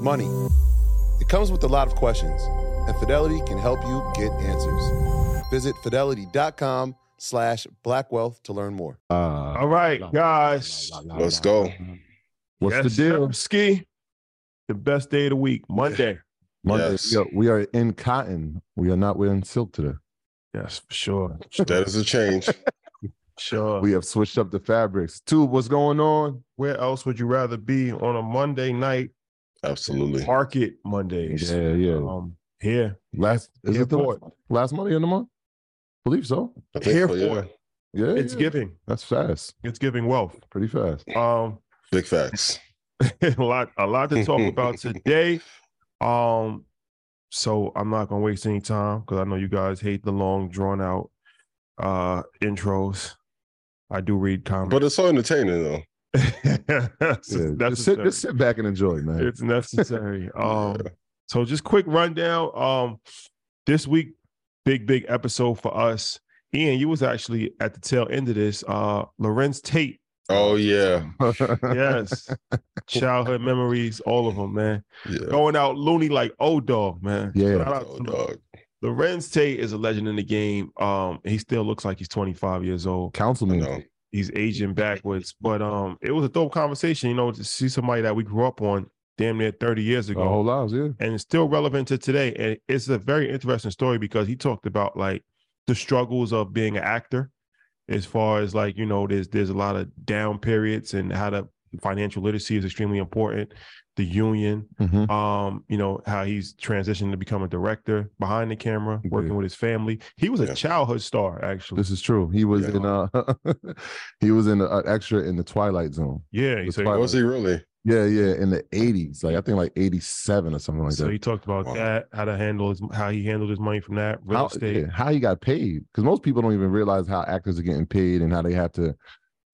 money. It comes with a lot of questions, and Fidelity can help you get answers. Visit fidelity.com slash black wealth to learn more. Uh, All right, guys. Let's go. what's the deal? sir. Ski. The best day of the week, Monday. Monday, Yes. we, are, we are in cotton. We are not wearing silk today. Yes, for sure. That is a change. Sure. We have switched up the fabrics. Tube, what's going on? Where else would you rather be on a Monday night? Absolutely. Market Mondays. Yeah, yeah. Um, here. Last is it the Airport. last Monday in the month? believe so. I think Here so, yeah. for Yeah, It's yeah. giving. That's fast. It's giving wealth. Pretty fast. Um, Big facts. a lot, a lot to talk about today. Um, so I'm not gonna waste any time because I know you guys hate the long, drawn out uh intros. I do read comments. But it's so entertaining though. that's, Yeah, just, sit, just sit back and enjoy, man. it's necessary. Um, so just quick rundown. Um, this week, big big episode for us. Ian, you was actually at the tail end of this. Uh, Larenz Tate. Oh yeah. Yes, childhood memories, all of them, man. Yeah. Going out loony like old Dog, man. Yeah. Shout out Oh, dog. Larenz Tate is a legend in the game. Um, he still looks like he's 25 years old. Councilman. He's aging backwards, but um, it was a dope conversation, you know, to see somebody that we grew up on damn near 30 years ago Our whole lives, yeah. and it's still relevant to today. And it's a very interesting story because he talked about like the struggles of being an actor, as far as like you know, there's there's a lot of down periods and how the financial literacy is extremely important. The union, Mhm. um, you know, how he's transitioned to become a director behind the camera, working Yeah. with his family. He was a Yeah. childhood star, actually. This is true. He was Yeah. in uh he was in an extra in the Twilight Zone. yeah, he said, Twilight- Was he really? Yeah, yeah, in the eighties, like I think like eighty seven or something like so that. So he talked about Wow. that, how to handle his, how he handled his money from that real how, estate. yeah, how he got paid because most people don't even realize how actors are getting paid and how they have to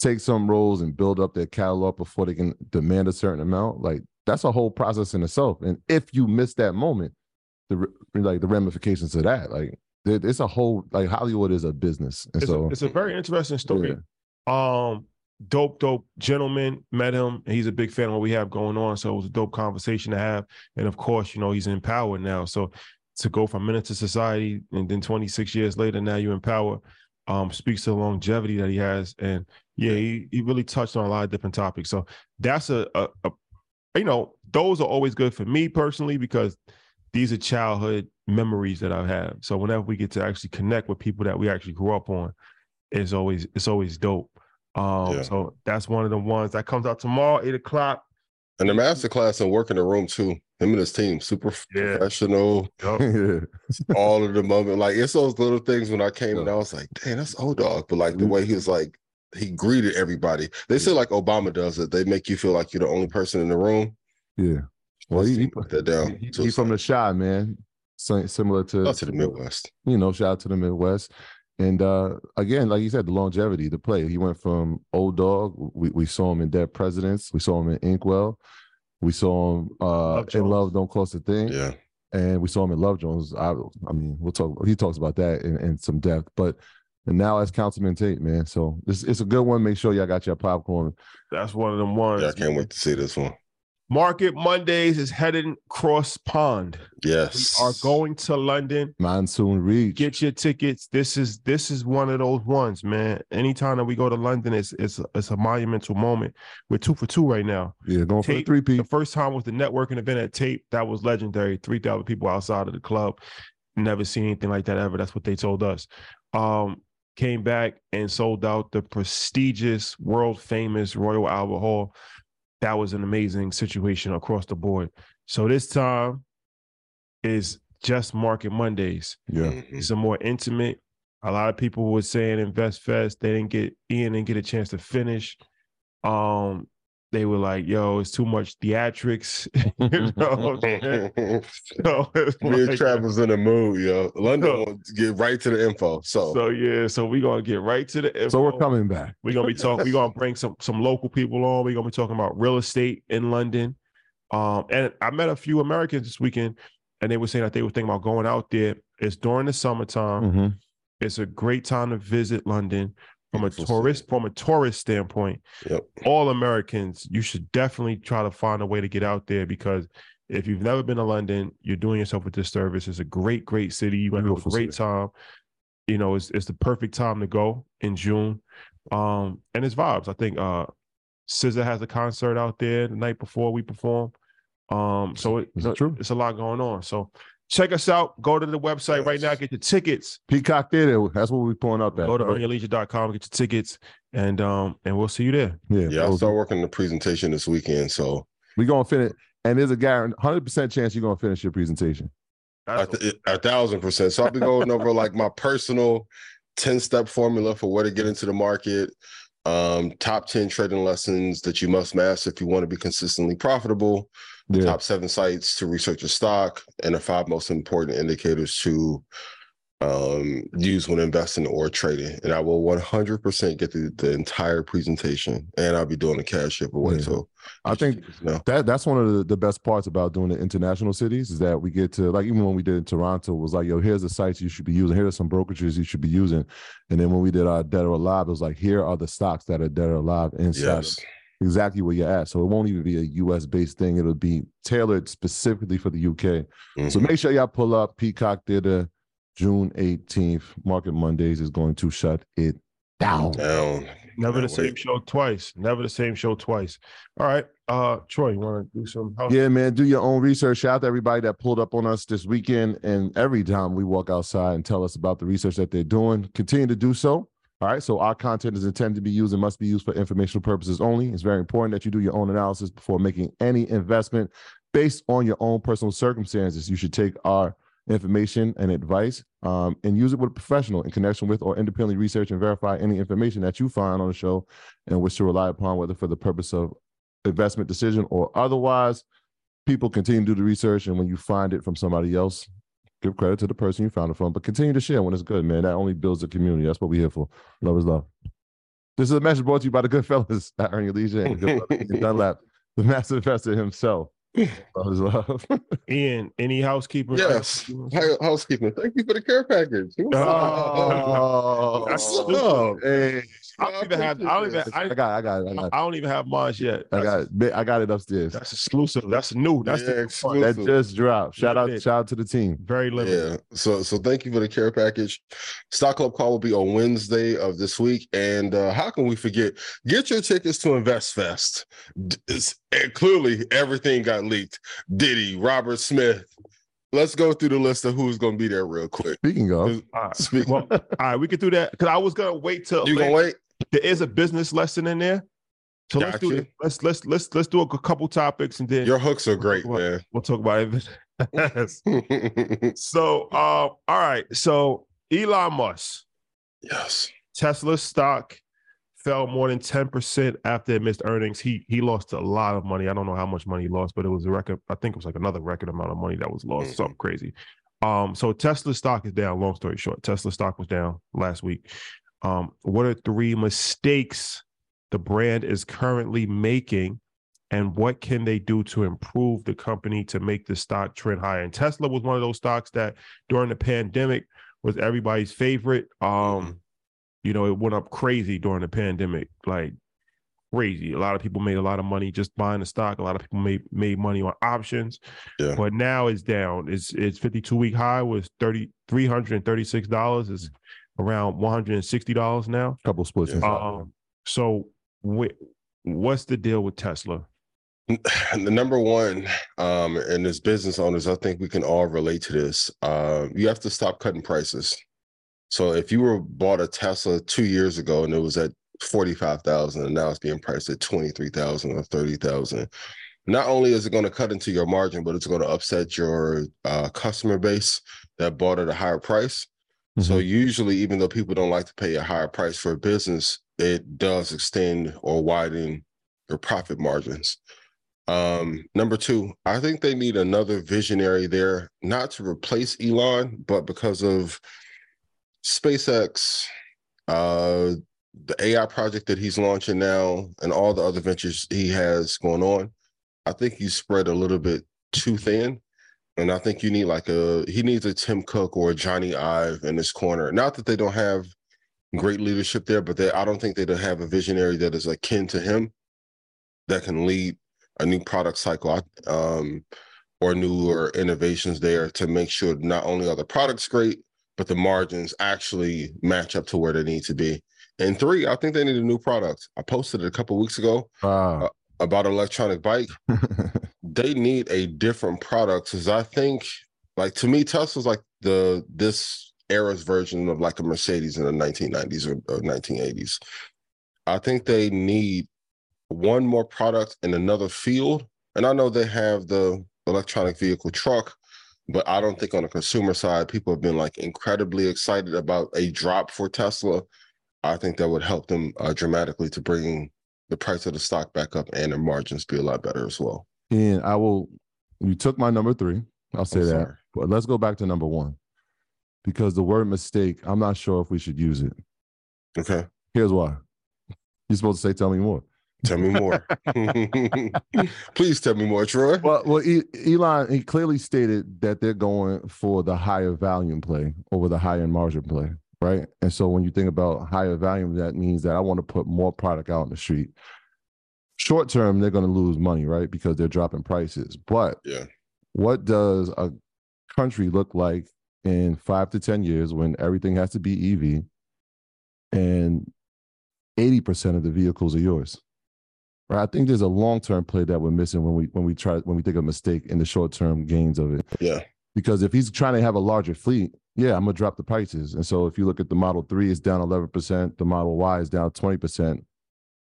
take some roles and build up their catalog before they can demand a certain amount like that's a whole process in itself and if you miss that moment the like the ramifications of that like it's a whole like hollywood is a business and it's, so a, it's a very interesting story. yeah. Um, dope, dope gentleman. Met him. He's a big fan of what we have going on. So it was a dope conversation to have. And of course, you know, he's in power now. So to go from Menace II Society and then 26 years later, now you're in power, um, speaks to the longevity that he has. And yeah, he, he really touched on a lot of different topics. So that's a, a, a you know, those are always good for me personally because these are childhood memories that I have. So whenever we get to actually connect with people that we actually grew up on, it's always it's always dope. Um, Yeah. so that's one of the ones that comes out tomorrow, eight o'clock. And the master class and work in the room too. Him and his team, super Yeah. professional. yeah all of the moment. Like it's those little things when I came and I was like, dang, that's old dog. But like the Mhm. way he was like, he greeted everybody. They say like Obama does it. They make you feel like you're the only person in the room. yeah well he, he, put that down. he, he from the like, shy man similar to, oh, to the Midwest. you know, shout out to the Midwest. And uh again, like you said, the longevity, the play. He went from old dog. We, we saw him in Dead Presidents. We saw him in Inkwell. We saw him uh Love in Love Don't Cost a Thing. Yeah. And we saw him in Love Jones. I I mean, we'll talk he talks about that in, in some depth. But and now as Councilman Tate, man. So this it's a good one. Make sure y'all got your popcorn. That's one of them ones. Yeah, I can't wait to see this one. Market Mondays is heading cross pond. Yes. We are going to London. Monsoon Reach. Get your tickets. This is this is one of those ones, man. Anytime that we go to London, it's it's it's a monumental moment. We're two for two right now. yeah, going for the Tate, three The first time was the networking event at Tape. That was legendary. 3,000 people outside of the club. Never seen anything like that ever. That's what they told us. Um, came back and sold out the prestigious, world famous Royal Albert Hall. That was an amazing situation across the board. So this time is just Market Mondays. Yeah. Mhm. It's a more intimate. A lot of people were saying Invest Fest. They didn't get Ian didn't get a chance to finish. Um, they were like, "Yo, it's too much theatrics." you know, so, it's Me and like- Trav was in the mood, yo. London So- wants to get right to the info. So, So yeah, so we're gonna get right to the. info. So we're coming back. We're gonna be talking. We're gonna bring some some local people on. We're gonna be talking about real estate in London. Um, and I met a few Americans this weekend, and they were saying that they were thinking about going out there. It's during the summertime. Mhm. It's a great time to visit London from a tourist from a tourist standpoint. yep. All Americans, you should definitely try to find a way to get out there because if you've never been to London, you're doing yourself a disservice. It's a great, great city. You're gonna have a great city. time. You know, it's it's the perfect time to go in June. Um, and it's vibes. I think uh SZA has a concert out there the night before we perform. Um, so it, Is it true? it's a lot going on. So check us out. Go to the website right now, get your tickets. Peacock Theater. That's what we're pulling up at. Go to right? earnyourleisure.com, get your tickets, and um, and we'll see you there. Yeah, Yeah, I'll start working the presentation this weekend. So we're gonna finish, and there's a guarantee, hundred percent chance you're gonna finish your presentation. a, th- a thousand percent. So I'll be going over like my personal 10 step formula for where to get into the market, um, top 10 trading lessons that you must master if you want to be consistently profitable, the Yeah, top seven sites to research a stock, and the five most important indicators to um, use when investing or trading. And I will 100% get the, the entire presentation, and I'll be doing a cash giveaway. Yeah. So I think no. that that's one of the, the best parts about doing the international cities is that we get to like even when we did in Toronto was like yo here's the sites you should be using here are some brokerages you should be using and then when we did our dead or alive it was like here are the stocks that are dead or alive inside of Yes. Exactly where you're at so it won't even be a US based thing it'll be tailored specifically for the UK so Mhm. make sure y'all pull up Peacock Theater June 18th Market Mondays is going to shut it down Down. Never the same show twice. Never the same show twice. All right. Uh Troy, you want to do some house? Yeah, man, do your own research. Shout out to everybody that pulled up on us this weekend. And every time we walk outside and tell us about the research that they're doing, continue to do so. All right. So our content is intended to be used and must be used for informational purposes only. It's very important that you do your own analysis before making any investment based on your own personal circumstances. You should take our information and advice um, and use it with a professional in connection with or independently research and verify any information that you find on the show and wish to rely upon, whether for the purpose of investment decision or otherwise. People continue to do the research, and when you find it from somebody else, give credit to the person you found it from. But continue to share when it's good, man. That only builds the community. That's what we're here for. Love is love. This is a message brought to you by the good fellas at Earn Your Leisure and good Dunlap, the master investor himself. Love is love. Ian, any housekeeping? Yes. Hi- Housekeeping. Thank you for the care package. Oh, oh. That's What's up? Hey, I don't even have. I don't even. I, I got, I got, I got. I don't even have mine yet. I got, it. I got it upstairs. that's exclusive. That's new. That's Yeah, the exclusive. That just dropped. Shout out, shout out to the team. very limited. Yeah. So so thank you for the care package. Stock Club call will be on Wednesday of this week. And uh, how can we forget? Get your tickets to Invest Fest. It's- and clearly everything got leaked. Diddy, Robert Smith. Let's go through the list of who's gonna be there real quick. Speaking of, All right. Speak- Well, all right, we can do that because I was gonna wait till You gonna wait? There is a business lesson in there. So let's do Gotcha. Let's let's let's let's do a couple topics and then Your hooks are great, man. we'll talk about it. so uh, all right. So Elon Musk, yes. Tesla stock fell more than 10% after it missed earnings. He he lost a lot of money. I don't know how much money he lost, but it was a record. I think it was like another record amount of money that was lost, Mhm. something crazy. Um, so Tesla stock is down. Long story short, Tesla stock was down last week. Um, what are three mistakes the brand is currently making, and what can they do to improve the company to make the stock trend higher? And Tesla was one of those stocks that during the pandemic was everybody's favorite. Um, you know, it went up crazy during the pandemic, like crazy. A lot of people made a lot of money just buying the stock. A lot of people made made money on options. Yeah. But now it's down. It's it's 52 week high was 30 $336. It's around $160 now. A couple splits. Yeah. inside. Um, so wh- what's the deal with Tesla? the number one um and as business owners i think we can all relate to this uh, you have to stop cutting prices so if you were bought a tesla two years ago and it was at 45000 and now it's being priced at 23000 or 30000 not only is it going to cut into your margin but it's going to upset your uh, customer base that bought at a higher price so usually even though people don't like to pay a higher price for a business it does extend or widen your profit margins um, number two, I think they need another visionary there, not to replace Elon, but because of SpaceX, uh, the AI project that he's launching now, and all the other ventures he has going on. I think he's spread a little bit too thin. And I think you need like a he needs a Tim Cook or a Jony Ive in his corner. Not that they don't have great leadership there, but they I don't think they don't have a visionary that is akin to him that can lead a new product cycle. Um, or newer innovations there to make sure not only are the products great, but the margins actually match up to where they need to be. And three, I think they need a new product. I posted it a couple weeks ago Ah. About electronic bike. They need a different product because I think, like to me, Tesla's like the this era's version of like a Mercedes in the 1990s or, or 1980s. I think they need one more product in another field. And I know they have the electronic vehicle truck, but I don't think on the consumer side, people have been like incredibly excited about a drop for Tesla. I think that would help them uh, dramatically to bring the price of the stock back up and their margins be a lot better as well. and I will. You took my number three. I'll say I'm that. sorry. But let's go back to number one, because the word mistake. I'm not sure if we should use it. Okay. Here's why. You're supposed to say, "Tell me more." Tell me more. Please tell me more, Troy. Well, well, E- Elon he clearly stated that they're going for the higher volume play over the higher margin play, right? And so when you think about higher volume, that means that I want to put more product out in the street. Short term, they're going to lose money, right? Because they're dropping prices. But Yeah. what does a country look like in five to ten years when everything has to be EV and 80% of the vehicles are yours? Right. I think there's a long term play that we're missing when we when we try when we think of mistake in the short term gains of it. Yeah. Because if he's trying to have a larger fleet, yeah, I'm gonna drop the prices. And so if you look at the Model 3, it's down 11%, the Model Y is down 20%.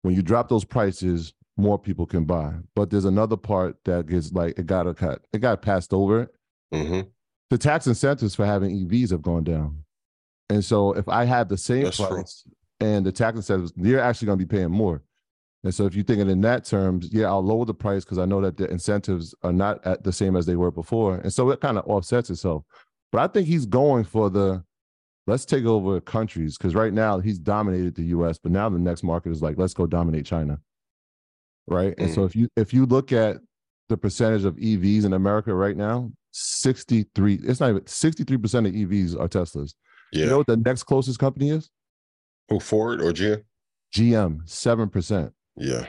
When you drop those prices, more people can buy. But there's another part that gets like it got a cut, it got passed over. hmm The tax incentives for having EVs have gone down. And so if I have the same That's true. price and the tax incentives, you're actually going to be paying more. And so if you think it in that terms, yeah, I'll lower the price because I know that the incentives are not at the same as they were before. And so it kind of offsets itself. But I think he's going for the let's take over countries because right now he's dominated the US, but now the next market is like, let's go dominate China. Right. And so mm. if you if you look at the percentage of EVs in America right now, 63, it's not even 63% of EVs are Teslas. Yeah. You know what the next closest company is? Who Ford or Kia? GM, 7%. Yeah.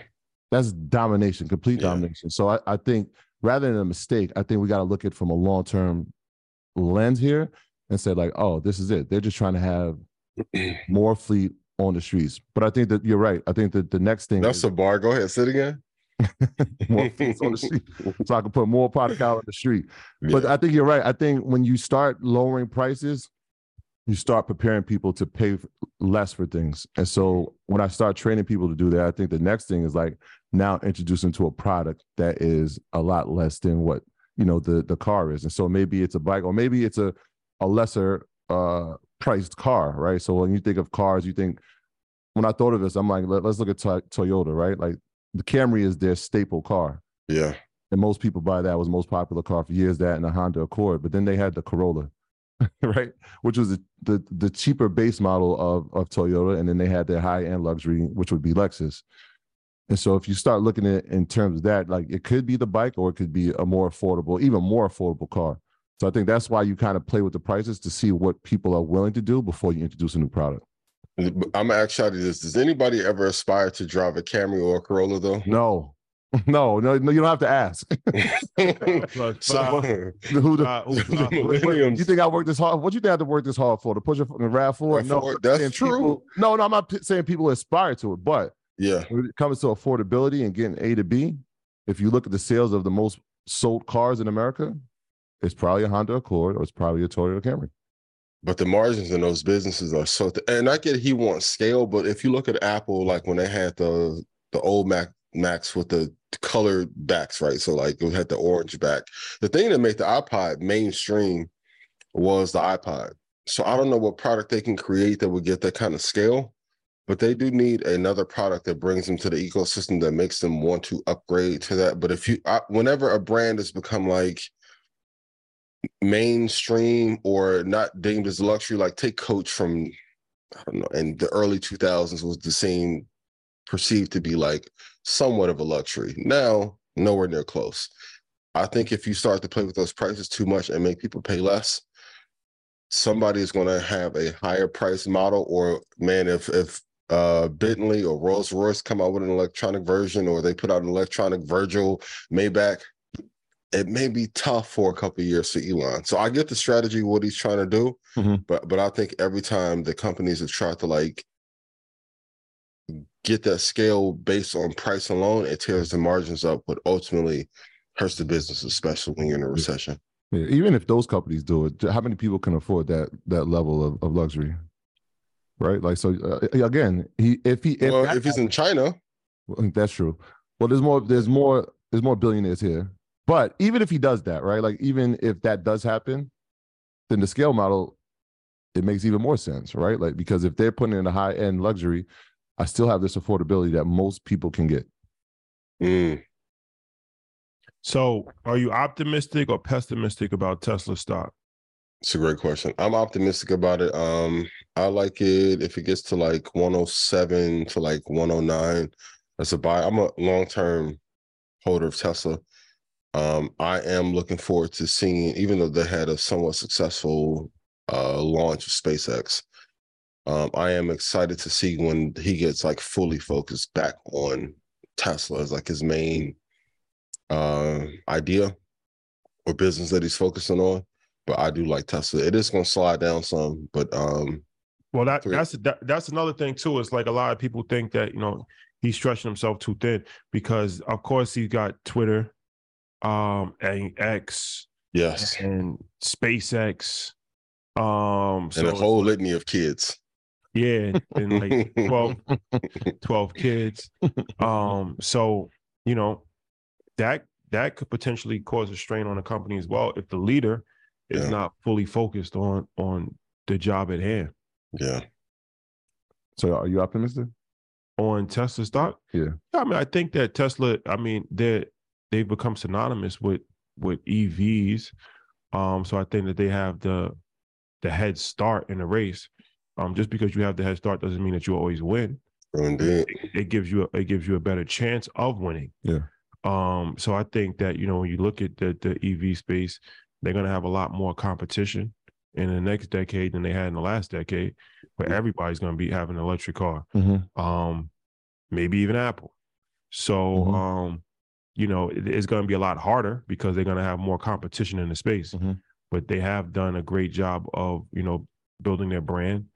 That's domination, complete Yeah. domination. So I, I think rather than a mistake, I think we got to look at it from a long term lens here and say, like, oh, this is it. They're just trying to have more fleet on the streets. But I think that you're right. I think that the next thing That's is a bar. Go ahead. Sit again. more fleet on the street. So I can put more product out on the street. But I think you're right. I think when you start lowering prices, you start preparing people to pay less for things. And so when I start training people to do that, I think the next thing is like now introduce them to a product that is a lot less than what you know the the car is. And so maybe it's a bike or maybe it's a a lesser uh priced car, right? So when you think of cars, you think when I thought of this, I'm like, Let, us look at Toy- Toyota, right? Like the Camry is their staple car yeah. and most people buy that It was the most popular car for years that and the honda accord but then they had the corolla right? Which was the, the the cheaper base model of of toyota and then they had their high end luxury which would be lexus. And so if you start looking at it in terms of that like it could be the bike or it could be a more affordable even more affordable car. So i think that's why you kind of play with the prices to see what people are willing to do before you introduce a new product. I'm gonna ask you this: Does anybody ever aspire to drive a Camry or a Corolla though? no no no no you don't have to ask so, who the uh, uh, Millenniums. You think I worked this hard? What you think I had to work this hard for? To push a fucking RAV? RAV4, No, that's true. people- no, no, I'm not p- saying people aspire to it, but yeah, when it comes to affordability and getting A to B, if you look at the sales of the most sold cars in America, it's probably a Honda Accord or it's probably a Toyota Camry. but the margins in those businesses are so. Th- and I get he wants scale, but if you look at Apple, like when they had the the old Mac Macs with the colored backs, right? So like it had the orange back. The thing that made the iPod mainstream was the iPod. So I don't know what product they can create that would get that kind of scale, but they do need another product that brings them to the ecosystem that makes them want to upgrade to that. But if you, I, whenever a brand has become like mainstream or not deemed as luxury, like take Coach from, I don't know, in the early 2000s was the same perceived to be like somewhat of a luxury. Now, nowhere near close. I think if you start to play with those prices too much and make people pay less, somebody is going to have a higher price model. Or man, if if uh Bentley or Rolls Royce come out with an electronic version, or they put out an electronic Virgil Maybach, it may be tough for a couple years for Elon. So I get the strategy, what he's trying to do, Mhm. but but I think every time the companies have tried to like get that scale based on price alone, it tears the margins up, but ultimately hurts the business, especially when you're in a recession. Yeah, even if those companies do it, how many people can afford that that level of, of luxury? Right? Like so uh, again, he if he if, well, if he's in China, Well, that's true. Well, there's more. There's more. There's more billionaires here. But even if he does that, right? Like even if that does happen, then the scale model it makes even more sense, right? Like because if they're putting in a high end luxury, I still have this affordability that most people can get. mm, So, are you optimistic or pessimistic about Tesla stock? it's a great question. I'm optimistic about it. Um, I like it if it gets to like 107 to like 109 as a buy. I'm a long term holder of Tesla. Um, I am looking forward to seeing, even though they had a somewhat successful uh, launch of SpaceX. Um, I am excited to see when he gets like fully focused back on Tesla as like his main uh, idea or business that he's focusing on. But I do like Tesla. It is going to slide down some, but um, Well, that that's that, that's another thing too. It's like a lot of people think that you know he's stretching himself too thin because of course he's got Twitter, um, and X yes, and SpaceX, um, so and a whole litany of kids. Yeah, and like 12, 12 kids. Um, so you know that that could potentially cause a strain on the company as well if the leader is Yeah. not fully focused on on the job at hand. yeah, So are you optimistic? on Tesla stock? Yeah. I mean, I think that Tesla, I mean, they they've become synonymous with with EVs. Um, so I think that they have the the head start in the race. Um, just because you have the head start doesn't mean that you always win. indeed. It, it gives you a, it gives you a better chance of winning. Yeah. Um, so I think that you know when you look at the the EV space, they're gonna have a lot more competition in the next decade than they had in the last decade, where everybody's gonna be having an electric car Mm-hmm. um maybe even apple so Mhm. um you know it- it's going to be a lot harder because they're going to have more competition in the space Mhm. but they have done a great job of you know building their brand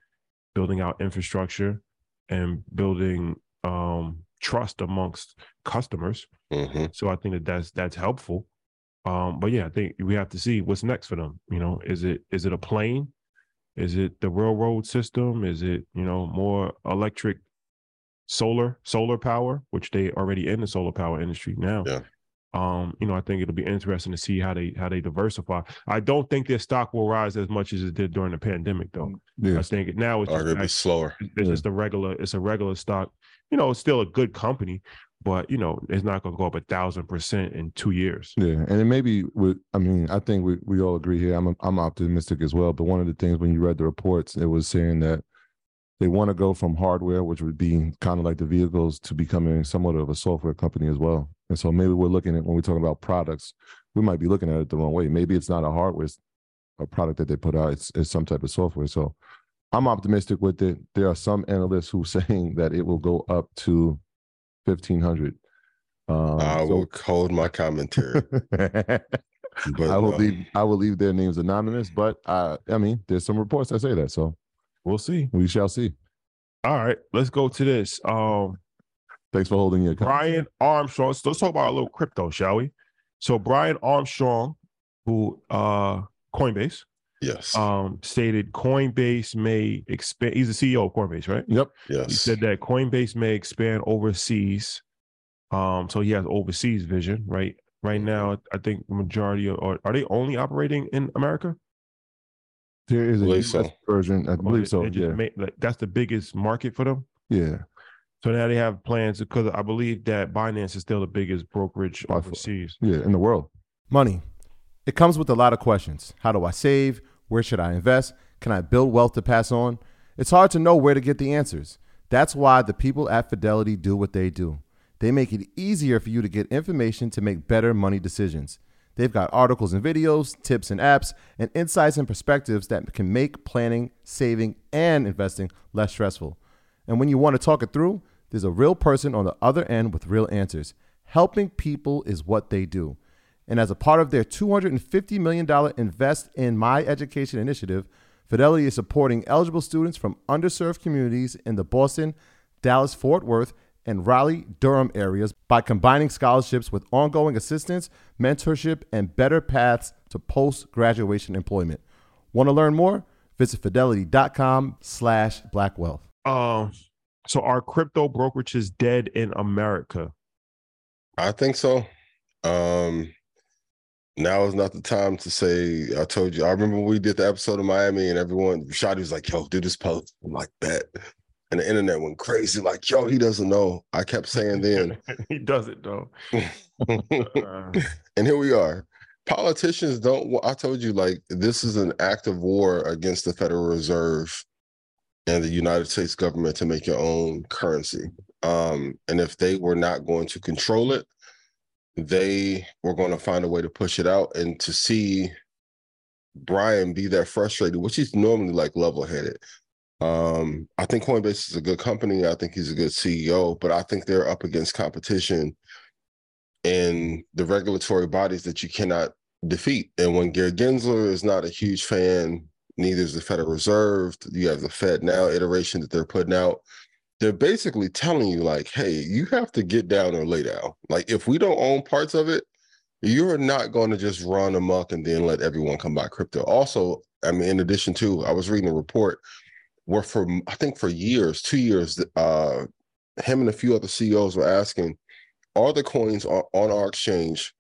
building out infrastructure and building um trust amongst customers. Hmm so i think that that's that's helpful. Um but yeah i think we have to see what's next for them you know? Is it is it a plane? Is it the railroad system? Is it you know more electric solar solar power which they already in the solar power industry now. Yeah. Um you know i think it'll be interesting to see how they how they diversify i don't think their stock will rise as much as it did during the pandemic though Yeah. i think it now it's just it'll be slower. it's Yeah. just a regular it's a regular stock you know it's still a good company but you know it's not going to go up a thousand percent in two years Yeah, and it may be with. I mean, I think we, we all agree here. I'm I'm optimistic as well. But one of the things when you read the reports, it was saying that they want to go from hardware, which would be kind of like the vehicles, to becoming somewhat of a software company as well. And so maybe we're looking at when we're talking about products, we might be looking at it the wrong way. Maybe it's not a hardware s- a product that they put out; it's, it's some type of software. So I'm optimistic with it. There are some analysts who saying that it will go up to fifteen hundred. Um, I so- will hold my commentary. But I will um, leave. I will leave their names anonymous, but I, I mean, there's some reports that say that, so we'll see we shall see. all right let's go to this um Thanks for holding your. comment. brian armstrong so let's talk about a little crypto shall we so brian armstrong who uh coinbase Yes. um stated coinbase may expand he's the ceo of coinbase right Yep. Yes. He said that Coinbase may expand overseas. Um, so he has overseas vision, right? Right now, I think the majority of, or are they only operating in America? There is a US so. version. I believe they- so. Yeah. make- like, that's the biggest market for them. Yeah. So now they have plans because I believe that Binance is still the biggest brokerage By far. overseas. Yeah. In the world. Money. It comes with a lot of questions. How do I save? Where should I invest? Can I build wealth to pass on? It's hard to know where to get the answers. That's why the people at Fidelity do what they do. They make it easier for you to get information to make better money decisions. They've got articles and videos, tips and apps, and insights and perspectives that can make planning, saving, and investing less stressful. And when you want to talk it through, there's a real person on the other end with real answers. Helping people is what they do. And as a part of their $250 million Invest in My Education initiative, Fidelity is supporting eligible students from underserved communities in the Boston, Dallas, Fort Worth, and Raleigh, Durham areas by combining scholarships with ongoing assistance, mentorship, and better paths to post-graduation employment. Want to learn more? Visit fidelity.com slash blackwealth. Um, so are crypto brokerages dead in America? I think so. Um, now is not the time to say. I told you. I remember we did the episode of Miami, and everyone Shadi was like, "Yo, do this post." I'm like, "Bet." And the internet went crazy. Like, "Yo, he doesn't know." I kept saying then, he doesn't though. Uh, and here we are. Politicians don't. I told you, like, this is an act of war against the Federal Reserve and the United States government to make your own currency. Um, and if they were not going to control it, they were going to find a way to push it out and to see Brian be that frustrated, which he's normally like level headed. Um, I think Coinbase is a good company. I think he's a good CEO, but I think they're up against competition in the regulatory bodies that you cannot defeat. And when Gary Gensler is not a huge fan, neither is the Federal Reserve. You have the FedNow iteration that they're putting out. They're basically telling you, like, hey, you have to get down or lay down. Like, if we don't own parts of it, you're not going to just run amok and then let everyone come buy crypto. Also, I mean, in addition to, I was reading a report where for I think for years, two years, uh, him and a few other CEOs were asking, are the coins on, our exchange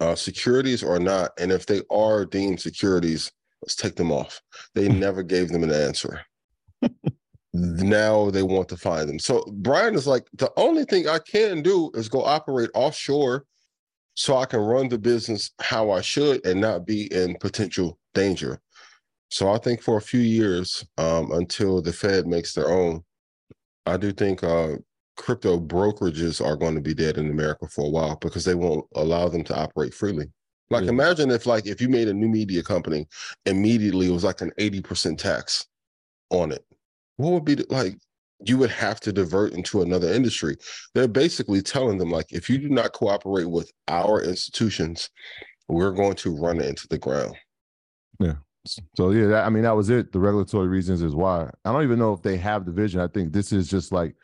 uh, securities or not? And if they are deemed securities, let's take them off. They never gave them an answer. now they want to find them. So Brian is like, the only thing I can do is go operate offshore so I can run the business how I should and not be in potential danger. So I think for a few years, um, until the Fed makes their own, I do think uh, crypto brokerages are going to be dead in America for a while because they won't allow them to operate freely. Like Yeah. imagine if like if you made a new media company, immediately it was like an 80% tax on it. What would be the, like you would have to divert into another industry. They're basically telling them like if you do not cooperate with our institutions, we're going to run it into the ground. Yeah. So yeah, that, I mean that was it. The regulatory reasons is why. I don't even know if they have the vision. I think this is just like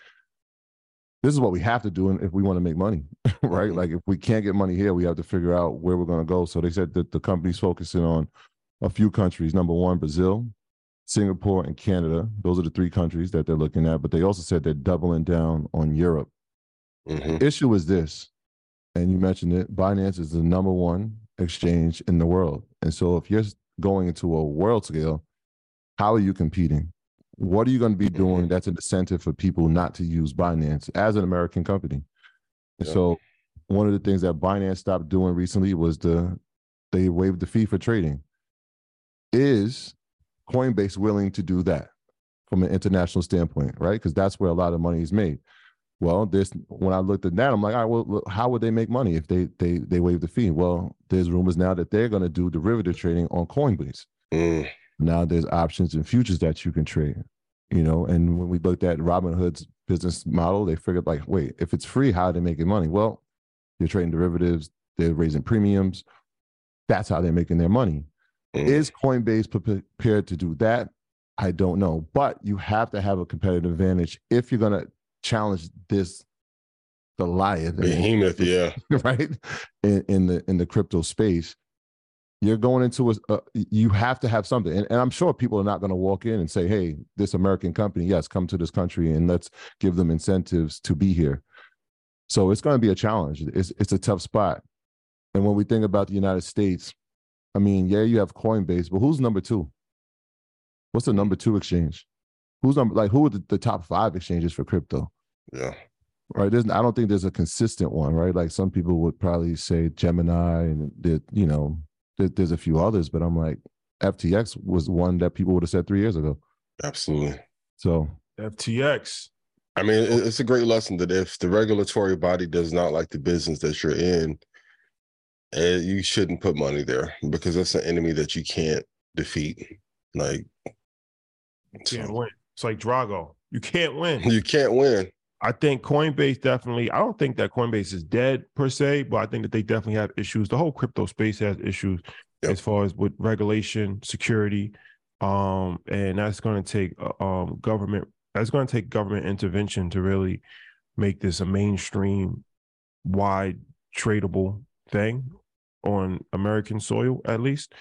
this is what we have to do if we want to make money, right? Mhm. Like if we can't get money here, we have to figure out where we're going to go. So they said that the company's focusing on a few countries. Number one, Brazil, Singapore, and Canada. Those are the three countries that they're looking at. But they also said they're doubling down on Europe. Mhm. Issue is this, and you mentioned it. Binance is the number one exchange in the world, and so if you're going into a world scale, how are you competing? What are you going to be doing that's an incentive for people not to use Binance as an American company? Yeah. So one of the things that Binance stopped doing recently was the they waived the fee for trading. Is Coinbase willing to do that from an international standpoint, right? Because that's where a lot of money is made. Well, this when I looked at that, I'm like, all right, well, how would they make money if they they they waive the fee? Well, there's rumors now that they're going to do derivative trading on Coinbase. Mm. Now there's options and futures that you can trade. You know, and when we looked at Robinhood's business model, they figured like, wait, if it's free, how are they making money? Well, they're trading derivatives, they're raising premiums. That's how they're making their money. Mm. Is Coinbase prepared to do that? I don't know, but you have to have a competitive advantage if you're going to challenge this Goliath, Behemoth, yeah. right? In, in the in the crypto space, you're going into a, you have to have something, and, and I'm sure people are not going to walk in and say, "Hey, this American company, yes, come to this country and let's give them incentives to be here." So it's going to be a challenge. It's it's a tough spot, and when we think about the United States, I mean, yeah, you have Coinbase, but who's number two? What's the number two exchange? Who's number like who are the, the top five exchanges for crypto? Yeah. right? There's, I don't think there's a consistent one, right? Like some people would probably say Gemini, and there, you know, there's a few others, but I'm like, FTX was one that people would have said three years ago. Absolutely. So FTX. I mean, it's a great lesson that if the regulatory body does not like the business that you're in, eh, you shouldn't put money there because that's an enemy that you can't defeat. Like, You can't so- win. It's like Drago. You can't win. you can't win. I think Coinbase definitely. I don't think that Coinbase is dead per se, but I think that they definitely have issues. The whole crypto space has issues Yep. as far as with regulation, security, um, and that's going to take uh, um government. That's going to take government intervention to really make this a mainstream, wide tradable thing on American soil, at least,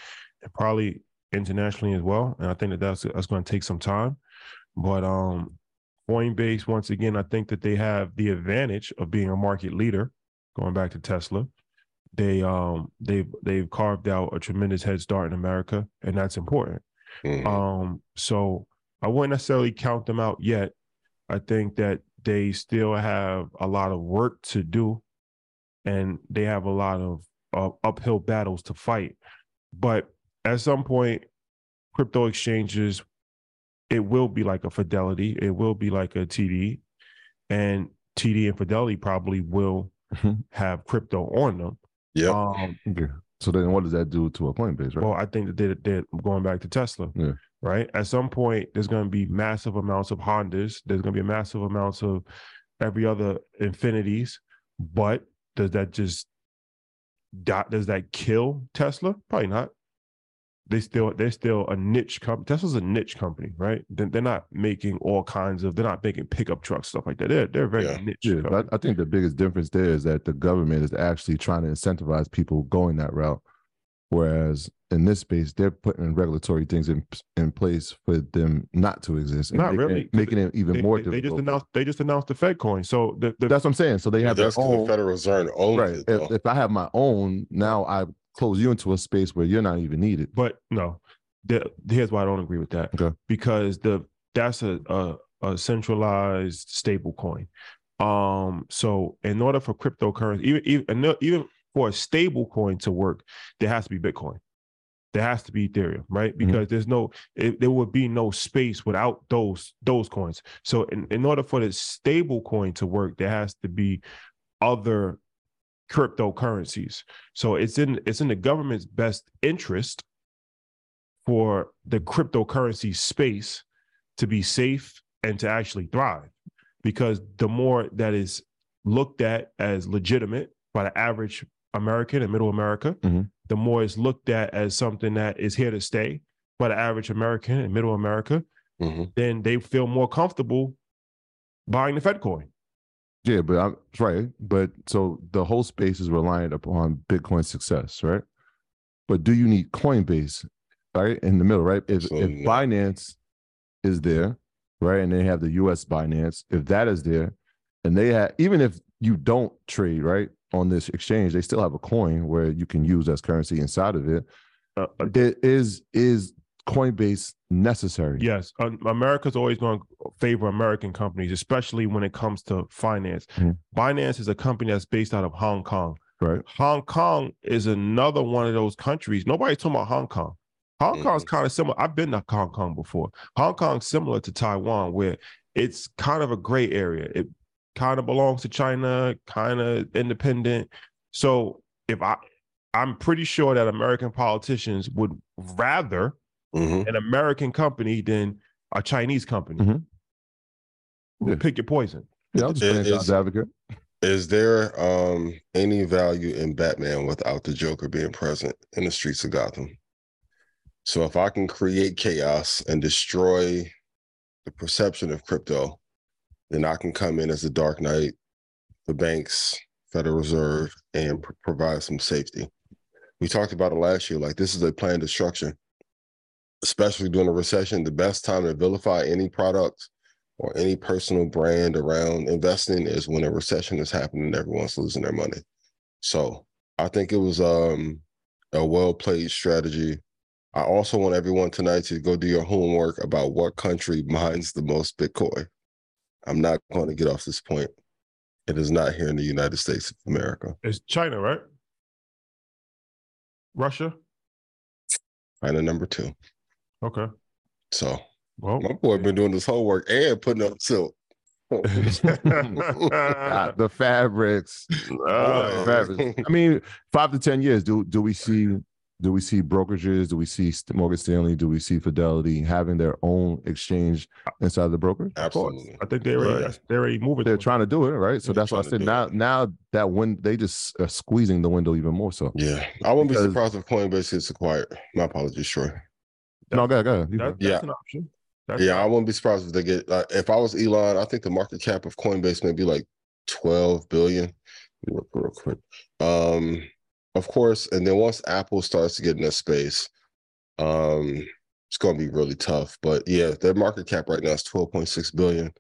and probably internationally as well. And I think that that's that's going to take some time, but um. Coinbase, once again, I think that they have the advantage of being a market leader. Going back to Tesla, they um they've they've carved out a tremendous head start in America, and that's important. Mhm. Um, so I wouldn't necessarily count them out yet. I think that they still have a lot of work to do, and they have a lot of uh, uphill battles to fight. But at some point, crypto exchanges, it will be like a Fidelity, it will be like a TD, and TD and Fidelity probably will Mhm. have crypto on them. Yeah. Um, Okay. So then, what does that do to a Coinbase, right? well, I think that they're, they're going back to Tesla. Yeah. Right. At some point, there's going to be massive amounts of Hondas. There's going to be massive amounts of every other Infinitis. But does that just dot? Does that kill Tesla? Probably not. They still they're still a niche company. Tesla's a niche company, right? They're, they're not making all kinds of. They're not making pickup trucks stuff like that. They're they're very Yeah. niche. Yeah, I, I think the biggest difference there is that the government is actually trying to incentivize people going that route, whereas in this space they're putting regulatory things in in place for them not to exist. Not making, really, it- making it even they, more they, they just difficult. announced they just announced the Fed coin. So the, the That's what I'm saying. So they have their That's because own the Federal Reserve owns right. it. Though. If, if I have my own, now I close you into a space where you're not even needed. But no, the, here's why I don't agree with that. Okay. Because the that's a, a a centralized stable coin. Um, so in order for cryptocurrency, even even even for a stable coin to work, there has to be Bitcoin. There has to be Ethereum, right? Mhm. Because there's no, it, there would be no space without those those coins. So in, in order for the stable coin to work, there has to be other cryptocurrencies. So it's in it's in the government's best interest for the cryptocurrency space to be safe and to actually thrive. Because the more that is looked at as legitimate by the average American and middle America, Mhm. the more it's looked at as something that is here to stay by the average American and middle America, Mhm. then they feel more comfortable buying the Fed coin. Yeah, but I'm right. But so the whole space is reliant upon Bitcoin success, right? But do you need Coinbase, right, in the middle, right? If So if no. Binance is there, right, and they have the U.S. Binance, if that is there, and they have even if you don't trade right on this exchange, they still have a coin where you can use as currency inside of it. Uh, uh, It is is Coinbase necessary? Yes, America's always going to favor American companies, especially when it comes to finance. Mhm. Binance is a company that's based out of Hong Kong. Right. Hong Kong is another one of those countries. Nobody's talking about Hong Kong. Hong Kong's kind of similar. I've been to Hong Kong before. Hong Kong's similar to Taiwan, where it's kind of a gray area. It kind of belongs to China, kind of independent. So if I, I'm pretty sure that American politicians would rather Mhm. an American company than a Chinese company. Mhm. Yeah. Pick your poison. Yeah, I'm just is- advocate. Is there um any value in Batman without the Joker being present in the streets of Gotham? So if I can create chaos and destroy the perception of crypto, then I can come in as the Dark Knight, the banks, Federal Reserve, and pr- provide some safety. We talked about it last year. Like this is a planned destruction, especially during a recession. The best time to vilify any product or any personal brand around investing is when a recession is happening and everyone's losing their money. So I think it was um, a well played strategy. I also want everyone tonight to go do your homework about what country mines the most Bitcoin. I'm not going to get off this point. It is not here in the United States of America. It's China, right? Russia. China number two. Okay. So Well, my boy been doing this homework and putting up silk. The fabrics. uh, fabrics. I mean, five to ten years. Do do we see do we see brokerages? Do we see Morgan Stanley? Do we see Fidelity having their own exchange inside the broker? Absolutely. I think they already Yeah. they're already moving. They're trying to do it, right? So They're that's why I said now, it. now that when they just are squeezing the window even more so. Yeah. I wouldn't be surprised if Coinbase gets acquired. My apologies, Troy. No, go ahead, go ahead. That, that's Yeah. an option. That's Yeah, I wouldn't be surprised if they get. Uh, if I was Elon, I think the market cap of Coinbase may be like twelve billion. Let me Look real quick. Um, of course, and then once Apple starts to get in that space, um, it's going to be really tough. But yeah, their market cap right now is twelve point six billion.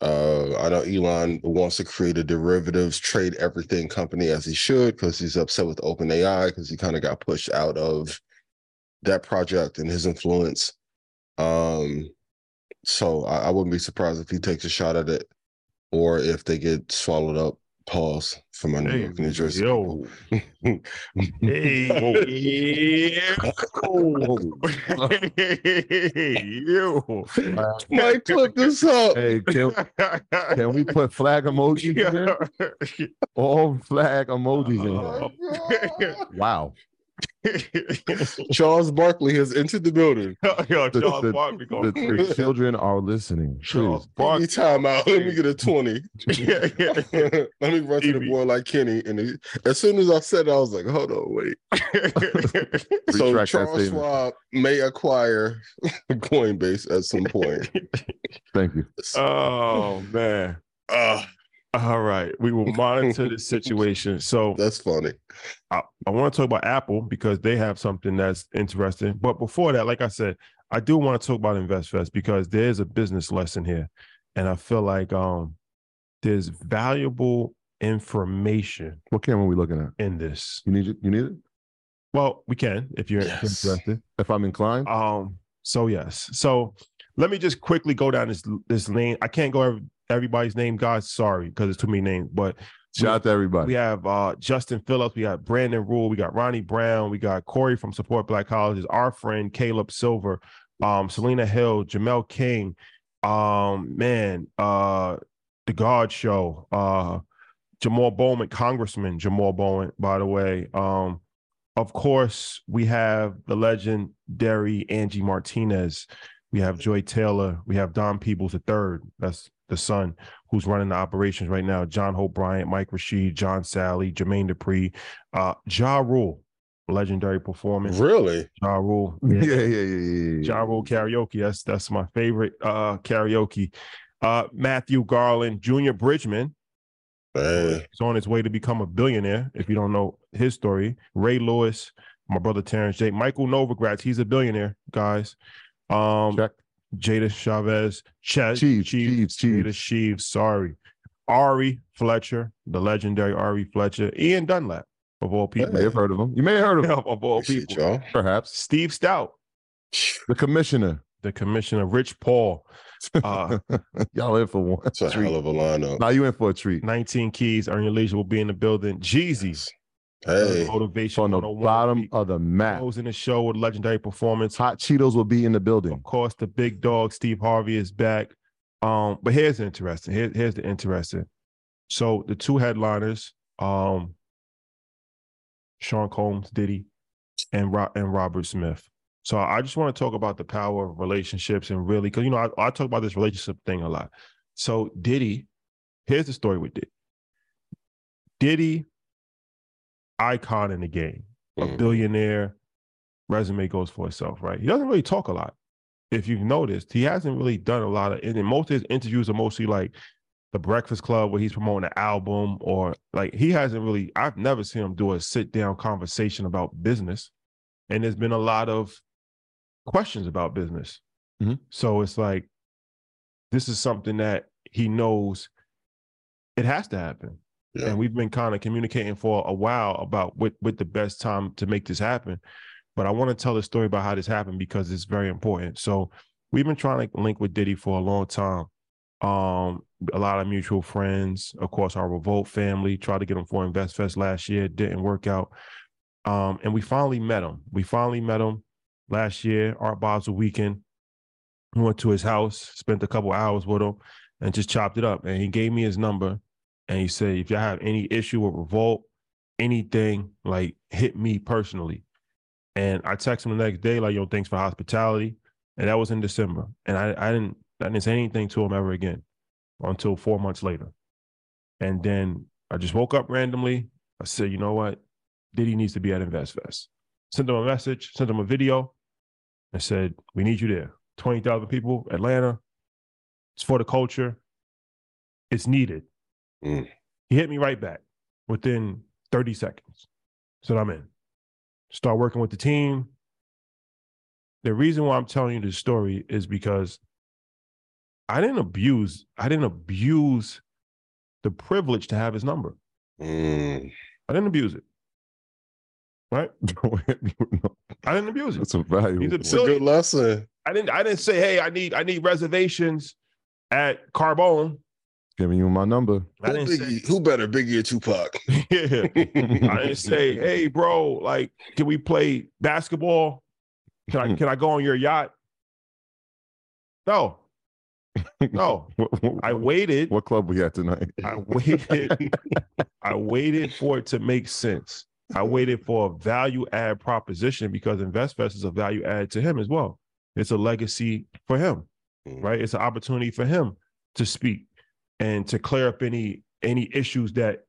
Uh, I know Elon wants to create a derivatives trade everything company as he should because he's upset with OpenAI because he kind of got pushed out of that project and his influence. Um, so I, I wouldn't be surprised if he takes a shot at it, or if they get swallowed up. Pause for my New Hey, York, New Jersey. yo. people. Hey, you. Mike, clip this up. Hey, can, can we put flag emojis in there? All flag emojis in Oh here. Wow. Charles Barkley has entered the building. Yo, The- Charles the- Barkley The, going the crazy. children are listening. Charles Please. Give me Barkley. time out. Let me get a 20. Yeah, yeah. Let me run to the Stevie. boy like Kenny. And he, as soon as I said it, I was like, hold on, wait. So Retract Charles statement. Schwab may acquire Coinbase at some point. Thank you. oh man. Ah, All right. We will monitor the situation. So that's funny. I, I want to talk about Apple because they have something that's interesting. But before that, like I said, I do want to talk about InvestFest because there's a business lesson here. And I feel like um there's valuable information What camera are we looking at? in this. You need it? You need it? Well, we can if you're Yes. interested. If I'm inclined? Um, so yes. So let me just quickly go down this this lane. I can't go every, everybody's name, guys. Sorry, because it's too many names. But Shout out to everybody. we have uh Justin Phillips, we got Brandon Rule, we got Ronnie Brown, we got Corey from Support Black Colleges, our friend Caleb Silver, um, Selena Hill, Jamel King, um, man, uh, the God Show, uh, Jamal Bowman, Congressman Jamal Bowman, by the way. Um, of course, we have the legend legendary Angie Martinez. We have Joy Taylor. We have Don Peebles III. That's the son who's running the operations right now. John Hope Bryant, Mike Rashid, John Salley, Jermaine Dupri, uh, Ja Rule, legendary performance. Really? Ja Rule. yeah, yeah, yeah, yeah, yeah. yeah. Ja Rule karaoke. That's that's my favorite uh karaoke. Uh Matthew Garland, Junior Bridgeman. Hey. He's on his way to become a billionaire. If you don't know his story, Ray Lewis, my brother Terrence J. Michael Novogratz, he's a billionaire, guys. Um, Check. Jada Chavez, Ch- Chiefs, Chiefs, Jada Chiefs. Sorry. Ari Fletcher, the legendary Ari Fletcher, Ian Dunlap, of all people. You may have heard of him. You may have heard of him, of all people. y'all. perhaps. Steve Stoute, The commissioner. the commissioner, Rich Paul, uh, Y'all in for one. It's a treat. hell of a lineup. Now you in for a treat. 19 Keys, Earn Your Leisure will be in the building. Jeezy, Hey. motivation From the bottom of the map. closing the show with legendary performance. Hot Cheetos will be in the building. Of course, the big dog Steve Harvey is back. Um, but here's the interesting. Here, here's the interesting. So the two headliners, um, Sean Combs, Diddy, and Ro- and Robert Smith. So I just want to talk about the power of relationships and really, because you know I, I talk about this relationship thing a lot. So Diddy, here's the story with Diddy. Diddy, icon in the game, a Mhm. billionaire. Resume goes for itself, right? He doesn't really talk a lot. If you've noticed, he hasn't really done a lot of. And most of his interviews are mostly like the Breakfast Club, where he's promoting an album, or like he hasn't really. I've never seen him do a sit down conversation about business, and there's been a lot of questions about business. Mhm. So it's like this is something that he knows it has to happen Yeah. and we've been kind of communicating for a while about what what the best time to make this happen. But I want to tell the story about how this happened because it's very important. So we've been trying to link with Diddy for a long time. Um, a lot of mutual friends, of course, our Revolt family tried to get him for InvestFest last year, didn't work out. Um, and we finally met him. We finally met him last year, Art Bob's Basel weekend. We went to his house, spent a couple hours with him, and just chopped it up. And he gave me his number and he said, if y'all have any issue with revolt, anything, like hit me personally. And I text him the next day, like, yo, thanks for hospitality. And that was in December. And I, I didn't I didn't say anything to him ever again until four months later. And then I just woke up randomly. I said, you know what? Diddy needs to be at InvestFest. Sent him a message, sent him a video. I said, we need you there. 20,000 people, Atlanta. It's for the culture. It's needed. Mm. He hit me right back within 30 seconds. Said, I'm in. Start working with the team. The reason why I'm telling you this story is because I didn't abuse, I didn't abuse the privilege to have his number. Mm. I didn't abuse it. Right? Don't hit me with no- I didn't abuse it. That's a valuable. He's a It's a good lesson. I didn't I didn't say, hey, I need I need reservations at Carbone. Giving you my number. I Who, didn't say, who better, Biggie or Tupac? yeah. I didn't say, hey, bro, like, can we play basketball? Can I can I go on your yacht? No, no. What, what- I waited. what club we at tonight? I waited. I waited for it to make sense. I waited for a value add proposition because InvestFest is a value add to him as well. It's a legacy for him, Mm. right? It's an opportunity for him to speak and to clear up any any issues that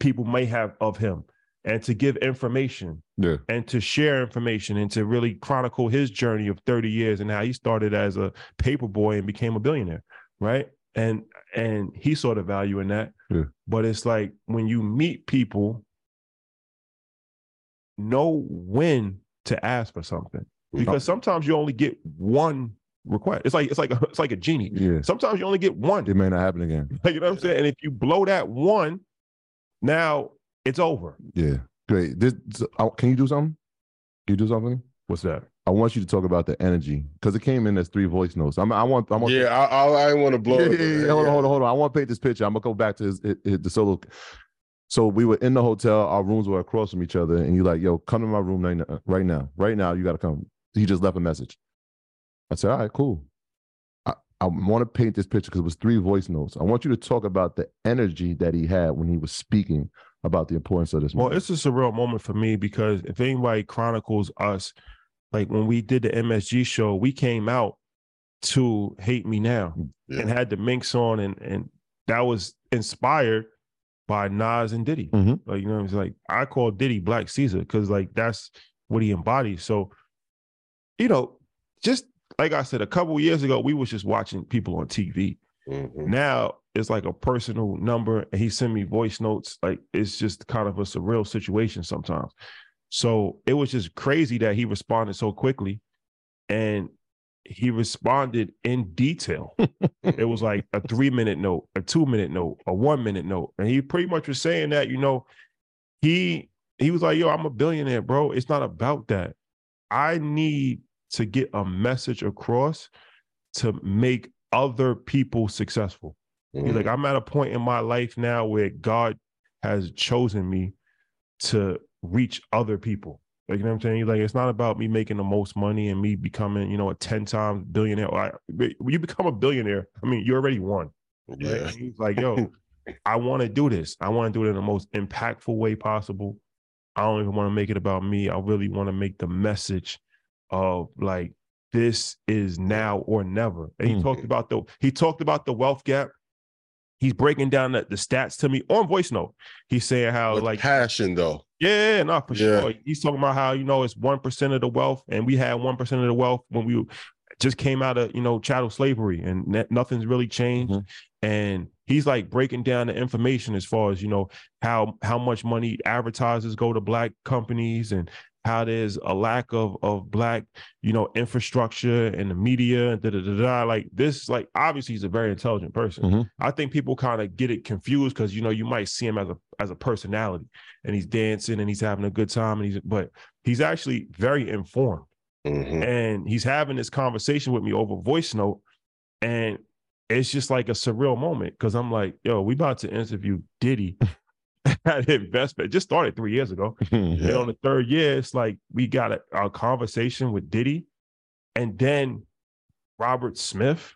people may have of him and to give information Yeah. and to share information and to really chronicle his journey of 30 years and how he started as a paper boy and became a billionaire right and and he saw the value in that Yeah. but it's like when you meet people know when to ask for something because sometimes you only get one request it's like it's like a, it's like a genie Yeah. sometimes you only get one It may not happen again. you know what i'm saying and if you blow that one now it's over Yeah. Great. This, this- uh, can you do something? Can you do something? what's that I want you to talk about the energy because it came in as three voice notes. I'm, I want. I want. Yeah, I, I, I want to blow yeah, it. yeah, yeah, Hold on, hold on, hold on. I want to paint this picture. I'm gonna go back to his, his- his- the solo. So we were in the hotel. Our rooms were across from each other, and you like, yo, come to my room right now. Right now, right now, you got to come. He just left a message. I said, all right, cool. I, I want to paint this picture because it was three voice notes. I want you to talk about the energy that he had when he was speaking about the importance of this. Well, moment. it's a surreal moment for me because if anybody chronicles us, like when we did the MSG show, we came out to Hate Me Now Yeah. and had the minks on, and and that was inspired by Nas and Diddy. Mhm. Like you know, it's like I call Diddy Black Caesar because like that's what he embodies. So, you know, just like I said, a couple years ago, we was just watching people on TV. Mhm. Now it's like a personal number, and he sent me voice notes. Like it's just kind of a surreal situation sometimes. So it was just crazy that he responded so quickly, and he responded in detail. it was like a three minute note, a two minute note, a one minute note, and he pretty much was saying that you know, he he was like, "Yo, I'm a billionaire, bro. It's not about that. I need to get a message across to make other people successful." He's like, mm-hmm. I'm at a point in my life now where God has chosen me to reach other people. Like, you know what I'm saying? Like, it's not about me making the most money and me becoming, you know, a 10 times billionaire. I, when you become a billionaire, I mean, you already won. Yeah. And He's like, yo, I want to do this. I want to do it in the most impactful way possible. I don't even want to make it about me. I really want to make the message of like, this is now or never. And he Mhm. talked about the he talked about the wealth gap. He's breaking down the, the stats to me on voice note. He's saying how With like passion though. yeah, no, for Yeah. sure. He's talking about how you know it's one percent of the wealth, and we had one percent of the wealth when we just came out of you know chattel slavery, and ne- nothing's really changed. Mhm. And he's like breaking down the information as far as you know how how much money advertisers go to black companies, and how there's a lack of of black you know infrastructure and the media, and da da da da. Like this, like obviously he's a very intelligent person. Mhm. I think people kind of get it confused because you know you might see him as a as a personality and he's dancing and he's having a good time and he's but he's actually very informed Mhm. and he's having this conversation with me over voice note and it's just like a surreal moment because I'm like, yo, we about to interview Diddy at InvestFest. It just started three years ago. And on the third year, it's like we got a, a conversation with Diddy and then Robert Smith,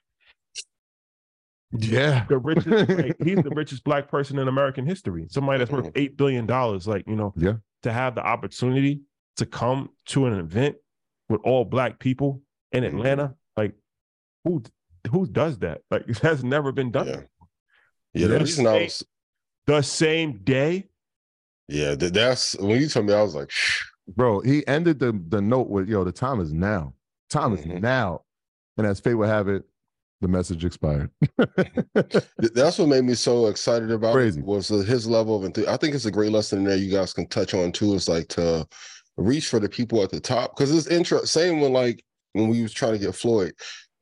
yeah. the richest, like, he's the richest black person in American history. Somebody that's worth eight billion dollars. Like, you know, Yeah. to have the opportunity to come to an event with all black people in Mhm. Atlanta. Like, who who does that? Like, that's never been done. Yeah. Yeah, the reason I was The same day. yeah, that's when you told me I was like, Bro, he ended the the note with yo, the time is now. Time is Mhm. now. And as fate would have it, the message expired. That's what made me so excited about Crazy. was his level of enthusiasm. I think it's a great lesson there you guys can touch on too. Is like to reach for the people at the top because it's interesting. Same when like when we was trying to get Floyd,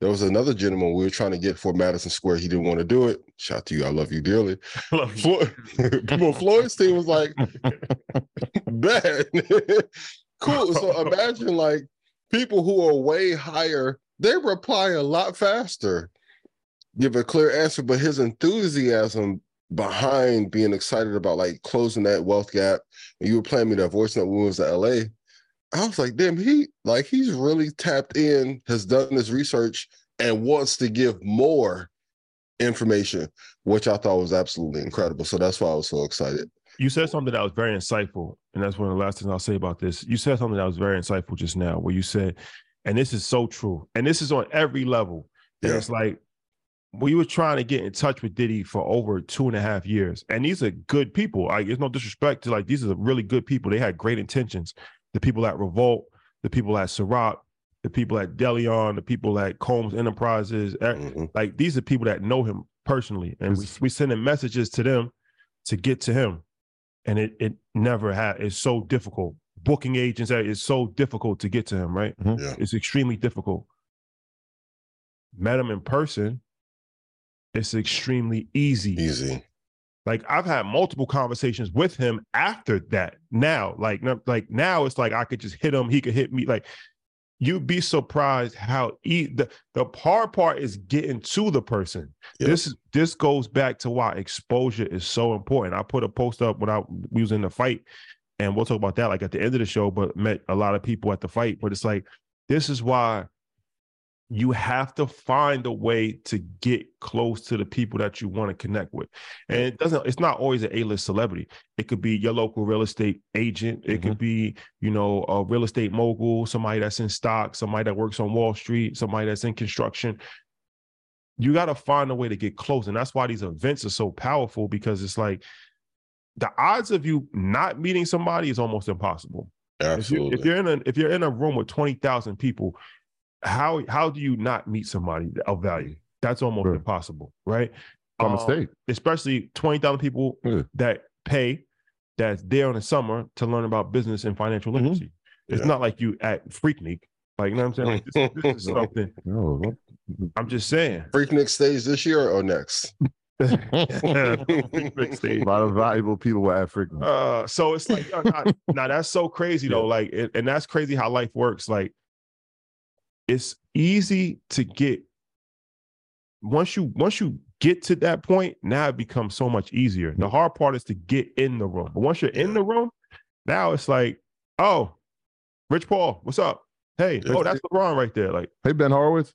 there was another gentleman we were trying to get for Madison Square. He didn't want to do it. Shout out to you. I love you dearly. Floyd, well, Floyd's team was like, bad. cool. So imagine like people who are way higher, they reply a lot faster, give a clear answer, but his enthusiasm behind being excited about like closing that wealth gap. And you were playing me that voice note when we was at LA. I was like, damn, he like he's really tapped in, has done this research, and wants to give more information, which I thought was absolutely incredible. So that's why I was so excited. You said something that was very insightful, and that's one of the last things I'll say about this. You said something that was very insightful just now, where you said, and this is so true, and this is on every level. And Yeah. it's like we were trying to get in touch with Diddy for over two and a half years, and these are good people. Like, there's no disrespect to like these are really good people. They had great intentions. The people at Revolt, the people at Ciroc, the people at DeLeón, the people at Combs Enterprises, e- Mhm. like these are people that know him personally, and we It's- we sending messages to them to get to him, and it it never had. It's so difficult. Booking agents, uh, it's so difficult to get to him. Right? Mhm. Yeah. It's extremely difficult. Met him in person. It's extremely easy. Easy. Like I've had multiple conversations with him after that. Now, like, like now, it's like I could just hit him. He could hit me. Like you'd be surprised how e- the the hard part is getting to the person. Yep. This is this goes back to why exposure is so important. I put a post up when I we was in the fight, and we'll talk about that like at the end of the show. But met a lot of people at the fight. But it's like this is why you have to find a way to get close to the people that you want to connect with. And it doesn't, it's not always an A-list celebrity. It could be your local real estate agent. It could mm-hmm. be, you know, a real estate mogul, somebody that's in stock, somebody that works on Wall Street, somebody that's in construction. You got to find a way to get close. And that's why these events are so powerful because it's like the odds of you not meeting somebody is almost impossible. If, you, Absolutely. if you're in a if you're in a room with 20,000 people, how how do you not meet somebody of value? That's almost Sure. impossible, right? By Um, mistake. especially 20,000 people Yeah. that pay that's there in the summer to learn about business and financial Mhm. literacy. It's Yeah. not like you at Freaknik. Like, you know what I'm saying? Like, this, this is something. No, I'm just saying. Freaknik stage this year or next? A lot of valuable people were at Freaknik. Uh, so it's like, uh, nah, nah, that's so crazy though. Like, it, and that's crazy how life works. Like, it's easy to get once you once you get to that point. Now it becomes so much easier. The hard part is to get in the room. But once you're in the room, now it's like, oh, Rich Paul, what's up? Hey, Yeah. oh, that's LeBron right there. Like, Hey Ben Horowitz,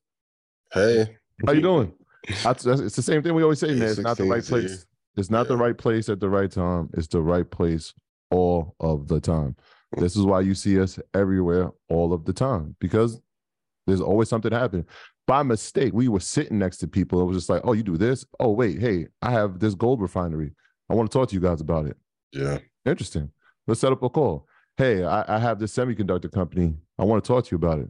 Hey, how you doing? That's, that's, it's the same thing we always say, man. It's not the right place. It's not the right place at the right time. It's the right place all of the time. Mm. This is why you see us everywhere all of the time because there's always something happening. By mistake, we were sitting next to people. It was just like, oh, you do this? Oh, wait, hey, I have this gold refinery. I want to talk to you guys about it. yeah, Interesting. Let's set up a call. Hey, I, I have this semiconductor company. I want to talk to you about it.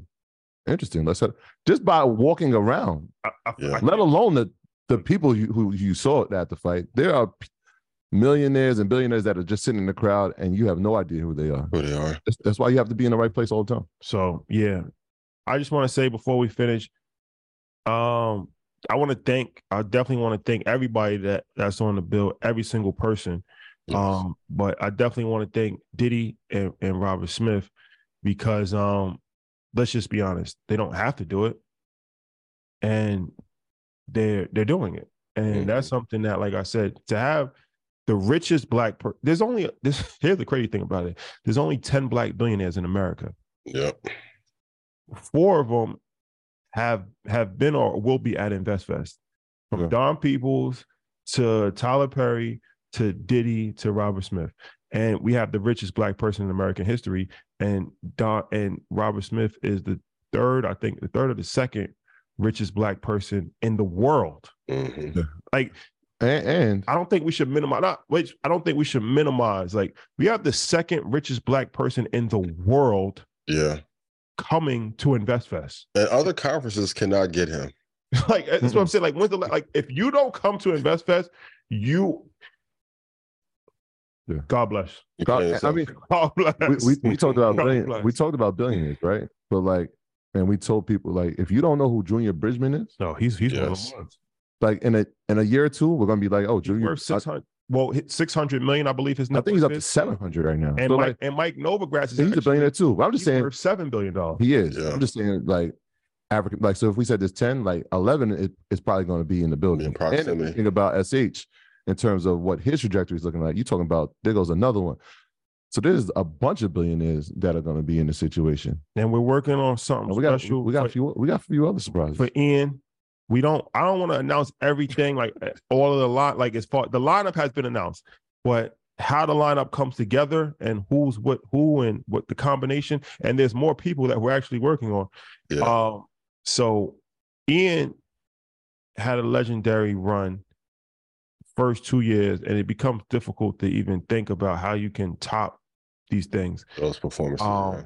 Interesting. Let's set just by walking around, I, I, Yeah. Let alone the the people you, who you saw at the fight. There are millionaires and billionaires that are just sitting in the crowd, and you have no idea who they are. who they are. That's, that's why you have to be in the right place all the time. So yeah, I just want to say before we finish, um, I want to thank. I definitely want to thank everybody that that's on the bill, every single person. Yes. Um, but I definitely want to thank Diddy and, and Robert Smith because um, let's just be honest, they don't have to do it, and they're they're doing it, and that's something that, like I said, to have the richest black per- there's only this here's the crazy thing about it there's only 10 black billionaires in america Yep. Four of them have have been or will be at InvestFest, from Okay. Don Peebles to Tyler Perry to Diddy to Robert Smith, and we have the richest black person in American history, and Don and Robert Smith is the third, I think, the third or the second richest black person in the world. Mhm. Like And, and I don't think we should minimize. Not, wait, I don't think we should minimize. Like we have the second richest black person in the world Yeah. Coming to InvestFest. And other conferences cannot get him. like that's what I'm saying. Like when's the like if you don't come to InvestFest, you Yeah. God bless. God- I mean, God bless. we, we, we talked about God billion, bless. we talked about billionaires, right? But like, and we told people like, if you don't know who Junior Bridgeman is, no, he's he's one of the ones. like in a in a year or two, we're gonna be like, oh, Junior. six hundred. Well, six hundred million, I believe his. I, I think he's worth up to seven hundred right now. And So, Mike like, and Mike Novogratz is he's a billionaire too. But I'm just he's saying worth seven billion dollars. he is. Yeah. I'm just saying like African. Like so, if we said there's ten, like eleven, it, it's probably going to be in the building. In and if proximity. you think about sh in terms of what his trajectory is looking like. You talking about there goes another one. So there's a bunch of billionaires that are going to be in the situation. And we're working on something And we got special. we got a few we got a few other surprises. for Ian. We don't. I don't want to announce everything like eh, all of the line. Like as far the lineup has been announced, but how the lineup comes together and who's what who and what the combination. And there's more people that we're actually working on. Yeah. Um. So Ian had a legendary run first two years, and it becomes difficult to even think about how you can top these things. Those performances. Um.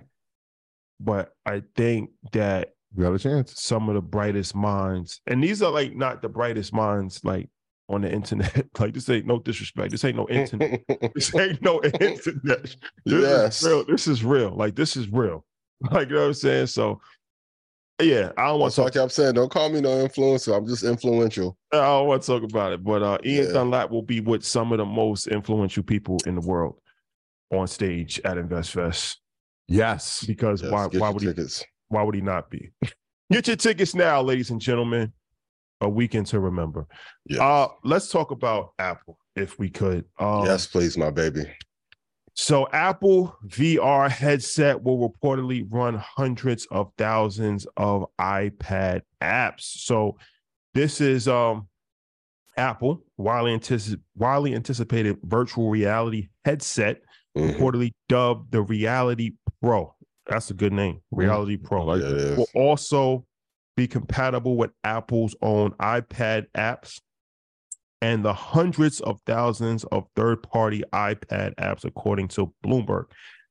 But I think that we got a chance. some of the brightest minds, and these are like not the brightest minds like on the internet. like this ain't no disrespect. This ain't no internet. this ain't no internet. This Yes. is real. This is real. Like this is real. Like you know what I'm saying. So yeah, I don't want to like talk. I'm saying. Don't call me no influencer. I'm just influential. I don't want to talk about it. But uh, Ian Yeah. Dunlap will be with some of the most influential people in the world on stage at InvestFest Yes. because Yes, why get why would he tickets. Why would he not be? Get your tickets now, ladies and gentlemen. A weekend to remember. Uh, let's talk about Apple, if we could. Um, yes, please, my baby. So Apple VR headset will reportedly run hundreds of thousands of iPad apps. So this is um Apple widely, antici- widely anticipated virtual reality headset, Mhm. reportedly dubbed the Reality Pro. That's a good name, Reality Pro. Is. Will also be compatible with Apple's own iPad apps and the hundreds of thousands of third party iPad apps, according to Bloomberg.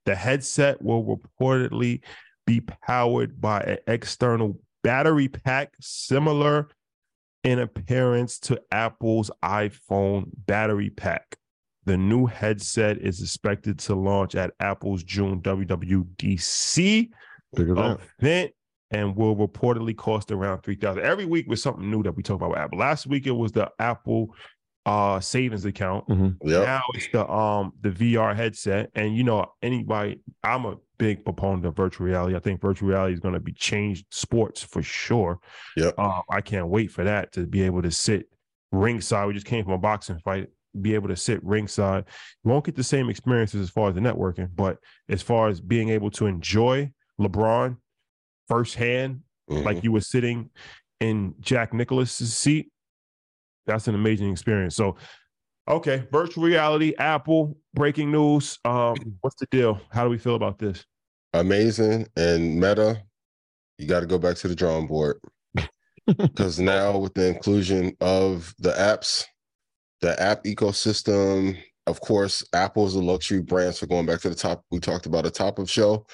The headset will reportedly be powered by an external battery pack similar in appearance to Apple's iPhone battery pack. The new headset is expected to launch at Apple's June WWDC event. and will reportedly cost around 3000 every week with something new that we talk about with apple last week it was the apple uh savings account Mhm. Yep. now it's the um the vr headset and you know anybody i'm a big proponent of virtual reality i think virtual reality is going to be changed sports for sure Yep. uh, i can't wait for that to be able to sit ringside we just came from a boxing fight be able to sit ringside you won't get the same experiences as far as the networking but as far as being able to enjoy lebron firsthand Mhm. like you were sitting in Jack Nicholson's seat. That's an amazing experience. So, okay, virtual reality, Apple, breaking news. Um, what's the deal? How do we feel about this? amazing. And Meta, you got to go back to the drawing board because now with the inclusion of the apps, the app ecosystem, of course, Apple's a luxury brand. So going back to the top, we talked about a top of show.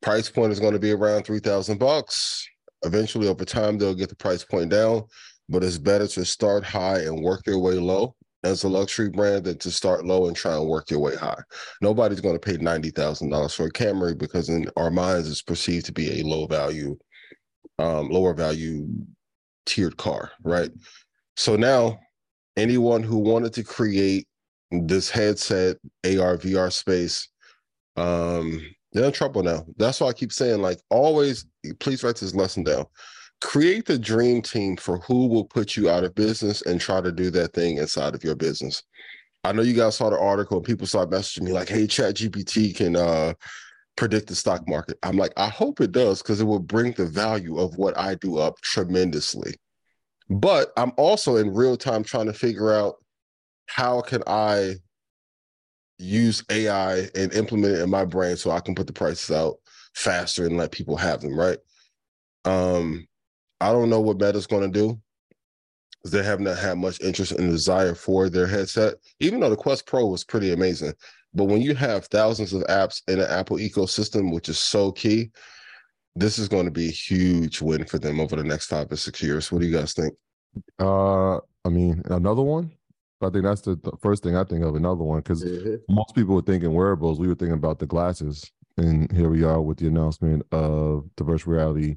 Price point is going to be around three thousand bucks. Eventually, over time, they'll get the price point down. But it's better to start high and work your way low as a luxury brand than to start low and try and work your way high. Nobody's going to pay ninety thousand dollars for a Camry because in our minds it's perceived to be a low value, um, lower value tiered car, right? So now, anyone who wanted to create this headset AR VR space, um, they're in trouble now. That's why I keep saying, like, always, please write this lesson down. Create the dream team for who will put you out of business and try to do that thing inside of your business. I know you guys saw the article and people started messaging me like, hey, Chat GPT can uh predict the stock market. I'm like, I hope it does because it will bring the value of what I do up tremendously. But I'm also in real time trying to figure out how can I use AI and implement it in my brain so I can put the prices out faster and let people have them, right? Um, I don't know what Meta's going to do. They have not had much interest and desire for their headset, even though the Quest Pro was pretty amazing. But when you have thousands of apps in the Apple ecosystem, which is so key, this is going to be a huge win for them over the next five or six years. What do you guys think? Uh, I mean, another one. I think that's the, the first thing I think of. Another one because most people were thinking wearables. We were thinking about the glasses, and here we are with the announcement of the virtual reality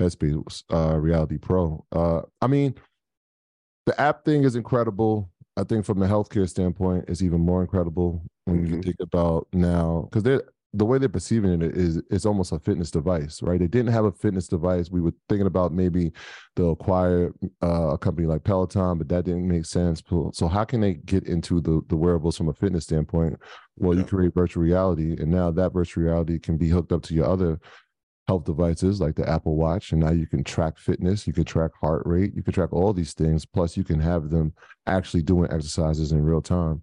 Headspace uh, Reality Pro. Uh, I mean, the app thing is incredible. I think from the healthcare standpoint, it's even more incredible when you Mhm. think about now because they're the way they're perceiving it is it's almost a fitness device, right? They didn't have a fitness device. We were thinking about maybe they'll acquire uh, a company like Peloton, but that didn't make sense. So so how can they get into the the wearables from a fitness standpoint? Well, you create virtual reality, and now that virtual reality can be hooked up to your other health devices like the Apple Watch, and now you can track fitness, you can track heart rate, you can track all these things. Plus, you can have them actually doing exercises in real time.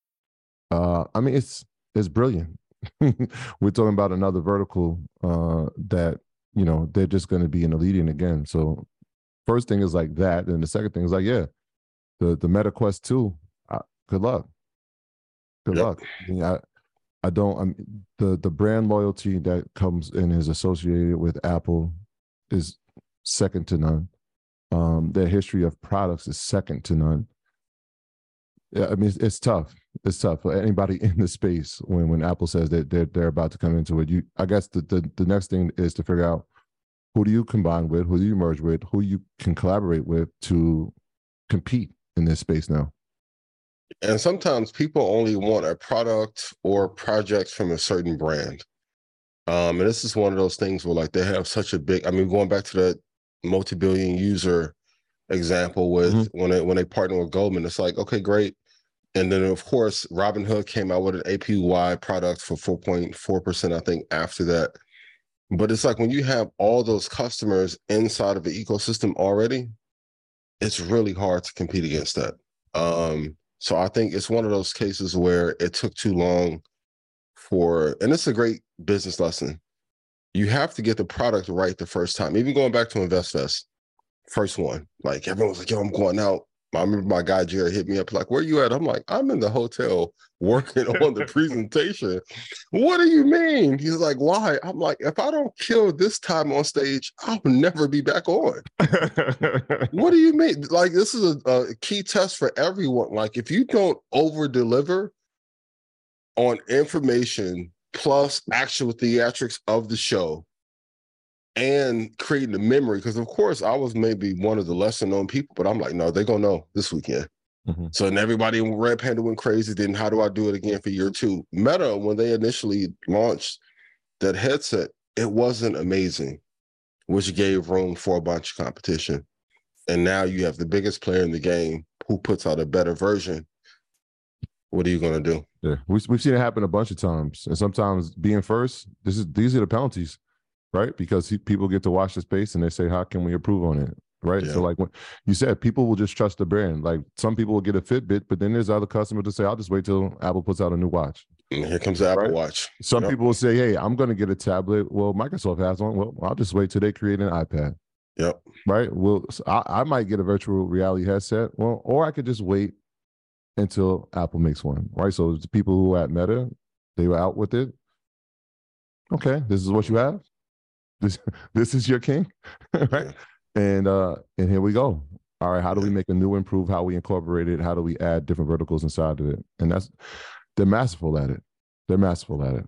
Uh, I mean, it's it's brilliant. We're talking about another vertical uh, that you know they're just going to be in the leading again. So first thing is like that, and the second thing is like yeah, the the Meta Quest two. Uh, good luck. Good Yep. luck. I, mean, I I don't. I mean, the the brand loyalty that comes and is associated with Apple is second to none. Um, their history of products is second to none. Yeah, I mean it's, it's tough. It's tough for anybody in the space when when Apple says that they're they're about to come into it. You, I guess the the, the next thing is to figure out who do you combine with, who do you merge with, who you can collaborate with to compete in this space now. And sometimes people only want a product or projects from a certain brand. Um, and this is one of those things where like they have such a big, I mean, going back to that multi-billion user example with Mhm. when they when they partner with Goldman, it's like, okay, great. And then of course, Robinhood came out with an APY product for 4.4%, I think, after that. But it's like when you have all those customers inside of the ecosystem already, it's really hard to compete against that. Um, so I think it's one of those cases where it took too long for, and it's a great business lesson. You have to get the product right the first time. Even going back to InvestFest, first one, like everyone was like, "Yo, I'm going out." I remember my guy Jared hit me up like, "Where you at?" I'm like, "I'm in the hotel working on the presentation." what do you mean? He's like, "Why?" I'm like, "If I don't kill this time on stage, I'll never be back on." What do you mean? Like this is a, a key test for everyone. Like if you don't over deliver on information plus actual theatrics of the show and creating the memory, because of course I was maybe one of the lesser known people, but I'm like, no, they're gonna know this weekend. Mhm. So and everybody in Red Panda went crazy. Then how do I do it again for year two? Meta, when they initially launched that headset, it wasn't amazing, which gave room for a bunch of competition and now you have the biggest player in the game who puts out a better version. What are you going to do? Yeah, we've we've seen it happen a bunch of times, and sometimes being first, this is these are the penalties, right? Because he, people get to watch the space and they say, "How can we improve on it?" Right. Yeah. So, like when you said, people will just trust the brand. Like some people will get a Fitbit, but then there's other customers to say, "I'll just wait till Apple puts out a new watch." And here comes the Apple Right. Watch. Some Yep. people will say, "Hey, I'm going to get a tablet." Well, Microsoft has one. Well, I'll just wait till they create an iPad. Yep. Right. Well, so I, I might get a virtual reality headset. Well, or I could just wait until Apple makes one, right? So the people who were at Meta, they were out with it. Okay, this is what you have. This this is your king, right? And uh and here we go. All right, how do we make a new improve? How we incorporate it? How do we add different verticals inside of it? And that's they're masterful at it. They're masterful at it.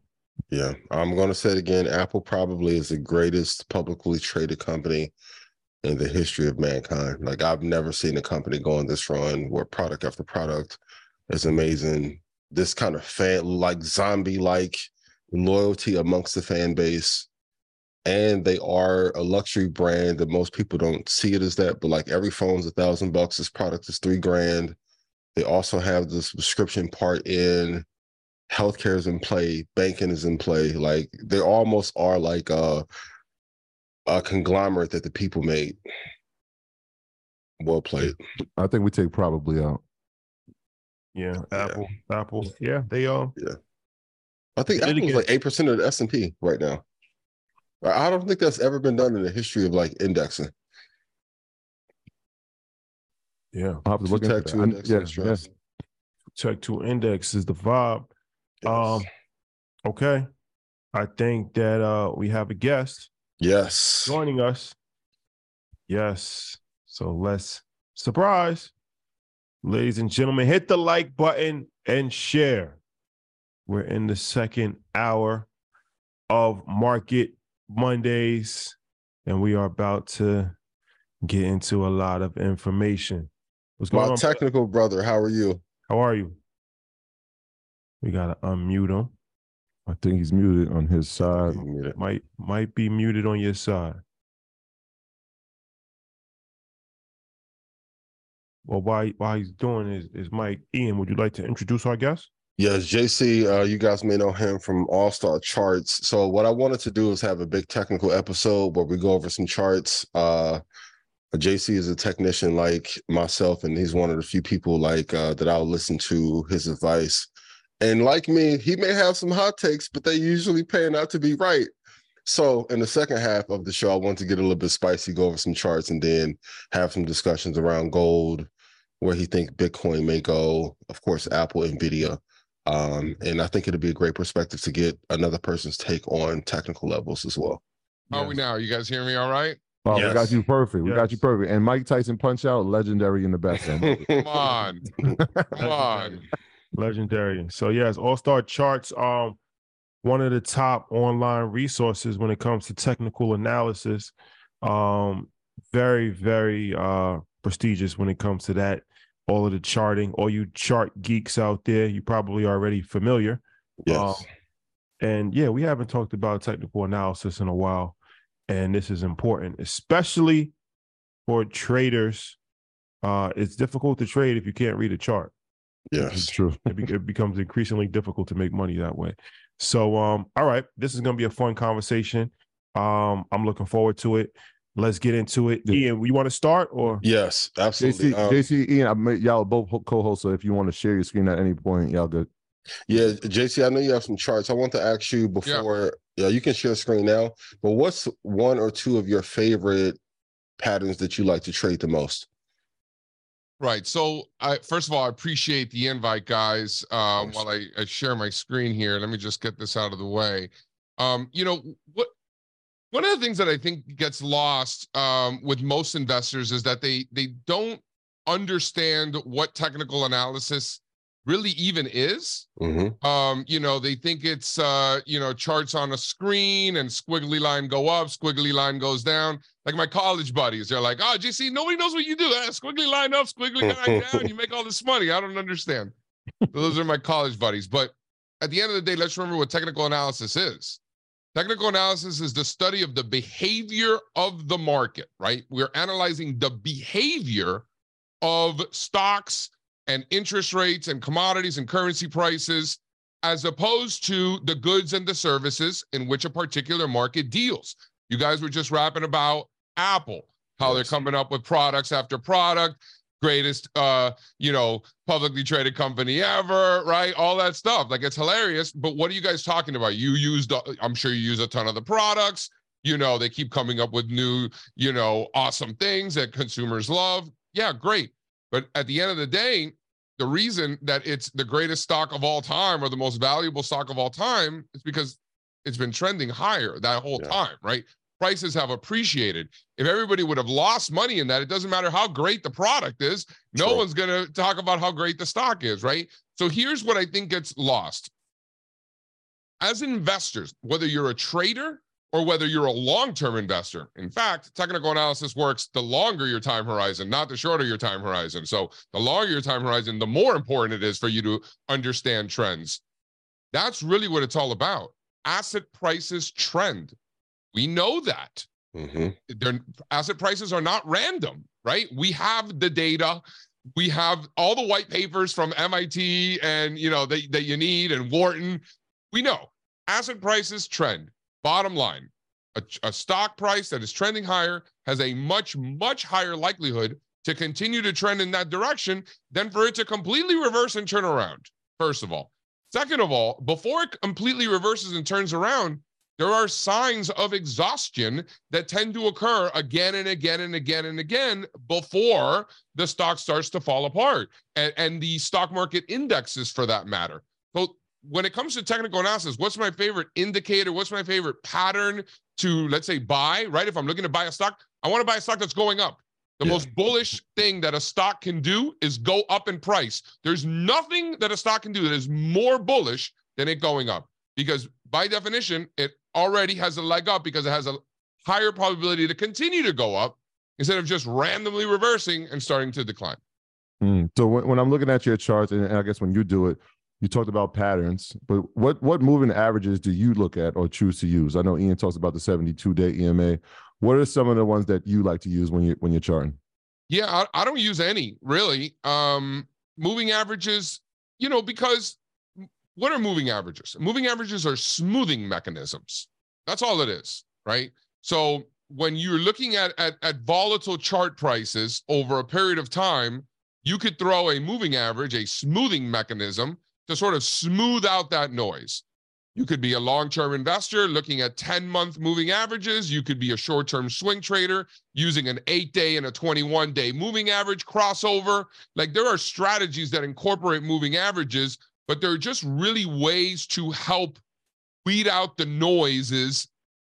Yeah, I'm going to say it again. Apple probably is the greatest publicly traded company in the history of mankind. Like I've never seen a company go on this run where product after product is amazing. This kind of fan like zombie like loyalty amongst the fan base. And they are a luxury brand that most people don't see it as that, but like every phone's a thousand bucks. This product is three grand. They also have the subscription part in healthcare is in play, banking is in play. Like they almost are like a, a conglomerate that the people made. Well played. I think we take probably out. Yeah, Yeah. Apple, Apple. Yeah, they are yeah I think Did it Apple's like eight percent of the S and P right now. I I don't think that's ever been done in the history of like indexing. yeah. I'll have to look Two tech, that. two index, yeah, and stress. Tech two index is the vibe. Um, okay. I think that uh we have a guest yes. joining us. Yes. So let's surprise. Ladies and gentlemen, hit the like button and share. We're in the second hour of Market Mondays, and we are about to get into a lot of information. What's going My on? technical brother, how are you? How are you? We gotta unmute him. I think he's muted on his side. Might might be muted on your side. Well, why while he's doing is his mic, Ian, would you like to introduce our guest? Yes, JC, uh, you guys may know him from All Star Charts. So, what I wanted to do is have a big technical episode where we go over some charts. Uh, JC is a technician like myself, and he's one of the few people like uh, that I'll listen to his advice. And like me, he may have some hot takes, but they usually pan out to be right. So, in the second half of the show, I want to get a little bit spicy, go over some charts, and then have some discussions around gold, where he think Bitcoin may go. Of course, Apple, Nvidia. Um, and I think it'd be a great perspective to get another person's take on technical levels as well. How are we now? You guys hear me all right? Oh, we got you perfect. We got you perfect. And Mike Tyson punch out, legendary in the best. I love it. Come on. Come on. Legendary. So yes, All Star Charts. Um, one of the top online resources when it comes to technical analysis. Um, very very uh prestigious when it comes to that. All of the charting. All you chart geeks out there, you probably already familiar. Yes. Um, and yeah, we haven't talked about technical analysis in a while, and this is important, especially for traders. Uh, it's difficult to trade if you can't read a chart It's yes. true. it, be- it becomes increasingly difficult to make money that way. So, um, all right, this is going to be a fun conversation. Um, I'm looking forward to it. Let's get into it. Yeah. Ian, you want to start or? Yes, absolutely. JC, Um, JC, Ian, I made, y'all are both co-hosts. So if you want to share your screen at any point, y'all good. yeah, JC, I know you have some charts. I want to ask you before, yeah, you can share screen now, but what's one or two of your favorite patterns that you like to trade the most? Right. So, I first of all, I appreciate the invite, guys. Um, course. while I, I share my screen here, let me just get this out of the way. Um, you know what? One of the things that I think gets lost um, with most investors is that they they don't understand what technical analysis really even is. Mm-hmm. um you know they think it's uh you know charts on a screen and squiggly line go up squiggly line goes down. Like my college buddies they're like oh jc nobody knows what you do. That squiggly line up squiggly line down. You make all this money. I don't understand. Those are my college buddies. But at the end of the day let's remember what technical analysis is technical analysis is the study of the behavior of the market right we're analyzing the behavior of stocks and interest rates and commodities and currency prices as opposed to the goods and the services in which a particular market deals. You guys were just rapping about Apple, how they're coming up with products after product, greatest uh, you know, publicly traded company ever, right? All that stuff. Like it's hilarious, but what are you guys talking about? You used uh, I'm sure you use a ton of the products. You know, they keep coming up with new, you know, awesome things that consumers love. Yeah, great. But at the end of the day, the reason that it's the greatest stock of all time or the most valuable stock of all time is because it's been trending higher that whole Yeah. time, right? Prices have appreciated. If everybody would have lost money in that, it doesn't matter how great the product is. No one's going to talk about how great the stock is, right? So here's what I think gets lost. As investors, whether you're a trader or whether you're a long-term investor. In fact, technical analysis works the longer your time horizon, not the shorter your time horizon. So the longer your time horizon, the more important it is for you to understand trends. That's really what it's all about. Asset prices trend. We know that. hmm Their asset prices are not random, right? We have the data. We have all the white papers from MIT and you know that, that you need and Wharton. We know asset prices trend. Bottom line, a, a stock price that is trending higher has a much, much higher likelihood to continue to trend in that direction than for it to completely reverse and turn around, first of all. Second of all, before it completely reverses and turns around, there are signs of exhaustion that tend to occur again and again and again and again before the stock starts to fall apart and, and the stock market indexes for that matter. So when it comes to technical analysis, what's my favorite indicator? What's my favorite pattern to, let's say, buy, right? If I'm looking to buy a stock, I want to buy a stock that's going up. The Yeah. most bullish thing that a stock can do is go up in price. There's nothing that a stock can do that is more bullish than it going up because by definition, it already has a leg up because it has a higher probability to continue to go up instead of just randomly reversing and starting to decline. Mm. So when, when I'm looking at your charts, and I guess when you do it, you talked about patterns, but what what moving averages do you look at or choose to use? I know Ian talks about the 72 day EMA. What are some of the ones that you like to use when you when you're charting? Yeah, I, I don't use any really. Um, moving averages, you know, because what are moving averages? Moving averages are smoothing mechanisms. That's all it is, right? So when you're looking at, at at volatile chart prices over a period of time, you could throw a moving average, a smoothing mechanism to sort of smooth out that noise. You could be a long-term investor looking at 10-month moving averages. You could be a short-term swing trader using an 8-day and a 21-day moving average crossover. Like there are strategies that incorporate moving averages, but there are just really ways to help weed out the noises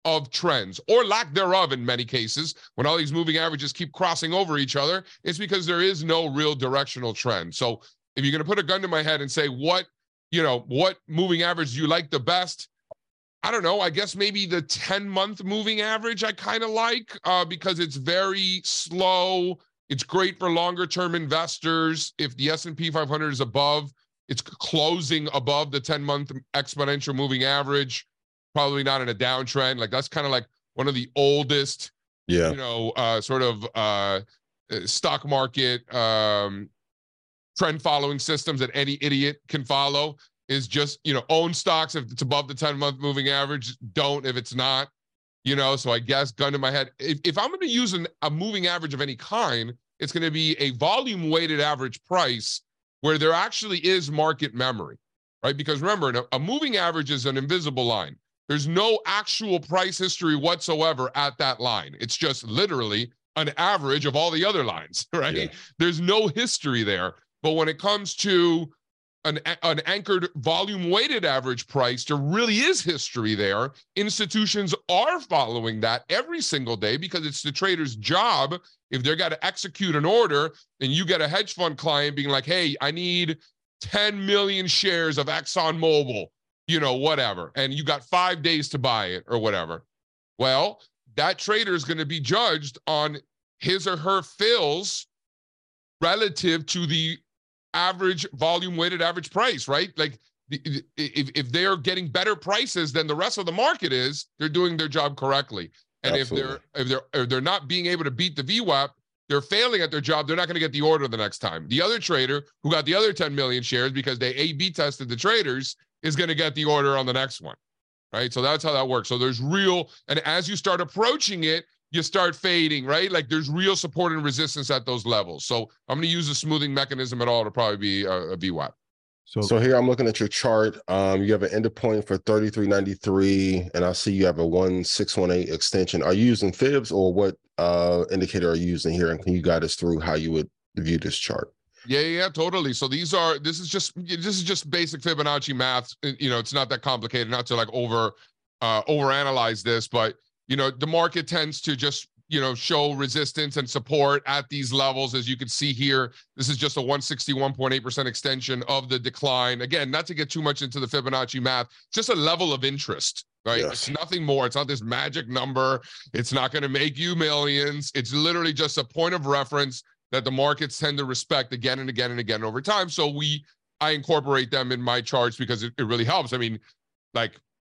of trends or lack thereof in many cases. When all these moving averages keep crossing over each other it's because there is no real directional trend. So if you're going to put a gun to my head and say what you know what moving average do you like the best? I don't know. I guess maybe the 10 month moving average i kind of like uh, because it's very slow. It's great for longer term investors. If the s&p 500 is above it's closing above the 10 month exponential moving average probably not in a downtrend like that's kind of like one of the oldest Yeah. you know, uh, sort of uh, uh, stock market um, trend following systems that any idiot can follow is just, you know, own stocks if it's above the 10 month moving average, don't if it's not, you know. So I guess, gun to my head, if, if I'm going to use an, a moving average of any kind, it's going to be a volume weighted average price where there actually is market memory, right? Because remember, a, moving average is an invisible line. There's no actual price history whatsoever at that line. It's just literally an average of all the other lines, right? Yeah. There's no history there. But when it comes to an, an anchored volume weighted average price, there really is history there. Institutions are following that every single day because it's the trader's job. If they're got to execute an order and you get a hedge fund client being like, hey, I need 10 million shares of ExxonMobil you know, whatever, and you got five days to buy it or whatever. Well, that trader is going to be judged on his or her fills relative to the average volume weighted average price, right? Like the- if, if they're getting better prices than the rest of the market is, they're doing their job correctly. And if they're if they're if they're not being able to beat the VWAP, they're failing at their job. They're not going to get the order the next time. The other trader who got the other 10 million shares because they A/B tested the traders is going to get the order on the next one. Right. So that's how that works. So there's real, and as you start approaching it, you start fading, right? Like there's real support and resistance at those levels. So I'm going to use a smoothing mechanism at all to probably be a, a VWAP. So, So here I'm looking at your chart. Um, you have an ender point for 3393, and I see you have a 1618 extension. Are you using fibs or what uh indicator are you using here? And can you guide us through how you would view this chart? Yeah, yeah, totally. So these are this is just this is just basic Fibonacci math. You know, it's not that complicated. Not to like over uh overanalyze this, but you know, the market tends to just you know show resistance and support at these levels. As you can see here this is just a 161.8% extension of the decline. Again not to get too much into the fibonacci math just a level of interest right? Yes. it's nothing more. It's not this magic number. It's not going to make you millions. It's literally just a point of reference that the markets tend to respect again and again and again over time. So we i incorporate them in my charts because it, it really helps. I mean like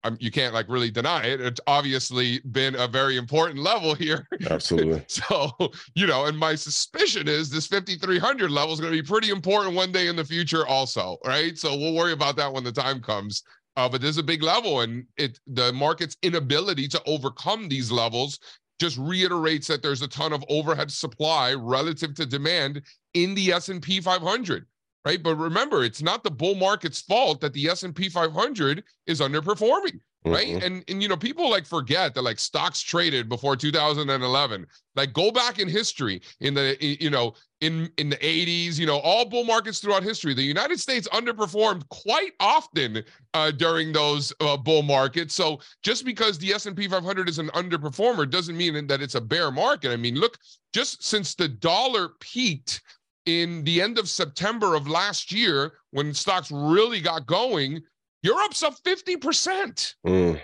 um, you can't like really deny it. It's obviously been a very important level here. Absolutely. so, you know, and my suspicion is this 5,300 level is going to be pretty important one day in the future, also. Right. So we'll worry about that when the time comes. Uh, but there's a big level, and it the market's inability to overcome these levels just reiterates that there's a ton of overhead supply relative to demand in the S&P 500 right? But remember, it's not the bull market's fault that the S&P 500 is underperforming, right? Mm-hmm. And and you know, people like forget that like stocks traded before 2011. Like go back in history in the you know, in in the 80s, you know, all bull markets throughout history, the United States underperformed quite often uh, during those uh, bull markets. So just because the S&P 500 is an underperformer doesn't mean that it's a bear market. I mean, look, just since the dollar peaked in the end of September of last year, when stocks really got going, Europe's up 50%. Mm.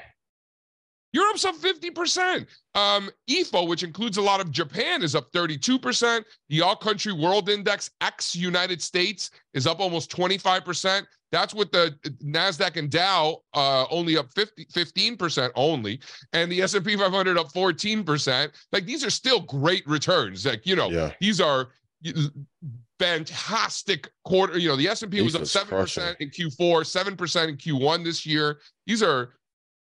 Europe's up 50%. Um, EAFE, which includes a lot of Japan, is up 32%. The All Country World Index, ex United States, is up almost 25%. That's with the Nasdaq and Dow uh, only up 50, 15% only, and the S&P 500 up 14%. Like these are still great returns. Like you know, yeah. these are fantastic quarter. You know, the S&P was up 7% in Q4, 7% in Q1 this year. These are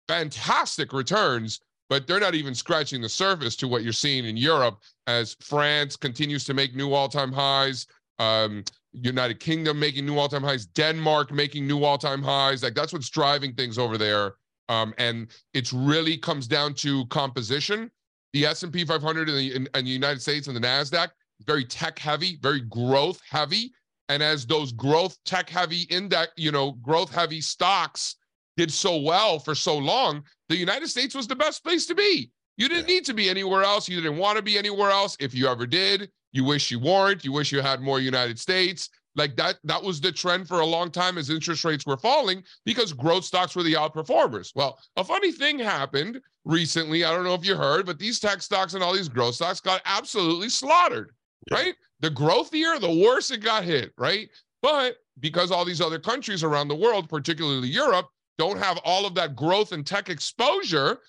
fantastic returns, but they're not even scratching the surface to what you're seeing in Europe as France continues to make new all-time highs. Um, United Kingdom making new all-time highs, Denmark making new all-time highs. Like that's what's driving things over there. Um, and it's really comes down to composition. The S&P 500 in the, in, in the United States and the Nasdaq very tech heavy, very growth heavy. And as those growth tech heavy index, you know, growth heavy stocks did so well for so long, the United States was the best place to be. You didn't yeah. need to be anywhere else. You didn't want to be anywhere else. If you ever did, you wish you weren't. You wish you had more United States. Like that, that was the trend for a long time as interest rates were falling because growth stocks were the outperformers. Well, a funny thing happened recently. I don't know if you heard, but these tech stocks and all these growth stocks got absolutely slaughtered yeah. right? The growthier, the worse it got hit, right? But because all these other countries around the world, particularly Europe, don't have all of that growth and tech exposure,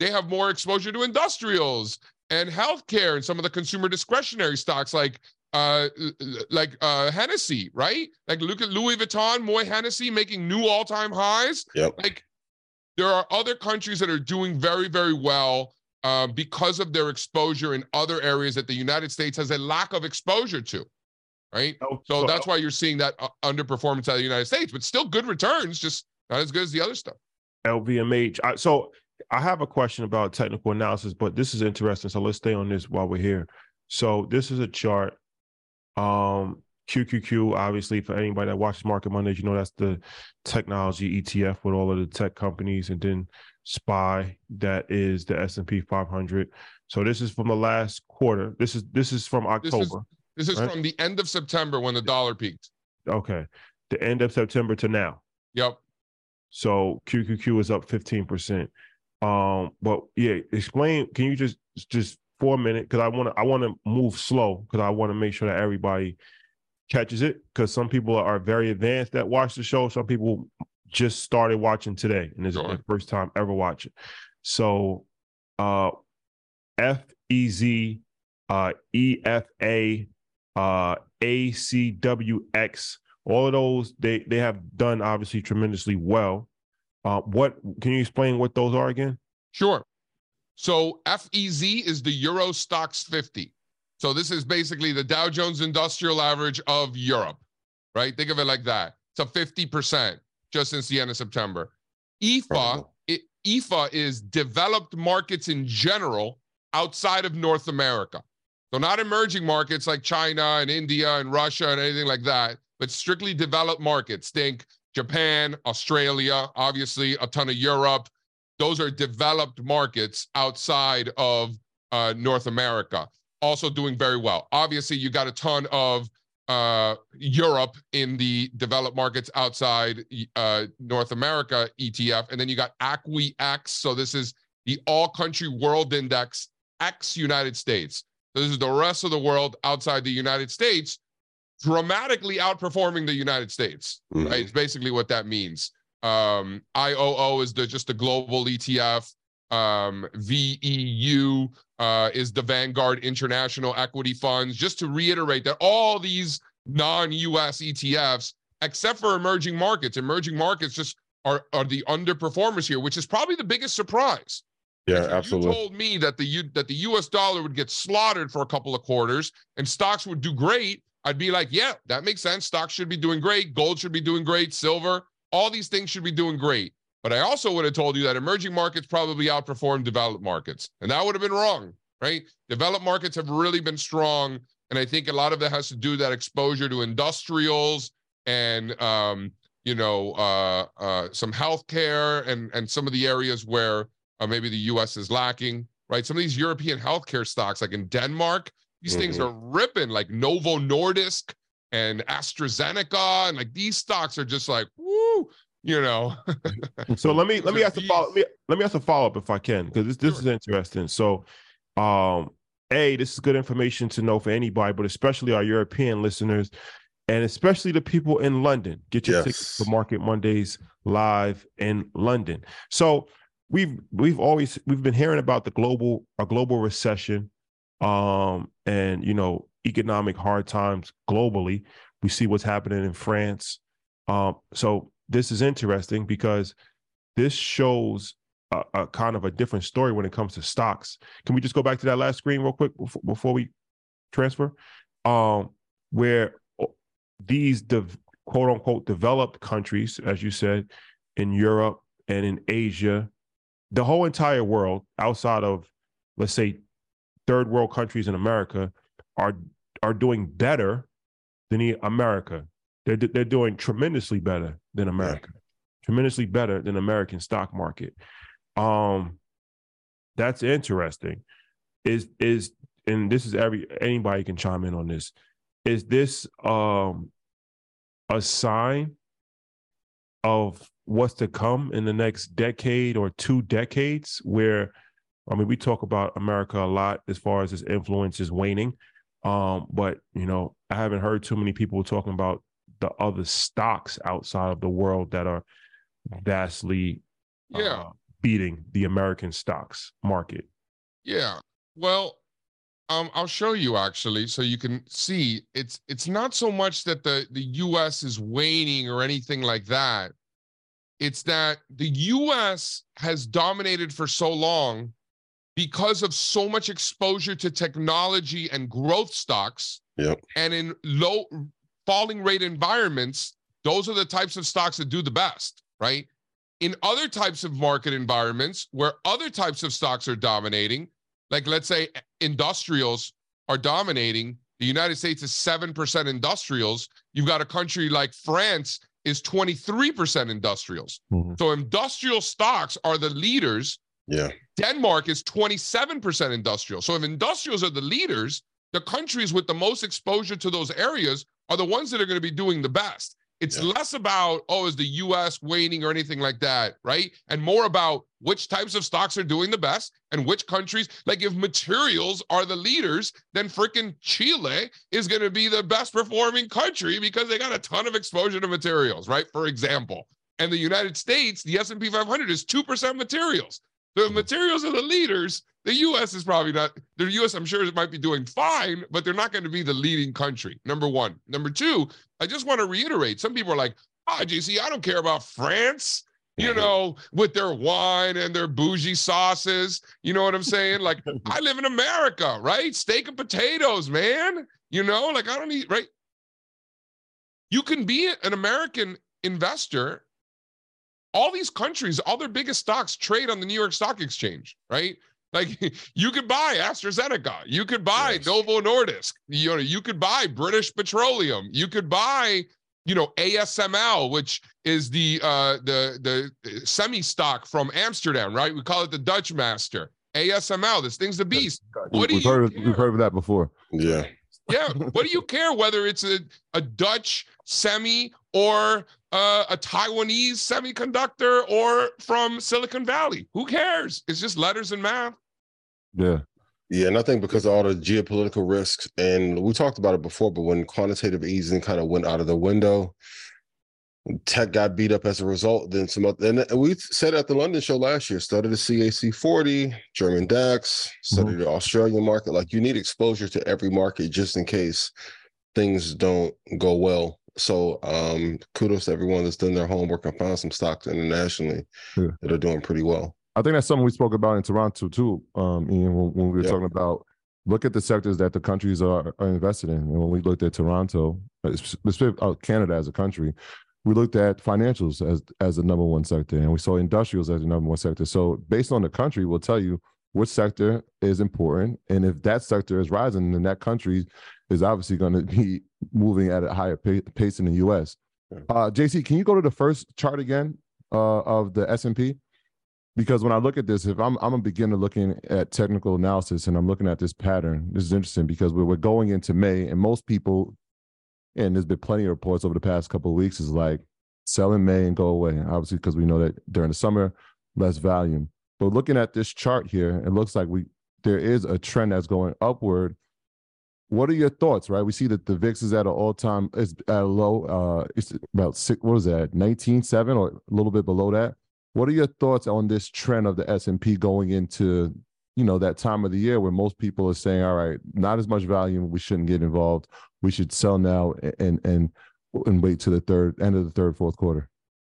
they have more exposure to industrials and healthcare and some of the consumer discretionary stocks like uh like uh Hennessy, right? Like look at Louis Vuitton, Moët Hennessy making new all-time highs. Yep. Like there are other countries that are doing very, very well uh, because of their exposure in other areas that the United States has a lack of exposure to. Right. Oh, so, that's why you're seeing that uh, underperformance out of the United States, but still good returns, just not as good as the other stuff. LVMH. I, so I have a question about technical analysis, but this is interesting. So let's stay on this while we're here. So this is a chart. Um, QQQ, obviously, for anybody that watches Market Mondays, you know that's the technology ETF with all of the tech companies, and then SPY that is the S&P 500. So this is from the last quarter. This is this is from October. This is, this is right? from the end of September when the dollar peaked. Okay, the end of September to now. Yep. So QQQ is up 15%. Um, but yeah, explain. Can you just just for a minute because I want to I want to move slow because I want to make sure that everybody catches it because some people are very advanced that watch the show. Some people just started watching today and is sure. their first time ever watching. So uh F E Z uh E F A uh A C W X all of those they they have done obviously tremendously well. Uh what can you explain what those are again? Sure. So FEZ is the Euro Stoxx 50. So this is basically the Dow Jones Industrial Average of Europe, right? Think of it like that. It's a 50% just since the end of September. EAFE, it, EAFE is developed markets in general outside of North America. So not emerging markets like China and India and Russia and anything like that, but strictly developed markets. Think Japan, Australia, obviously a ton of Europe. Those are developed markets outside of uh, North America, also doing very well. Obviously, you got a ton of uh, Europe in the developed markets outside uh, North America ETF, and then you got ACWI-X. So this is the All Country World Index X United States. So this is the rest of the world outside the United States, dramatically outperforming the United States. Mhm. Right, it's basically what that means. Um, IOO is the just the global ETF. Um, VEU uh, is the Vanguard International Equity Funds. Just to reiterate that all these non-US ETFs, except for emerging markets, emerging markets just are are the underperformers here, which is probably the biggest surprise. Yeah, If absolutely. You told me that the U, that the U.S. dollar would get slaughtered for a couple of quarters and stocks would do great. I'd be like, yeah, that makes sense. Stocks should be doing great. Gold should be doing great. Silver, all these things should be doing great. But I also would have told you that emerging markets probably outperform developed markets, and that would have been wrong, right? Developed markets have really been strong, and I think a lot of that has to do with that exposure to industrials and um, you know uh, uh, some healthcare and and some of the areas where uh, maybe the U.S. is lacking, right? Some of these European healthcare stocks, like in Denmark, these things Mhm. are ripping, like Novo Nordisk and AstraZeneca, and like these stocks are just like, woo, you know. So let me let me ask a follow let me, let me ask a follow up if I can because this this is interesting. So, um, a this is good information to know for anybody, but especially our European listeners, and especially the people in London. Get your tickets Yes. for Market Mondays live in London. So we've we've always we've been hearing about the global a global recession, um, and you know economic hard times globally. We see what's happening in France. Um, so this is interesting because this shows a, a kind of a different story when it comes to stocks. Can we just go back to that last screen real quick before, before we transfer? Um, where these quote unquote developed countries, as you said, in Europe and in Asia, the whole entire world outside of, let's say, third world countries in America are are doing better than America. They're they're doing tremendously better than America, tremendously better than American stock market. Um, that's interesting. Is is and this is every anybody can chime in on this. Is this um a sign of what's to come in the next decade or two decades? Where I mean, we talk about America a lot as far as its influence is waning. Um, but you know, I haven't heard too many people talking about the other stocks outside of the world that are vastly Yeah. uh, beating the American stocks market. Yeah. Well, um, I'll show you actually, so you can see it's it's not so much that the the U.S. is waning or anything like that. It's that the U.S. has dominated for so long because of so much exposure to technology and growth stocks. Yep. And in low falling rate environments, those are the types of stocks that do the best, right? In other types of market environments where other types of stocks are dominating, like let's say industrials are dominating, the United States is 7% industrials. You've got a country like France is 23% industrials. Mhm. So industrial stocks are the leaders Yeah. Denmark is 27% industrial. So if industrials are the leaders, the countries with the most exposure to those areas are the ones that are going to be doing the best. It's Yeah. less about, oh, is the US waning or anything like that, right? And more about which types of stocks are doing the best and which countries. Like if materials are the leaders, then freaking Chile is going to be the best performing country because they got a ton of exposure to materials, right? For example. And the United States, the S&P 500 is 2% materials. The materials are the leaders. The U.S. is probably not. The U.S. I'm sure it might be doing fine, but they're not going to be the leading country. Number one. Number two. I just want to reiterate. Some people are like, "Ah, oh, JC, I don't care about France." You know, with their wine and their bougie sauces. You know what I'm saying? Like, I live in America, right? Steak and potatoes, man. You know, like I don't need right. You can be an American investor all these countries, all their biggest stocks trade on the New York Stock Exchange, right? Like you could buy AstraZeneca, you could buy Yes. Novo Nordisk, you know, you could buy British Petroleum, you could buy, you know, ASML, which is the uh the the semi stock from Amsterdam, right? We call it the Dutch Master. ASML, this thing's the beast. What do we've you heard, care? we've heard of that before. Yeah. Yeah. What do you care whether it's a, a Dutch semi or uh, a Taiwanese semiconductor or from Silicon Valley? Who cares? It's just letters and math. Yeah. Yeah, and I think because of all the geopolitical risks, and we talked about it before, but when quantitative easing kind of went out of the window, tech got beat up as a result. Then some, other, and we said at the London show last year, studied the CAC 40, German DAX, studied the Australian market. Like you need exposure to every market just in case things don't go well. So um kudos to everyone that's done their homework and found some stocks internationally Yeah. that are doing pretty well. I think that's something we spoke about in Toronto too, um, Ian, when, when we were Yeah. talking about look at the sectors that the countries are, are invested in. And when we looked at Toronto, uh, specific, uh, Canada as a country, we looked at financials as as the number one sector, and we saw industrials as the number one sector. So based on the country, we'll tell you which sector is important, and if that sector is rising, then that country is obviously going to be moving at a higher pa- pace in the U.S. Uh, JC, can you go to the first chart again uh, of the S and P? because when I look at this, if I'm I'm a beginner looking at technical analysis and I'm looking at this pattern, this is interesting because we're, we're going into May and most people, and there's been plenty of reports over the past couple of weeks, is like sell in May and go away. Obviously, because we know that during the summer, less volume. But looking at this chart here, it looks like we there is a trend that's going upward. What are your thoughts? Right, we see that the VIX is at an all-time, it's at a low. Uh, it's about six. What was that? Nineteen seven or a little bit below that. What are your thoughts on this trend of the S and P going into you know that time of the year where most people are saying, "All right, not as much volume. We shouldn't get involved. We should sell now and and and wait to the third end of the third fourth quarter."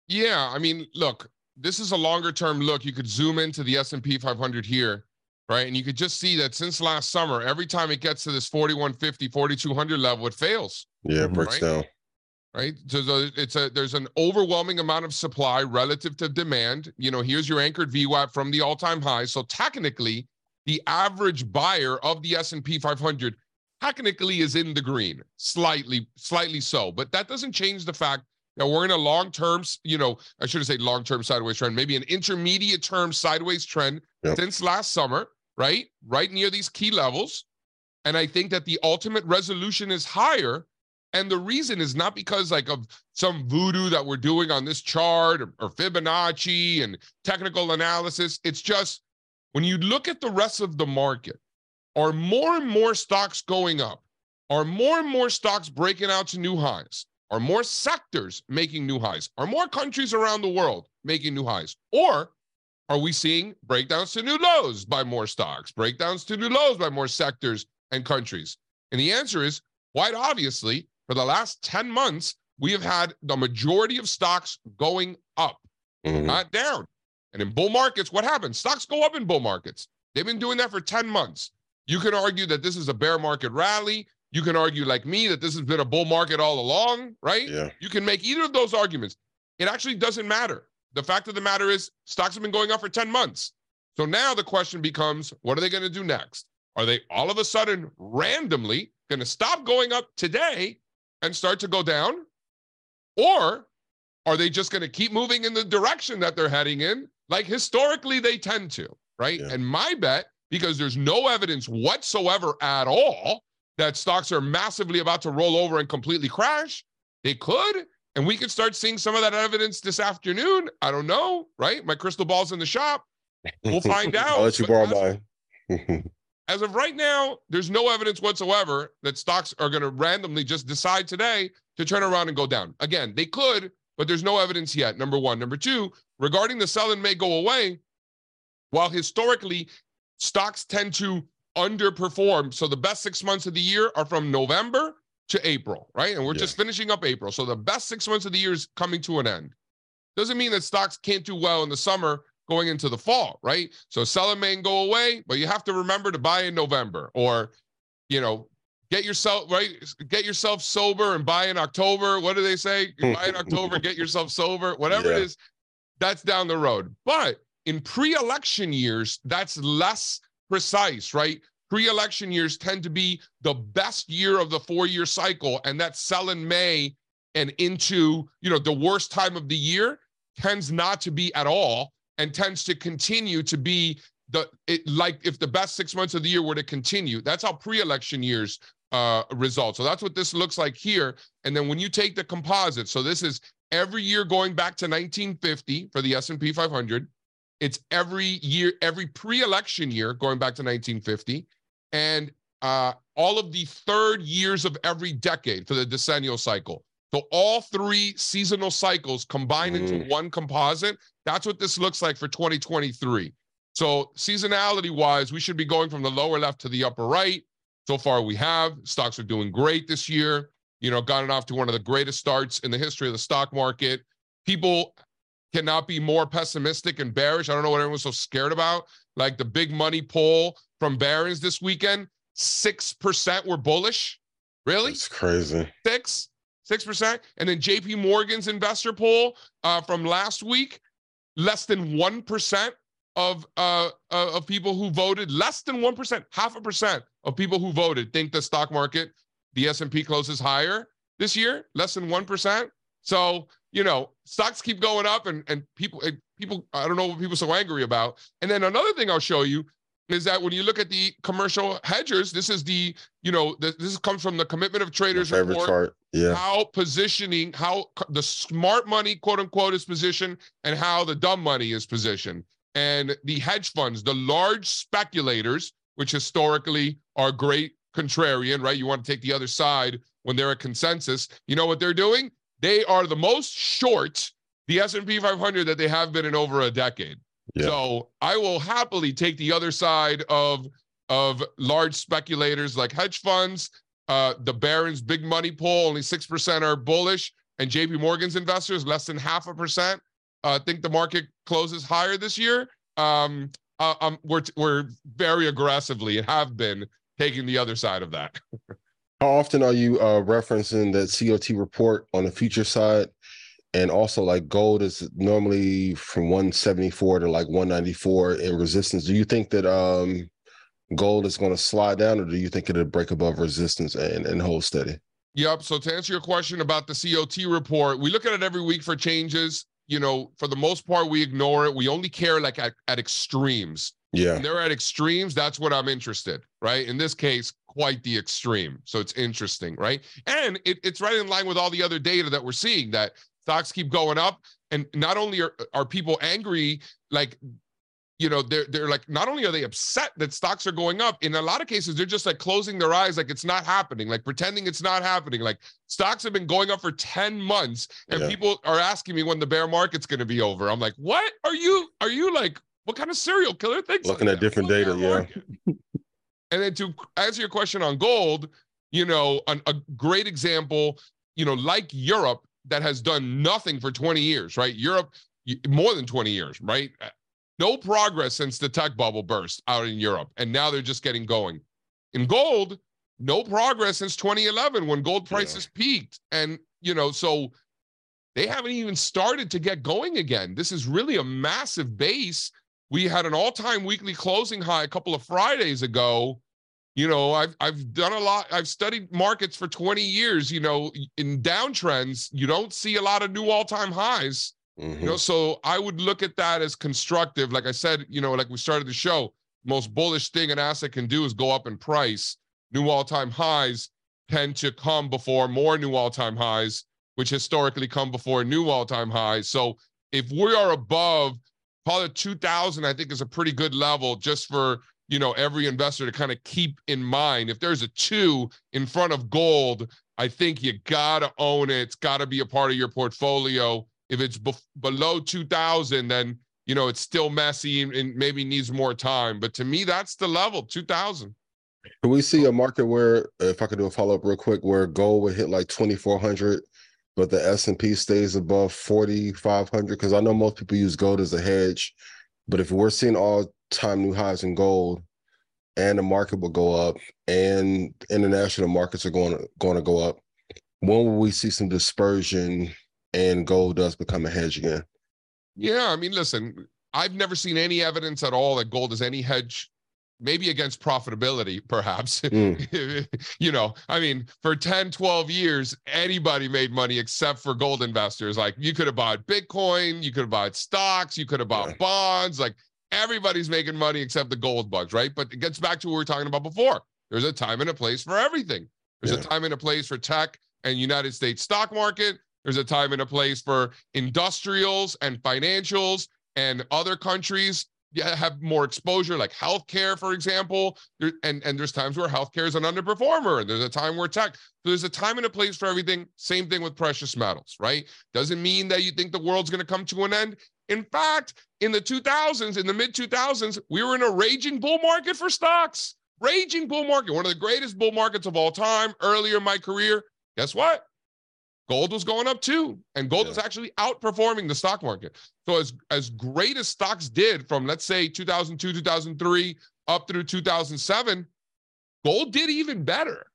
Yeah, I mean, look, this is a longer term look. You could zoom into the S&P 500 here, right? And you could just see that since last summer, every time it gets to this 4150, 4200 level, it fails, Yeah, it breaks Right. down. right? So it's a there's an overwhelming amount of supply relative to demand. You know, here's your anchored VWAP from the all-time high. So technically, the average buyer of the S&P 500 technically is in the green, slightly slightly so, but that doesn't change the fact that we're in a long-term, you know, I should have said long-term sideways trend, maybe an intermediate term sideways trend Yep. since last summer, right? Right near these key levels. And I think that the ultimate resolution is higher. And the reason is not because like of some voodoo that we're doing on this chart or, or Fibonacci and technical analysis. It's just when you look at the rest of the market, are more and more stocks going up? Are more and more stocks breaking out to new highs? Are more sectors making new highs? Are more countries around the world making new highs? Or are we seeing breakdowns to new lows by more stocks, breakdowns to new lows by more sectors and countries? And the answer is quite obviously, for the last 10 months, we have had the majority of stocks going up, Mhm. not down. And in bull markets, what happens? Stocks go up in bull markets. They've been doing that for 10 months. You can argue that this is a bear market rally. You can argue, like me, that this has been a bull market all along, right? Yeah. You can make either of those arguments. It actually doesn't matter. The fact of the matter is, stocks have been going up for 10 months. So now the question becomes what are they going to do next? Are they all of a sudden randomly going to stop going up today and start to go down? Or are they just going to keep moving in the direction that they're heading in? Like historically, they tend to, right? Yeah. And my bet, because there's no evidence whatsoever at all that stocks are massively about to roll over and completely crash, they could. And we could start seeing some of that evidence this afternoon. I don't know, right? My crystal ball's in the shop. We'll find out. I'll let you borrow as- mine. as of right now, there's no evidence whatsoever that stocks are going to randomly just decide today to turn around and go down. Again, they could, but there's no evidence yet. Number one. Number two, regarding the sell in may go away, while historically stocks tend to underperform. So the best six months of the year are from November to April, right? And we're Yeah. just finishing up April. So the best six months of the year is coming to an end. Doesn't mean that stocks can't do well in the summer going into the fall, right? So sell in may go away, but you have to remember to buy in November or, you know, get yourself right, get yourself sober and buy in October. What do they say? You buy in October, get yourself sober, whatever it Yeah. is. That's down the road. But in pre-election years, that's less precise, right? Pre-election years tend to be the best year of the four-year cycle, and that sell in May and into you know the worst time of the year tends not to be at all, and tends to continue to be the it, like if the best six months of the year were to continue. That's how pre-election years uh, result. So that's what this looks like here. And then when you take the composite, so this is every year going back to 1950 for the S&P 500. It's every year, every pre-election year going back to 1950, and uh, all of the third years of every decade for the decennial cycle. So all three seasonal cycles combined Mm. into one composite. That's what this looks like for 2023. So seasonality wise, we should be going from the lower left to the upper right. So far, we have stocks are doing great this year. You know, gotten off to one of the greatest starts in the history of the stock market. People cannot be more pessimistic and bearish. I don't know what everyone's so scared about. Like the big money poll from Barron's this weekend, six percent were bullish. Really? It's crazy. six, six percent. And then J.P. Morgan's investor poll uh, from last week, less than one percent of uh, uh, of people who voted, less than one percent, half a percent of people who voted think the stock market, the S and P closes higher this year, less than one percent. So you know, stocks keep going up, and and people and people, I don't know what people are so angry about. And then another thing I'll show you is that when you look at the commercial hedgers, this is the you know the, this comes from the commitment of traders favorite report chart. Yeah. how positioning, how the smart money, quote unquote, is positioned and how the dumb money is positioned. And the hedge funds, the large speculators, which historically are great contrarian, right? You want to take the other side when they're a consensus. You know what they're doing? They are the most short the S&P 500 that they have been in over a decade. Yeah. So I will happily take the other side of of large speculators like hedge funds, uh, the Barron's big money poll, only 6% are bullish, and JP Morgan's investors, less than half a percent, uh, think the market closes higher this year. Um, uh, um, we're, we're very aggressively and have been taking the other side of that. How often are you uh, referencing that COT report on the future side? And also, like gold is normally from 174 to like 194 in resistance. Do you think that um, gold is going to slide down, or do you think it'll break above resistance and, and hold steady? Yep. So to answer your question about the COT report, we look at it every week for changes. You know, for the most part, we ignore it. We only care like at, at extremes. Yeah. When they're at extremes, that's what I'm interested, right? In this case, quite the extreme. So it's interesting, right? And it, it's right in line with all the other data that we're seeing that stocks keep going up. And not only are, are people angry, like, you know, they're they're like, not only are they upset that stocks are going up, in a lot of cases, they're just like closing their eyes, like it's not happening, like pretending it's not happening. Like stocks have been going up for 10 months, and Yeah. people are asking me when the bear market's gonna be over. I'm like, what are you are you like what kind of serial killer thinks Looking like at that? different data, yeah. And then to answer your question on gold, you know, an, a great example, you know, like Europe that has done nothing for 20 years, right? Europe, more than 20 years, right? Uh, No progress since the tech bubble burst out in Europe. And now they're just getting going. In gold, no progress since 2011 when gold Yeah. prices peaked. And, you know, so they haven't even started to get going again. This is really a massive base. We had an all-time weekly closing high a couple of Fridays ago. You know, I've I've done a lot. I've studied markets for 20 years. You know, in downtrends, you don't see a lot of new all-time highs. Mhm. You know, so I would look at that as constructive. Like I said, you know, like we started the show, most bullish thing an asset can do is go up in price. New all-time highs tend to come before more new all-time highs, which historically come before new all-time highs. So if we are above, call it 2000, I think is a pretty good level just for, you know, every investor to kind of keep in mind. If there's a two in front of gold, I think you gotta own it. It's gotta be a part of your portfolio. If it's below 2000, then you know it's still messy and- maybe needs more time. But to me, that's the level 2000. Can we see a market where, if I could do a follow up real quick, where gold would hit like 2400, but the S and P stays above 4500? Because I know most people use gold as a hedge, but if we're seeing all time new highs in gold, and the market will go up, and international markets are going to going to go up, when will we see some dispersion and gold does become a hedge again? Yeah, I mean, listen, I've never seen any evidence at all that gold is any hedge maybe against profitability, perhaps. Mm. you know, I mean, for 10, 12 years, anybody made money except for gold investors. Like you could have bought Bitcoin, you could have bought stocks, you could have bought Yeah. bonds. Like everybody's making money except the gold bugs, right? But it gets back to what we were talking about before. There's a time and a place for everything. There's Yeah. a time and a place for tech and United States stock market. There's a time and a place for industrials and financials and other countries have more exposure, like healthcare, for example. There, and, and there's times where healthcare is an underperformer, and there's a time where tech. So there's a time and a place for everything. Same thing with precious metals, right? Doesn't mean that you think the world's going to come to an end. In fact, in the 2000s, in the mid 2000s, we were in a raging bull market for stocks. Raging bull market, one of the greatest bull markets of all time. Earlier in my career, guess what? Gold was going up too, and gold Yeah. was actually outperforming the stock market. So as as great as stocks did from let's say 2002, 2003 up through 2007, gold did even better.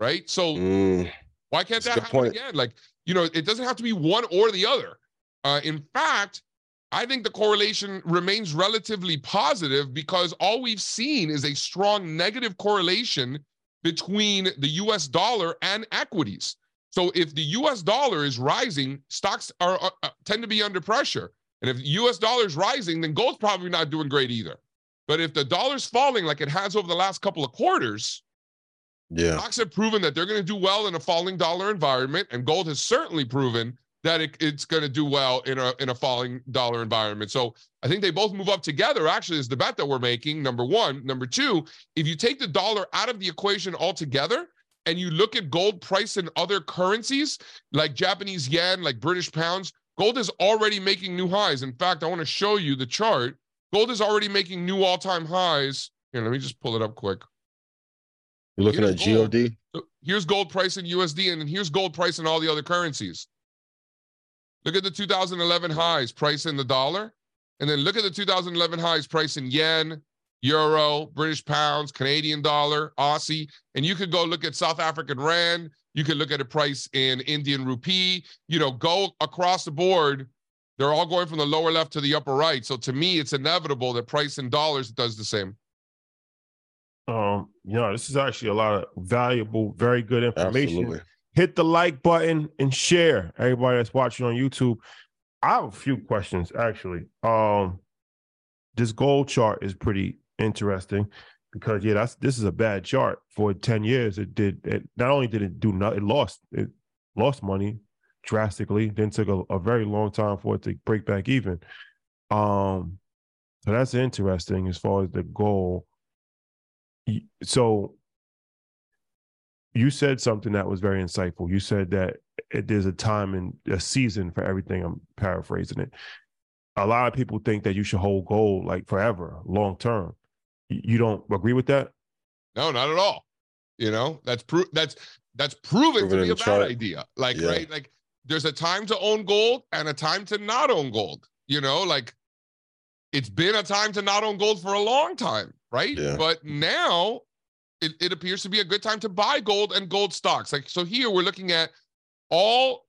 Right? So Mm. why can't That's that happen point. again? Like, you know, it doesn't have to be one or the other. Uh, in fact, I think the correlation remains relatively positive because all we've seen is a strong negative correlation between the US dollar and equities. So if the US dollar is rising, stocks are, are- uh, tend to be under pressure. And if the US dollar is rising, then gold's probably not doing great either. But if the dollar's falling like it has over the last couple of quarters, Yeah. Stocks have proven that they're going to do well in a falling dollar environment, and gold has certainly proven that it, it's going to do well in a in a falling dollar environment. So I think they both move up together. Actually, is the bet that we're making. Number one, number two. If you take the dollar out of the equation altogether, and you look at gold price in other currencies like Japanese yen, like British pounds, gold is already making new highs. In fact, I want to show you the chart. Gold is already making new all-time highs. Here, let me just pull it up quick. You're looking Here's at gold. GOD. Here's gold price in USD, and then here's gold price in all the other currencies. Look at the 2011 highs price in the dollar, and then look at the 2011 highs price in yen, euro, British pounds, Canadian dollar, Aussie, and you could go look at South African rand. You could look at a price in Indian rupee. You know, go across the board. They're all going from the lower left to the upper right. So to me, it's inevitable that price in dollars does the same. Um, you know, this is actually a lot of valuable, very good information. Absolutely. Hit the like button and share. Everybody that's watching on YouTube. I have a few questions actually. Um, this gold chart is pretty interesting because yeah, that's this is a bad chart for 10 years. It did it not only did it do not it lost it lost money drastically, then took a, a very long time for it to break back even. Um, so that's interesting as far as the goal. So you said something that was very insightful. You said that it, there's a time and a season for everything. I'm paraphrasing it. A lot of people think that you should hold gold like forever, long term. Y- You don't agree with that? No, not at all. You know, that's pro- that's that's proven Proven to be the a bad chart. idea. Like, Yeah. right? Like there's a time to own gold and a time to not own gold. You know, like it's been a time to not own gold for a long time, right? Yeah. But now it, it appears to be a good time to buy gold and gold stocks. Like so here we're looking at all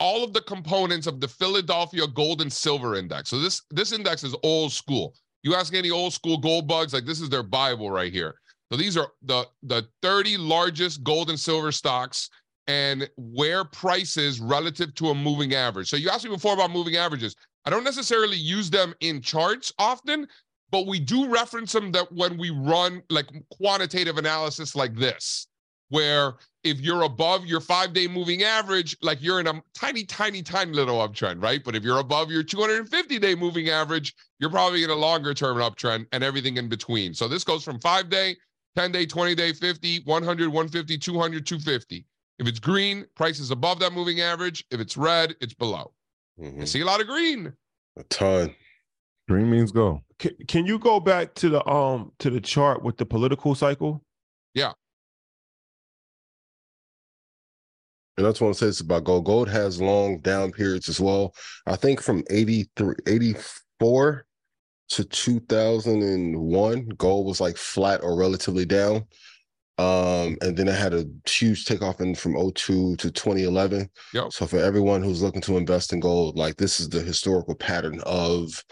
all of the components of the Philadelphia Gold and Silver Index. So this this index is old school. You ask any old school gold bugs, like this is their Bible right here. So these are the the 30 largest gold and silver stocks and where prices relative to a moving average. So you asked me before about moving averages. I don't necessarily use them in charts often, but we do reference them that when we run like quantitative analysis like this, where if you're above your five day moving average, like you're in a tiny, tiny, tiny little uptrend, right? But if you're above your 250 day moving average, you're probably in a longer term uptrend and everything in between. So this goes from five day, 10 day, 20 day, 50, 100, 150, 200, 250. If it's green, price is above that moving average. If it's red, it's below. I Mhm. see a lot of green. A ton. Green means go. Can, can you go back to the um to the chart with the political cycle? And that's what I say it's about gold. Gold has long down periods as well. I think from 83, 84 to 2001, gold was like flat or relatively down. Um, and then it had a huge takeoff in from 02 to 2011. Yep. So for everyone who's looking to invest in gold, like this is the historical pattern of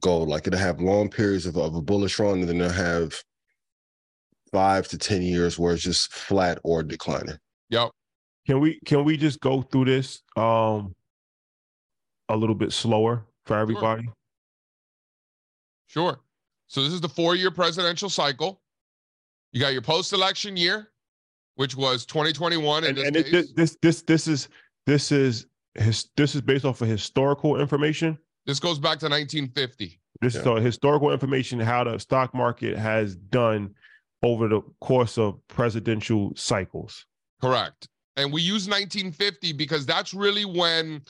gold. Like it'll have long periods of, of a bullish run, and then it'll have five to ten years where it's just flat or declining. Yep. Can we can we just go through this um a little bit slower for everybody? Sure. So this is the four-year presidential cycle. You got your post-election year, which was 2021. In And, this and it, case. this this this this is this is his this is based off of historical information. This goes back to 1950. This is uh, historical information how the stock market has done over the course of presidential cycles. Correct. And we use 1950 because that's really when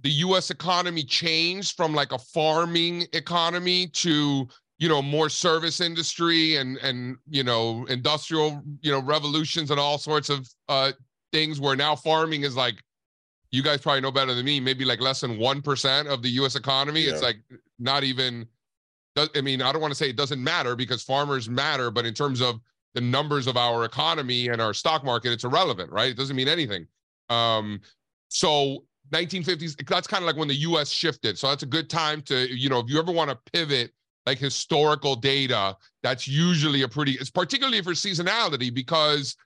the US economy changed from like a farming economy to, you know, more service industry and and you know, industrial, you know, revolutions and all sorts of uh things where now farming is like you guys probably know better than me, maybe like less than 1% of the US economy. It's like not even I mean, I don't want to say it doesn't matter because farmers matter, but in terms of the numbers of our economy and our stock market, it's irrelevant, right? It doesn't mean anything. Um, so 1950s, that's kind of like when the US shifted. So that's a good time to, you know, if you ever want to pivot like historical data, that's usually a pretty, it's particularly for seasonality because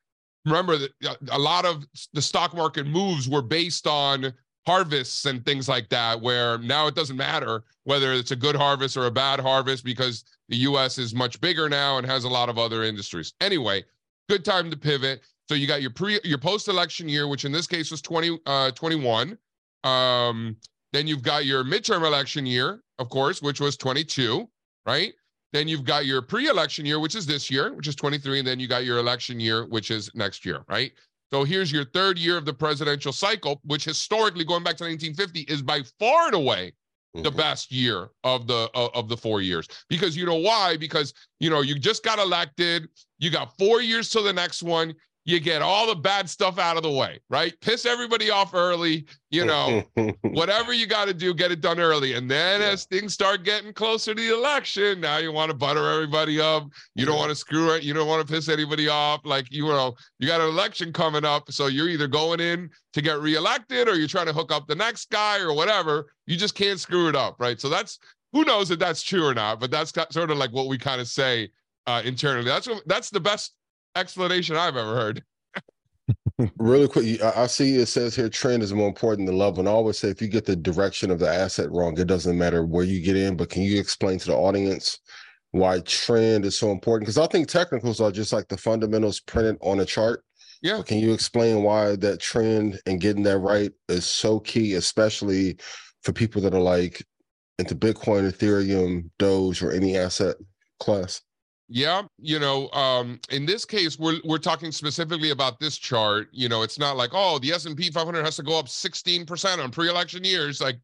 remember that uh, a lot of the stock market moves were based on harvests and things like that, where now it doesn't matter whether it's a good harvest or a bad harvest because the US is much bigger now and has a lot of other industries. Anyway, good time to pivot. So you got your pre your post-election year, which in this case was 20 uh 21. Um, then you've got your midterm election year, of course, which was 22, right? Then you've got your pre-election year, which is this year, which is 23, and then you got your election year, which is next year, right? So here's your third year of the presidential cycle, which historically, going back to 1950, is by far and away the Mhm. best year of the of of the four years. Because you know why? Because you know you just got elected, you got four years to the next one. You get all the bad stuff out of the way, right? Piss everybody off early, you know, whatever you got to do, get it done early. And then Yeah. as things start getting closer to the election, now you want to butter everybody up. You don't want to screw it. You don't want to piss anybody off. Like, you know, you got an election coming up. So you're either going in to get reelected or you're trying to hook up the next guy or whatever. You just can't screw it up, right? So that's who knows if that's true or not, but that's sort of like what we kind of say uh, internally. That's what, that's the best explanation I've ever heard. Really quick, I, see it says here trend is more important than love. And I always say if you get the direction of the asset wrong, it doesn't matter where you get in. But can you explain to the audience why trend is so important? Because I think technicals are just like the fundamentals printed on a chart. Yeah. But can you explain why that trend and getting that right is so key, especially for people that are like into Bitcoin, Ethereum, Doge, or any asset class? Yeah, you know, um, in this case, we're we're talking specifically about this chart. You know, it's not like oh, the S and P 500 has to go up 16 percent on pre-election years. Like,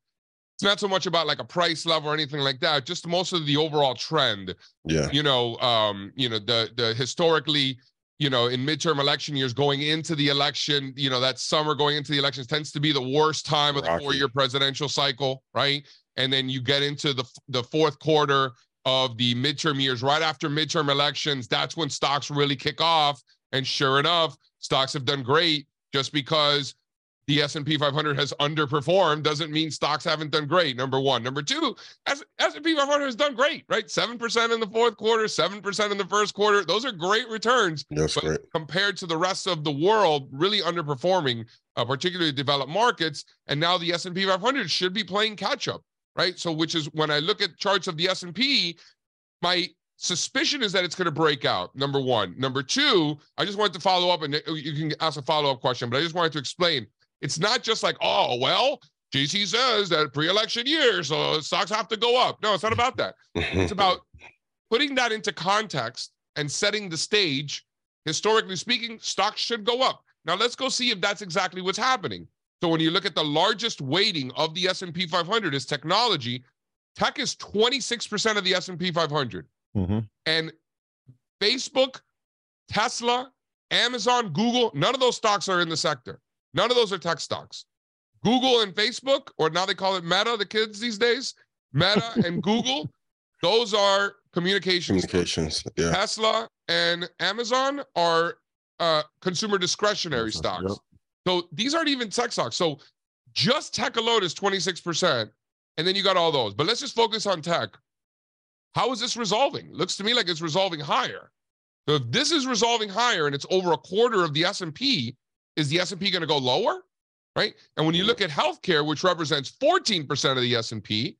it's not so much about like a price level or anything like that. Just most of the overall trend. Yeah. You know, um, you know the the historically, you know, in midterm election years going into the election, you know, that summer going into the elections tends to be the worst time of the four-year presidential cycle, right? And then you get into the the fourth quarter of the midterm years, right after midterm elections, that's when stocks really kick off. And sure enough, stocks have done great. Just because the S&P 500 has underperformed doesn't mean stocks haven't done great. Number one. Number two, S- S&P 500 has done great, right? 7% in the fourth quarter, 7% in the first quarter. Those are great returns That's but great. compared to the rest of the world really underperforming uh, particularly developed markets and now the s&p 500 should be playing catch up right so which is when i look at charts of the s&p my suspicion is that it's going to break out number one number two i just wanted to follow up and uh, you can ask a follow-up question but i just wanted to explain it's not just like oh well jc says that pre-election year so stocks have to go up no it's not about that it's about putting that into context and setting the stage. Historically speaking, stocks should go up. Now let's go see if that's exactly what's happening. So when you look at the largest weighting of the S&P 500 is technology, tech is 26% of the S&P 500. Mhm. And Facebook, Tesla, Amazon, Google, none of those stocks are in the sector. None of those are tech stocks. Google and Facebook, or now they call it Meta, the kids these days, Meta and Google, those are communications. Communications. Yeah. Tesla and Amazon are uh, consumer discretionary stocks. Yep. So these aren't even tech stocks. So just tech alone is 26%. And then you got all those. But let's just focus on tech. How is this resolving? Looks to me like it's resolving higher. So if this is resolving higher and it's over a quarter of the S&P, is the S&P going to go lower? Right? And when you look at healthcare, which represents 14% of the S&P,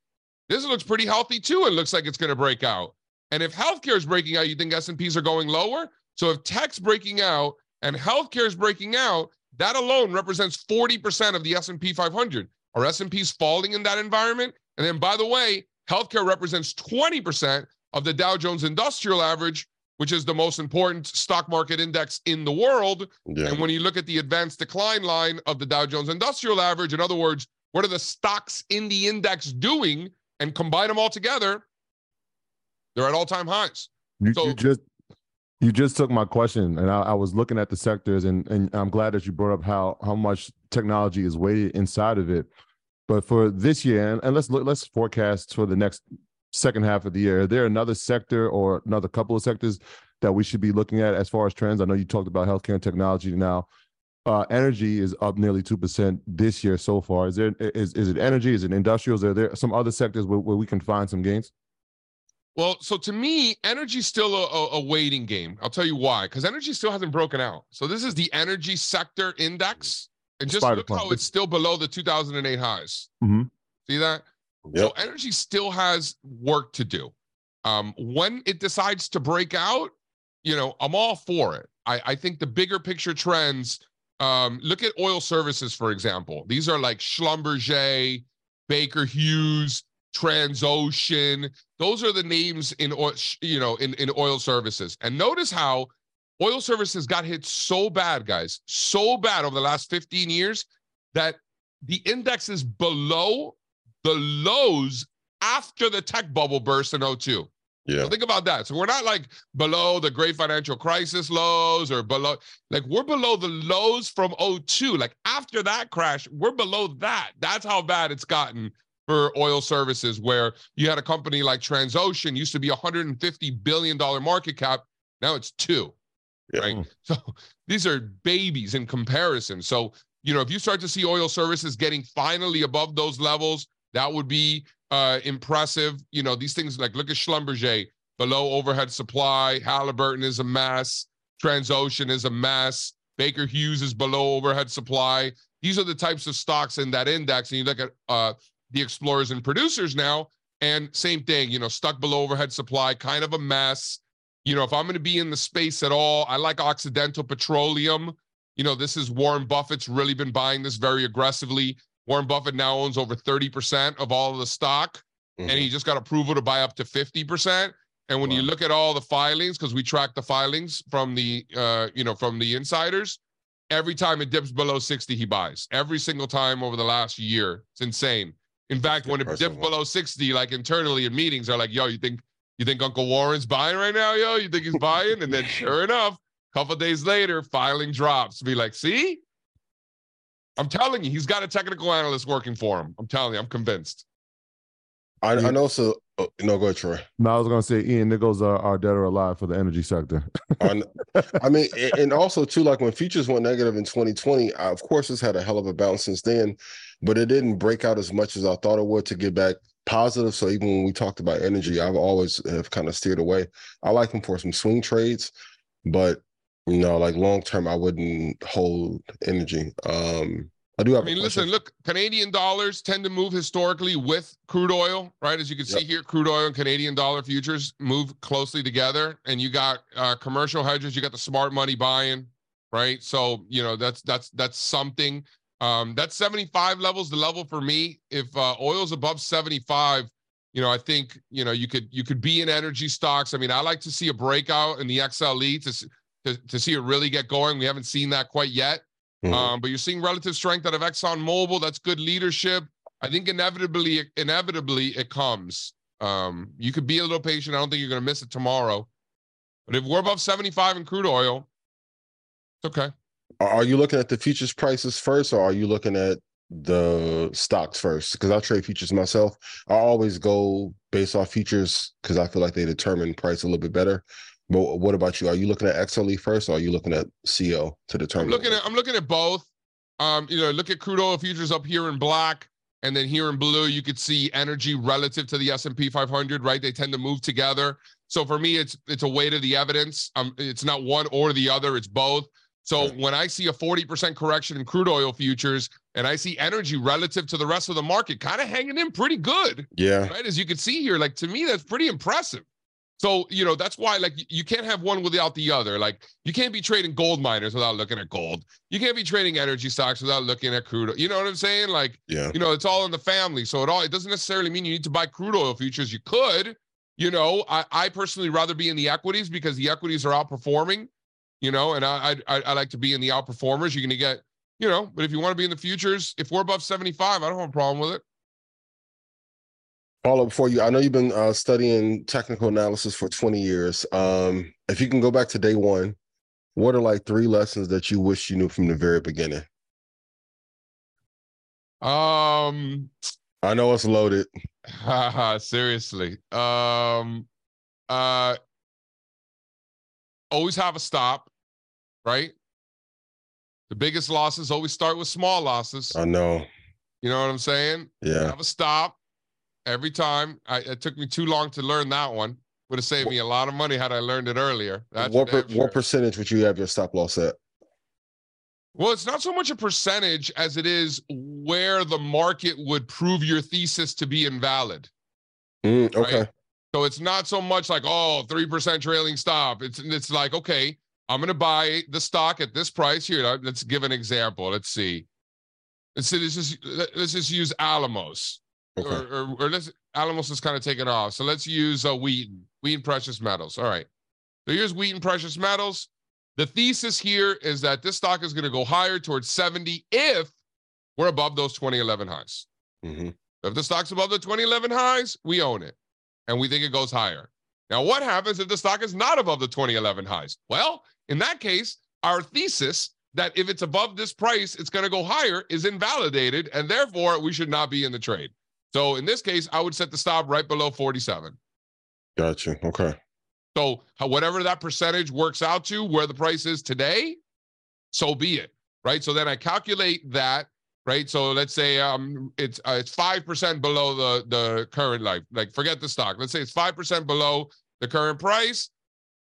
this looks pretty healthy too and looks like it's going to break out. And if healthcare is breaking out, you think S&Ps are going lower? So if tech's breaking out and healthcare is breaking out, that alone represents 40% of the S&P 500. Are S&Ps falling in that environment? And then by the way, healthcare represents 20% of the Dow Jones Industrial Average, which is the most important stock market index in the world. Yeah. And when you look at the advanced decline line of the Dow Jones Industrial Average, in other words, what are the stocks in the index doing and combine them all together, they're at all-time highs. You, So- you just you just took my question, and I, I was looking at the sectors, and and I'm glad that you brought up how how much technology is weighted inside of it. But for this year, and, and let's look, let's forecast for the next second half of the year. Is there another sector or another couple of sectors that we should be looking at as far as trends? I know you talked about healthcare and technology. Now, uh, energy is up nearly two percent this year so far. Is there is is it energy? Is it industrials? Are there some other sectors where, where we can find some gains? Well, so to me, energy's still a, a, a waiting game. I'll tell you why. Because energy still hasn't broken out. So this is the energy sector index. And just Spider look how it's still below the 2008 highs. Mhm. See that? Yep. So energy still has work to do. Um, when it decides to break out, you know, I'm all for it. I, I think the bigger picture trends. Um, look at oil services, for example. These are like Schlumberger, Baker Hughes, Transocean. Those are the names in oil, you know, in, in oil services. And notice how oil services got hit so bad, guys, so bad over the last 15 years that the index is below the lows after the tech bubble burst in 02. Yeah. So think about that. So we're not like below the great financial crisis lows or below, like we're below the lows from 02. Like after that crash, we're below that. That's how bad it's gotten for oil services, where you had a company like Transocean used to be a $150 billion market cap. Now it's two, Yeah. right? So these are babies in comparison. So, you know, if you start to see oil services getting finally above those levels, that would be uh, impressive. You know, these things like look at Schlumberger below overhead supply. Halliburton is a mess. Transocean is a mess. Baker Hughes is below overhead supply. These are the types of stocks in that index. And you look at uh, the explorers and producers now, and same thing, you know, stuck below overhead supply, kind of a mess. You know, if I'm going to be in the space at all, I like Occidental Petroleum. You know, this is Warren Buffett's really been buying this very aggressively. Warren Buffett now owns over 30% of all of the stock, and Mhm. he just got approval to buy up to 50%. And when you look at all the filings, because we track the filings from the uh, you know, from the insiders, every time it dips below 60, he buys. Every single time over the last year. It's insane. In fact, when it impressive, dips below 60, like internally in meetings, they're like, yo, you think you think Uncle Warren's buying right now, yo? You think he's buying? And then sure enough, a couple days later, filing drops. Be like, see? I'm telling you, he's got a technical analyst working for him. I'm telling you, I'm convinced. I, I know. So oh, no, go ahead, Troy. No, I was going to say, Ian, there are, our, our dead or alive for the energy sector. I, I mean, and also too, like when futures went negative in 2020, uh, of course, it's had a hell of a bounce since then, but it didn't break out as much as I thought it would to get back positive. So even when we talked about energy, I've always have kind of steered away. I like them for some swing trades, but you know, like long term, I wouldn't hold energy. Um, I do have. I mean, listen, look, Canadian dollars tend to move historically with crude oil, right? As you can see here, crude oil and Canadian dollar futures move closely together. And you got uh, commercial hedges, you got the smart money buying, right? So, you know, that's that's that's something. Um, that's 75 levels, the level for me. If uh, oil's above 75, you know, I think you know you could you could be in energy stocks. I mean, I like to see a breakout in the XLE to to, to see it really get going. We haven't seen that quite yet. Mhm. Um, but you're seeing relative strength out of Exxon Mobil. That's good leadership. I think inevitably, inevitably it comes. Um, you could be a little patient. I don't think you're going to miss it tomorrow. But if we're above 75 in crude oil, it's okay. Are you looking at the futures prices first, or are you looking at the stocks first? Because I trade futures myself. I always go based off futures because I feel like they determine price a little bit better. But what about you? Are you looking at XLE first, or are you looking at CO to I'm determine? looking at I'm looking at both. Um, you know, look at crude oil futures up here in black. And then here in blue, you could see energy relative to the S&P 500, right? They tend to move together. So for me, it's it's a weight of the evidence. Um, it's not one or the other, it's both. So when I see a 40% correction in crude oil futures and I see energy relative to the rest of the market kind of hanging in pretty good, Yeah. right? As you can see here, like to me, that's pretty impressive. So, you know, that's why like you can't have one without the other. Like you can't be trading gold miners without looking at gold. You can't be trading energy stocks without looking at crude. You know what I'm saying? Like, Yeah. you know, it's all in the family. So it all it doesn't necessarily mean you need to buy crude oil futures. You could, you know, I, I personally rather be in the equities because the equities are outperforming, you know, and I I, I like to be in the outperformers. You're gonna get, you know, but if you want to be in the futures, if we're above 75, I don't have a problem with it. Up for you. I know you've been uh, studying technical analysis for 20 years. Um, if you can go back to day one, what are like three lessons that you wish you knew from the very beginning? Um I know it's loaded. seriously. Um uh always have a stop, right? The biggest losses always start with small losses. I know. You know what I'm saying? Yeah. Have a stop every time. I, it took me too long to learn that one. Would have saved me a lot of money had I learned it earlier. That's what per, sure. what percentage would you have your stop loss at? Well, it's not so much a percentage as it is where the market would prove your thesis to be invalid. Mm, okay. Right. So it's not so much like, oh, 3% trailing stop. It's it's like, okay, I'm gonna buy the stock at this price here. let- Let's give an example. Let's see. Let's see, let's just let's just use Alamos. Okay. Or, or, or let's Alamos is kind of taken off. So let's use uh, Wheaton, Wheaton Precious Metals. All right. So here's Wheaton Precious Metals. The thesis here is that this stock is going to go higher towards 70 if we're above those 2011 highs. hmm If the stock's above the 2011 highs, we own it and we think it goes higher. Now, what happens if the stock is not above the 2011 highs? Well, in that case, our thesis that if it's above this price, it's going to go higher is invalidated, and therefore we should not be in the trade. So in this case, I would set the stop right below 47. Gotcha. Okay. So whatever that percentage works out to where the price is today, so be it, right? So then I calculate that, right? So let's say um it's uh, it's five percent below the the current life. Like forget the stock. Let's say it's five percent below the current price,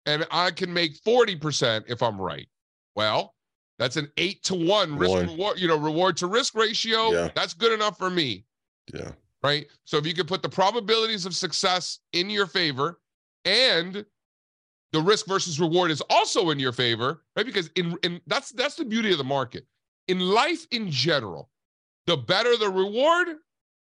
and I can make forty percent if I'm right. Well, that's an eight to one risk One. reward, you know, reward to risk ratio. Yeah. That's good enough for me Yeah. right? So if you could put the probabilities of success in your favor and the risk versus reward is also in your favor, right? Because in, in that's that's the beauty of the market. In life in general, the better the reward,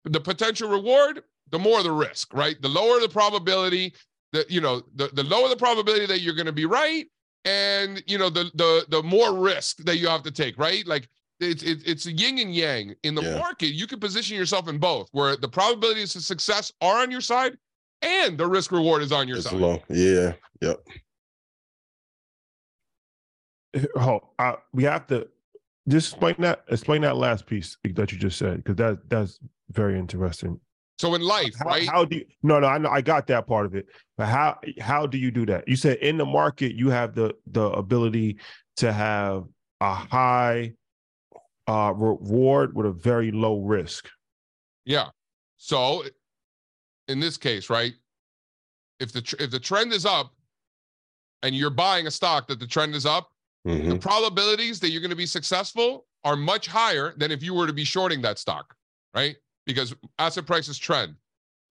the potential reward, the more the risk, right? The lower the probability that you know, the, the lower the probability that you're going to be right, and you know, the the the more risk that you have to take, right? Like it's it's it's a yin and yang in the Yeah. market. You can position yourself in both, where the probabilities of success are on your side, and the risk reward is on your It's side. low. Yeah. Yep. Oh, I, we have to just explain that. Explain that last piece that you just said because that that's very interesting. So in life, How, right? how do you? No, no, I know I got that part of it. But how how do you do that? You said in the market you have the the ability to have a high uh reward with a very low risk. Yeah. So in this case, right? If the tr- if the trend is up and you're buying a stock that the trend is up, hmm the probabilities that you're going to be successful are much higher than if you were to be shorting that stock, right? Because asset prices trend.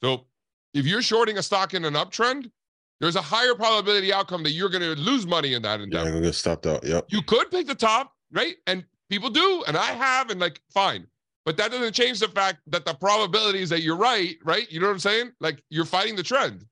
So if you're shorting a stock in an uptrend, there's a higher probability outcome that you're going to lose money in that endeavor. Yeah. I'm stopped out. Yep. You could pick the top, right? And people do, and I have, and like, fine. But that doesn't change the fact that the probabilities that you're right, right? You know what I'm saying? Like you're fighting the trend.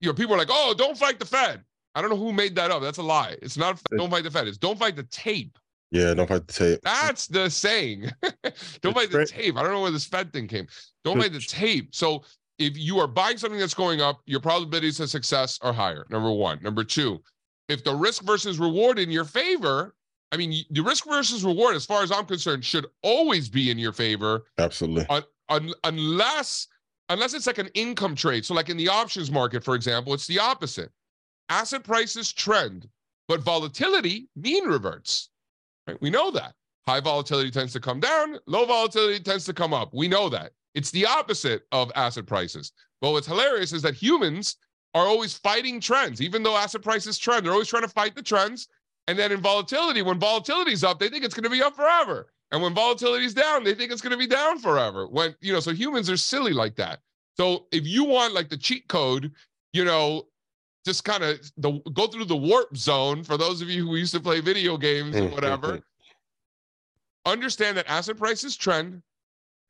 You know, people are like, oh, don't fight the Fed. I don't know who made that up. That's a lie. It's not don't fight the Fed. It's don't fight the tape. Yeah. Don't fight the tape. That's the saying. don't fight the tape. I don't know where this Fed thing came. Don't fight the tape. So if you are buying something that's going up, your probabilities of success are higher. Number one. Number two, if the risk versus reward in your favor, I mean, the risk versus reward, as far as I'm concerned, should always be in your favor Absolutely. un- unless unless it's like an income trade. So like in the options market, for example, it's the opposite. Asset prices trend, but volatility mean reverts. Right? We know that. High volatility tends to come down, low volatility tends to come up. We know that. It's the opposite of asset prices. But what's hilarious is that humans are always fighting trends, even though asset prices trend. They're always trying to fight the trends. And then in volatility, when volatility's up, they think it's going to be up forever. And when volatility's down, they think it's going to be down forever. When, you know, so humans are silly like that. So if you want like the cheat code, you know, just kind of the go through the warp zone for those of you who used to play video games or whatever. understand that asset prices trend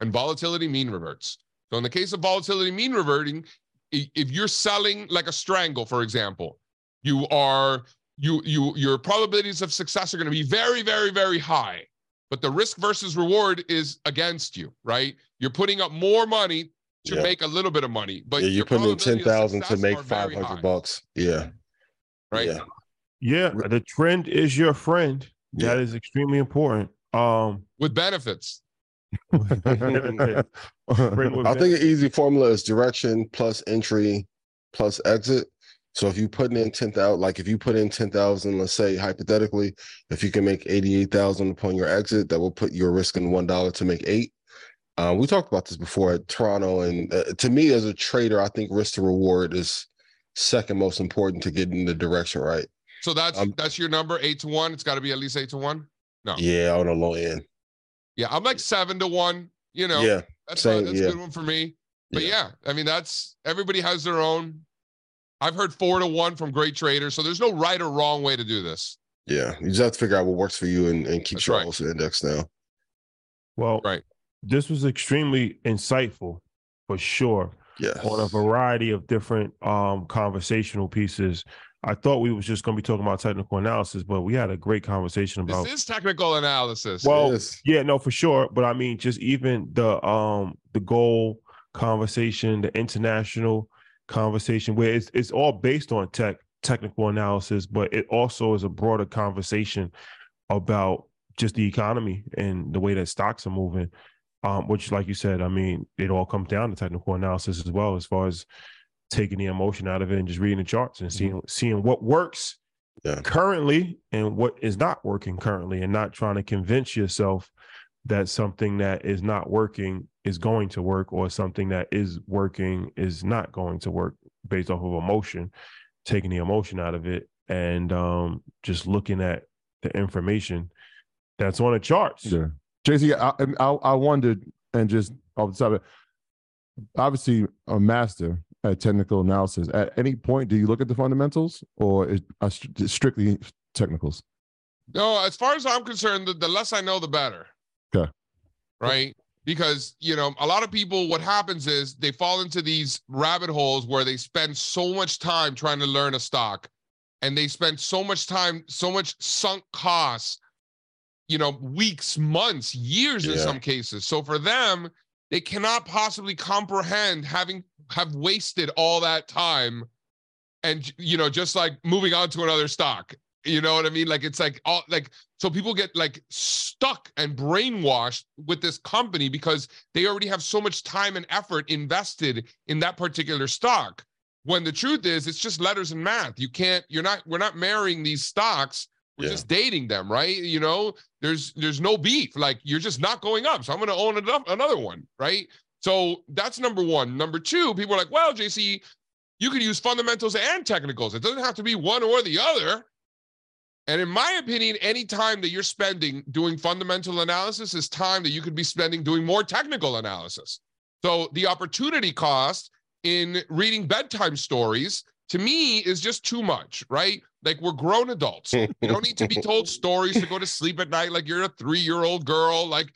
and volatility mean reverts. So in the case of volatility mean reverting, if you're selling like a strangle, for example, you are you you your probabilities of success are going to be very very very high, but the risk versus reward is against you, right? You're putting up more money to Yeah. make a little bit of money, but yeah, you're putting in probability ten of to make are very five high, hundred bucks. Yeah, right? Yeah. Yeah, the trend is your friend. That is extremely important. Um, With benefits. Friend with I think an easy formula is direction plus entry plus exit. So if you put in ten thousand, like if you put in ten thousand, let's say hypothetically, if you can make eighty-eight thousand upon your exit, that will put your risk in one dollar to make eight. Uh, we talked about this before at Toronto, and uh, to me as a trader, I think risk to reward is second most important to getting the direction right. So that's Um, that's your number, eight to one. It's got to be at least eight to one. No. Yeah, on the low end. Yeah, I'm like seven to one. You know, Yeah, that's same, a, that's yeah. a good one for me. But yeah. I mean, that's everybody has their own. I've heard four to one from great traders, so there's no right or wrong way to do this. yeah. You just have to figure out what works for you and, and keep That's your right. also index now. well, Right. This was extremely insightful, for sure. Yes. on a variety of different um conversational pieces. I thought we was just going to be talking about technical analysis, but we had a great conversation about. This is technical analysis. well, Yes. yeah, no, for sure. But I mean, just even the um the goal conversation, the international conversation, where it's it's all based on tech technical analysis, but it also is a broader conversation about just the economy and the way that stocks are moving. Um, which, like you said, I mean, it all comes down to technical analysis as well, as far as taking the emotion out of it and just reading the charts and seeing seeing what works Yeah. currently and what is not working currently, and not trying to convince yourself that something that is not working is going to work, or something that is working is not going to work based off of emotion. Taking the emotion out of it and um, just looking at the information that's on the charts. Yeah. JC, I, I, I wondered, and just off the top of it, obviously a master at technical analysis. At any point, do you look at the fundamentals or is uh, st- strictly technicals? No, as far as I'm concerned, the, the less I know, the better. Okay. Right. Because, you know, a lot of people, what happens is they fall into these rabbit holes where they spend so much time trying to learn a stock and they spend so much time, so much sunk costs, you know, weeks, months, years in some cases. So for them, they cannot possibly comprehend having have wasted all that time and you know just like moving on to another stock. You know what i mean? Like it's like all like so people get like stuck and brainwashed with this company because they already have so much time and effort invested in that particular stock. When the truth is it's just letters and math. You can't you're not we're not marrying these stocks we're Yeah. just dating them right you know there's there's no beef like you're just not going up so i'm going to own ano- another one right so that's number one number two people are like well jc you could use fundamentals and technicals. It doesn't have to be one or the other. And in my opinion, any time that you're spending doing fundamental analysis is time that you could be spending doing more technical analysis. So the opportunity cost in reading bedtime stories to me is just too much, right? Like we're grown adults. You don't need to be told stories to go to sleep at night like you're a three year old girl. Like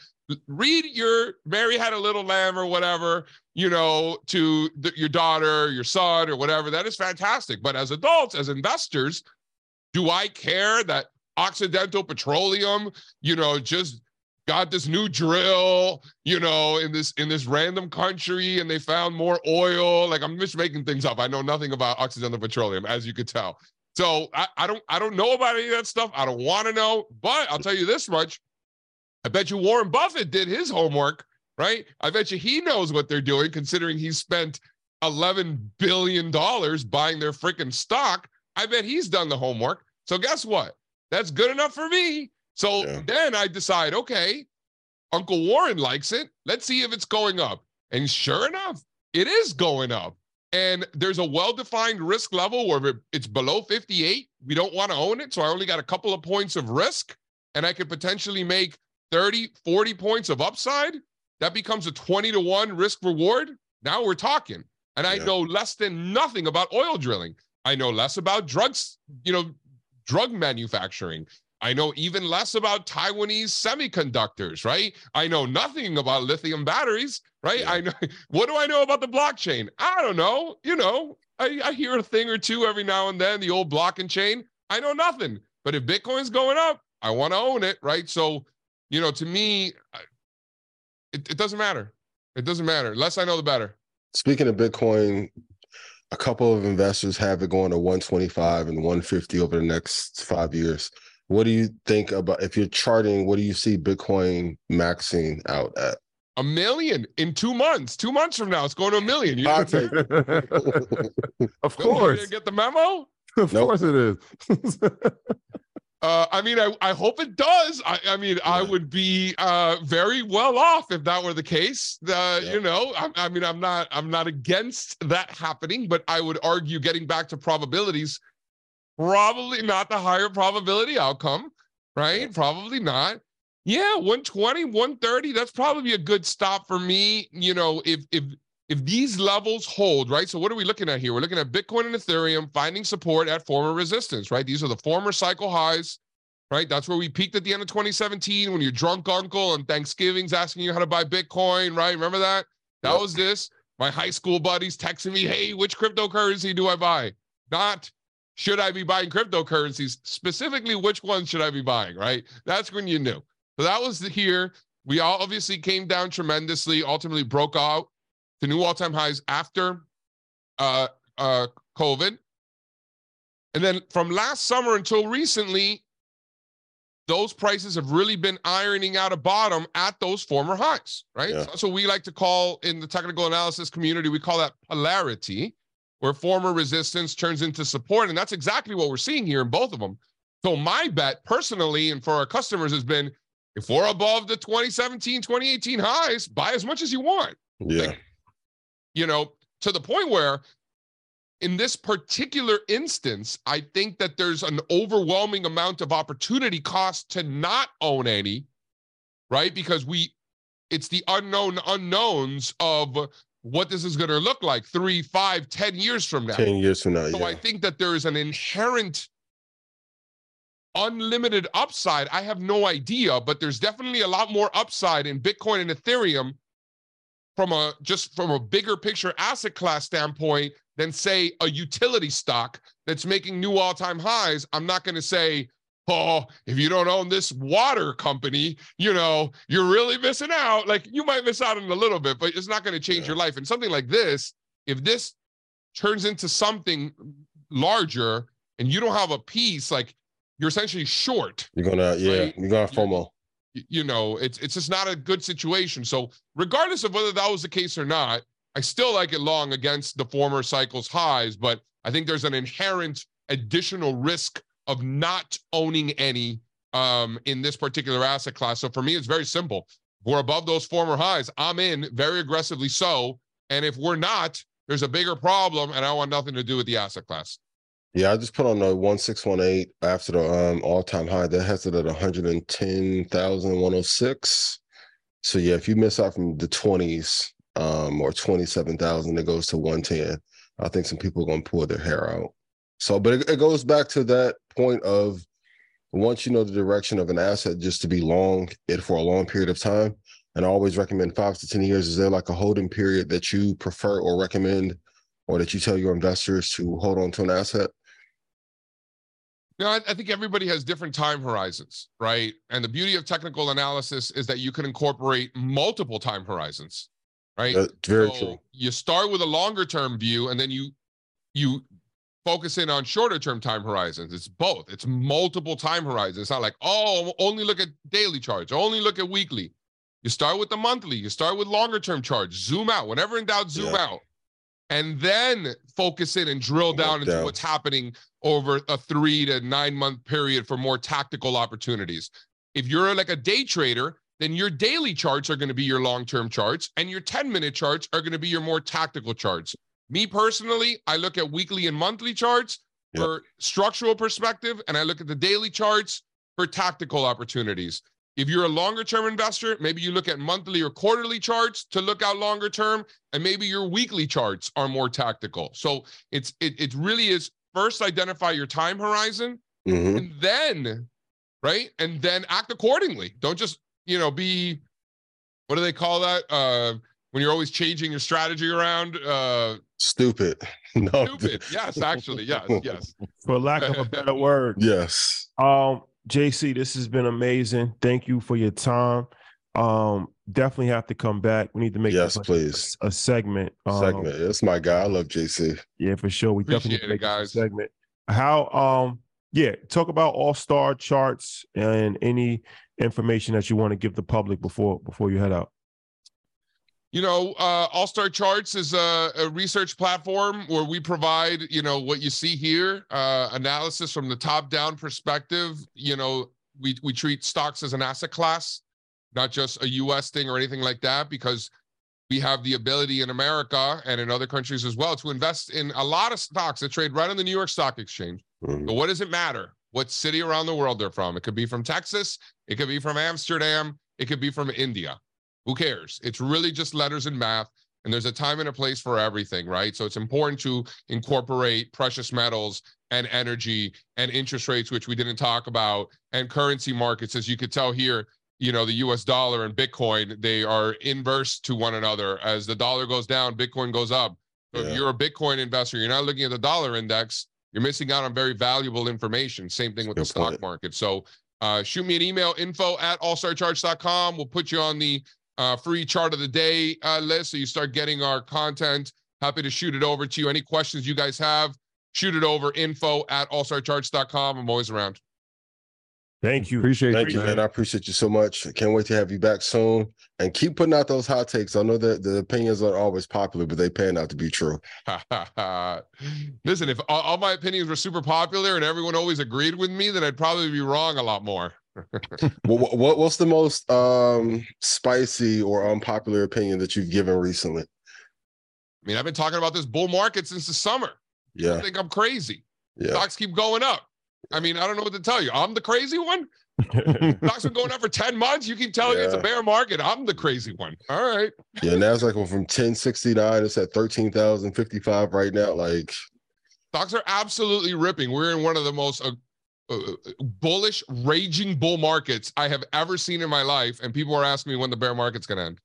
read your Mary Had a Little Lamb or whatever, you know, to the, your daughter, your son, or whatever. That is fantastic. But as adults, as investors, do I care that Occidental Petroleum, you know, just got this new drill, you know, in this in this random country and they found more oil. Like I'm just making things up. I know nothing about Occidental Petroleum, as you could tell. So I, I don't I don't know about any of that stuff. I don't want to know, but I'll tell you this much. I bet you Warren Buffett did his homework, right? I bet you he knows what they're doing, considering he spent $11 billion buying their freaking stock. I bet he's done the homework. So guess what? That's good enough for me. So Yeah. then I decide, okay, Uncle Warren likes it. Let's see if it's going up. And sure enough, it is going up. And there's a well-defined risk level where it's below 58. We don't want to own it. So I only got a couple of points of risk and I could potentially make 30, 40 points of upside. That becomes a 20 to 1 risk reward. Now we're talking. And I Yeah. know less than nothing about oil drilling. I know less about drugs, you know, drug manufacturing. I know even less about Taiwanese semiconductors, right? I know nothing about lithium batteries, right? Yeah. I know what do I know about the blockchain? I don't know. You know, I, I hear a thing or two every now and then, the old block and chain. I know nothing. But if Bitcoin's going up, I want to own it, right? So, you know, to me, it, it doesn't matter. It doesn't matter. Less I know, the better. Speaking of Bitcoin, a couple of investors have it going to 125 and 150 over the next five years. What do you think about if you're charting? What do you see Bitcoin maxing out at? A million in two months. Two months from now, it's going to a million. You I'll take of course. didn't get the memo? Of Nope. course it is. Uh, I mean, I, I hope it does. I, I mean, I would be uh, very well off if that were the case. Uh, Yeah. You know, I, I mean, I'm not I'm not against that happening, but I would argue getting back to probabilities, probably not the higher probability outcome, right? Probably not. Yeah, 120, 130, that's probably a good stop for me. You know, if if if these levels hold, right? So what are we looking at here? We're looking at Bitcoin and Ethereum finding support at former resistance, right? These are the former cycle highs, right? That's where we peaked at the end of 2017 when your drunk uncle on Thanksgiving's asking you how to buy Bitcoin, right? Remember that? That was this. My high school buddies texting me, hey, which cryptocurrency do I buy? Not should I be buying cryptocurrencies? Specifically, which ones should I be buying, right? That's when you knew. So that was the here. We all obviously came down tremendously, ultimately broke out to new all-time highs after uh, uh, COVID. And then from last summer until recently, those prices have really been ironing out a bottom at those former highs, right? Yeah. So that's what we like to call in the technical analysis community, we call that polarity, where former resistance turns into support. And that's exactly what we're seeing here in both of them. So my bet personally and for our customers has been if we're above the 2017, 2018 highs, buy as much as you want Yeah, you know, to the point where in this particular instance, I think that there's an overwhelming amount of opportunity cost to not own any, right? Because we, it's the unknown unknowns of what this is going to look like three, five, ten years from now. ten years from now. So yeah, I think that there is an inherent unlimited upside. I have no idea, but there's definitely a lot more upside in Bitcoin and Ethereum from a just from a bigger picture asset class standpoint than say a utility stock that's making new all-time highs. I'm not going to say, "Oh, if you don't own this water company, you know, you're really missing out." Like you might miss out on a little bit, but it's not going to change Yeah. your life. And something like this, if this turns into something larger and you don't have a piece like you're essentially short you're gonna yeah, you're gonna FOMO. y- you know it's it's just not a good situation so regardless of whether that was the case or not i still like it long against the former cycle's highs but i think there's an inherent additional risk of not owning any um in this particular asset class so for me it's very simple we're above those former highs i'm in very aggressively so and if we're not there's a bigger problem and i want nothing to do with the asset class Yeah, I just put on the one six one eight after the um all time high. That has it at one hundred and ten thousand one hundred six. So yeah, if you miss out from the twenties um or twenty seven thousand, it goes to one ten. I think some people are gonna pull their hair out. So, but it, it goes back to that point of once you know the direction of an asset, just to be long it for a long period of time. And I always recommend five to ten years. Is there like a holding period that you prefer or recommend, or that you tell your investors to hold on to an asset? Know, I, I think everybody has different time horizons, right? And the beauty of technical analysis is that you can incorporate multiple time horizons, right? That's very So true. You start with a longer term view, and then you you focus in on shorter term time horizons. It's both. It's multiple time horizons. It's not like oh, only look at daily charts, only look at weekly. You start with the monthly. You start with longer term charts. Zoom out. Whenever in doubt, zoom Yeah. out, and then focus in and drill down into what's happening over a three to nine month period for more tactical opportunities. If you're like a day trader, then your daily charts are going to be your long-term charts and your 10-minute charts are going to be your more tactical charts. Me personally, I look at weekly and monthly charts Yep. for structural perspective and I look at the daily charts for tactical opportunities. If you're a longer term investor, maybe you look at monthly or quarterly charts to look out longer term, and maybe your weekly charts are more tactical. So it's it, it really is first identify your time horizon Mhm. and then right and then act accordingly. Don't just you know be what do they call that? Uh when you're always changing your strategy around uh Stupid. No. stupid. yes, actually, yes, yes. For lack of a better word. Yes. Um, JC, this has been amazing. Thank you for your time. Um, definitely have to come back. We need to make Yes, this a- please. a, segment. Um, Segment. That's my guy. I love JC. Yeah, for sure. We definitely Appreciate it, make this a guys. segment. How um yeah, talk about all star charts and any information that you want to give the public before before you head out. You know, uh, All Star Charts is a, a research platform where we provide, you know, what you see here, uh, analysis from the top down perspective. You know, we we treat stocks as an asset class, not just a U.S. thing or anything like that, because we have the ability in America and in other countries as well to invest in a lot of stocks that trade right on the New York Stock Exchange. Mhm. But what does it matter? What city around the world they're from? It could be from Texas, it could be from Amsterdam, it could be from India. Who cares? It's really just letters and math. And there's a time and a place for everything, right? So it's important to incorporate precious metals and energy and interest rates, which we didn't talk about, and currency markets. As you could tell here, you know, the US dollar and Bitcoin, they are inverse to one another. As the dollar goes down, Bitcoin goes up. So Yeah. if you're a Bitcoin investor, you're not looking at the dollar index, you're missing out on very valuable information. Same thing with the Good stock point. market. So uh, shoot me an email, info at allstarcharts.com. We'll put you on the uh, free chart of the day uh, list so you start getting our content. Happy to shoot it over to you. Any questions you guys have, shoot it over, info at allstarcharts.com. I'm always around. Thank you. Appreciate Thank you, you, man. I appreciate you so much. I can't wait to have you back soon. And keep putting out those hot takes. I know that the opinions aren't always popular, but they pan out to be true. Listen, if all, all my opinions were super popular and everyone always agreed with me, then I'd probably be wrong a lot more. what, what what's the most um spicy or unpopular opinion that you've given recently? I mean, I've been talking about this bull market since the summer. Yeah, I think I'm crazy. yeah. Stocks keep going up. I mean, I don't know what to tell you. I'm the crazy one. Stocks been going up for 10 months. You keep telling me it's a bear market. I'm the crazy one. All right. Yeah, Nasdaq went from 1069, it's at 13,055 right now. Like, Stocks are absolutely ripping. We're in one of the most uh, bullish, raging bull markets I have ever seen in my life. And people are asking me when the bear market's going to end.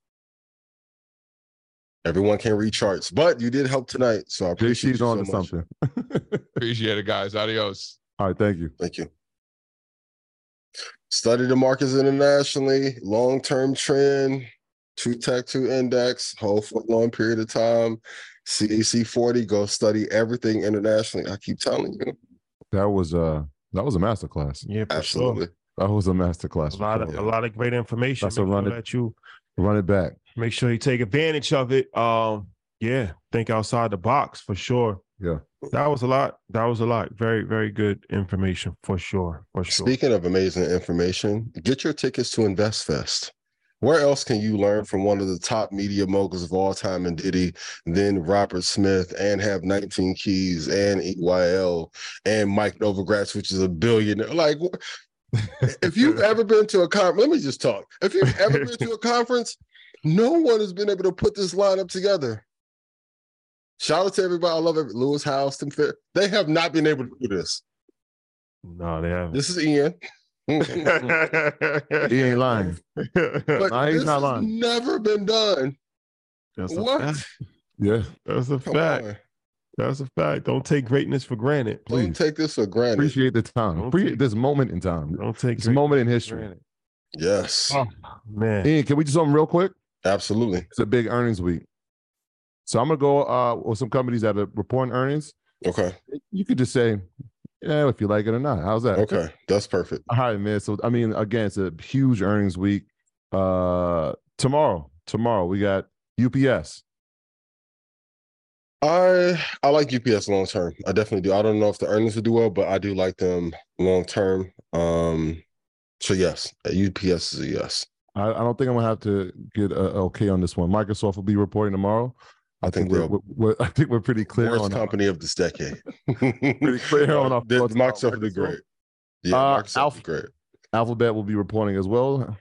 everyone can read charts, but you did help tonight. So I appreciate JC's you on so much. something. Appreciate it, guys. Adios. All right, thank you. Thank you. Study the markets internationally, long term trend, two tech, two index, whole for a long period of time. CAC 40, go study everything internationally. I keep telling you. That was uh that was a masterclass. yeah, for Absolutely. That was a masterclass. sure. A for lot of a lot of great information. That's a Make sure run it- that you Run it back. make sure you take advantage of it. Um, yeah, think outside the box for sure. Yeah. That was a lot. That was a lot. Very, very good information for sure. For sure. Speaking of amazing information, get your tickets to InvestFest. Where else can you learn from one of the top media moguls of all time in Diddy, then Robert Smith, and have 19 Keys, and EYL, and Mike Novogratz, which is a billionaire? Like, if you've ever been to a conference, let me just talk. If you've ever been to a conference, no one has been able to put this lineup together. Shout out to everybody. I love it. Lewis Howes, Tim Fair. They have not been able to do this. no, they haven't. This is Ian. He ain't lying. But Nah, he's this not has lying. never been done. That's What? fact. Yeah. That's a Come fact. on. That's a fact. Don't take greatness for granted. Please. Don't take this for granted. Appreciate the time. Don't Appreciate take- this moment in time. Don't take This moment in history. granted. yes, Oh man. Ian, can we do something real quick? absolutely. It's a big earnings week. So I'm gonna go uh with some companies that are reporting earnings. Okay. You could just say, yeah, if you like it or not. How's that? Okay. That's perfect. All right, man. So I mean, again, it's a huge earnings week. Uh tomorrow, tomorrow we got UPS. I I like UPS long term. I definitely do. I don't know if the earnings will do well, but I do like them long term. Um, So yes, UPS is a yes. I, I don't think I'm gonna have to get a okay on this one. Microsoft will be reporting tomorrow. I, I think, we're, we're, I think we're pretty clear Worst on company of this decade. pretty clear on our The- thoughts about Microsoft will do Microsoft. great. Yeah, Uh, Alpha- do great. Alphabet will be reporting as well.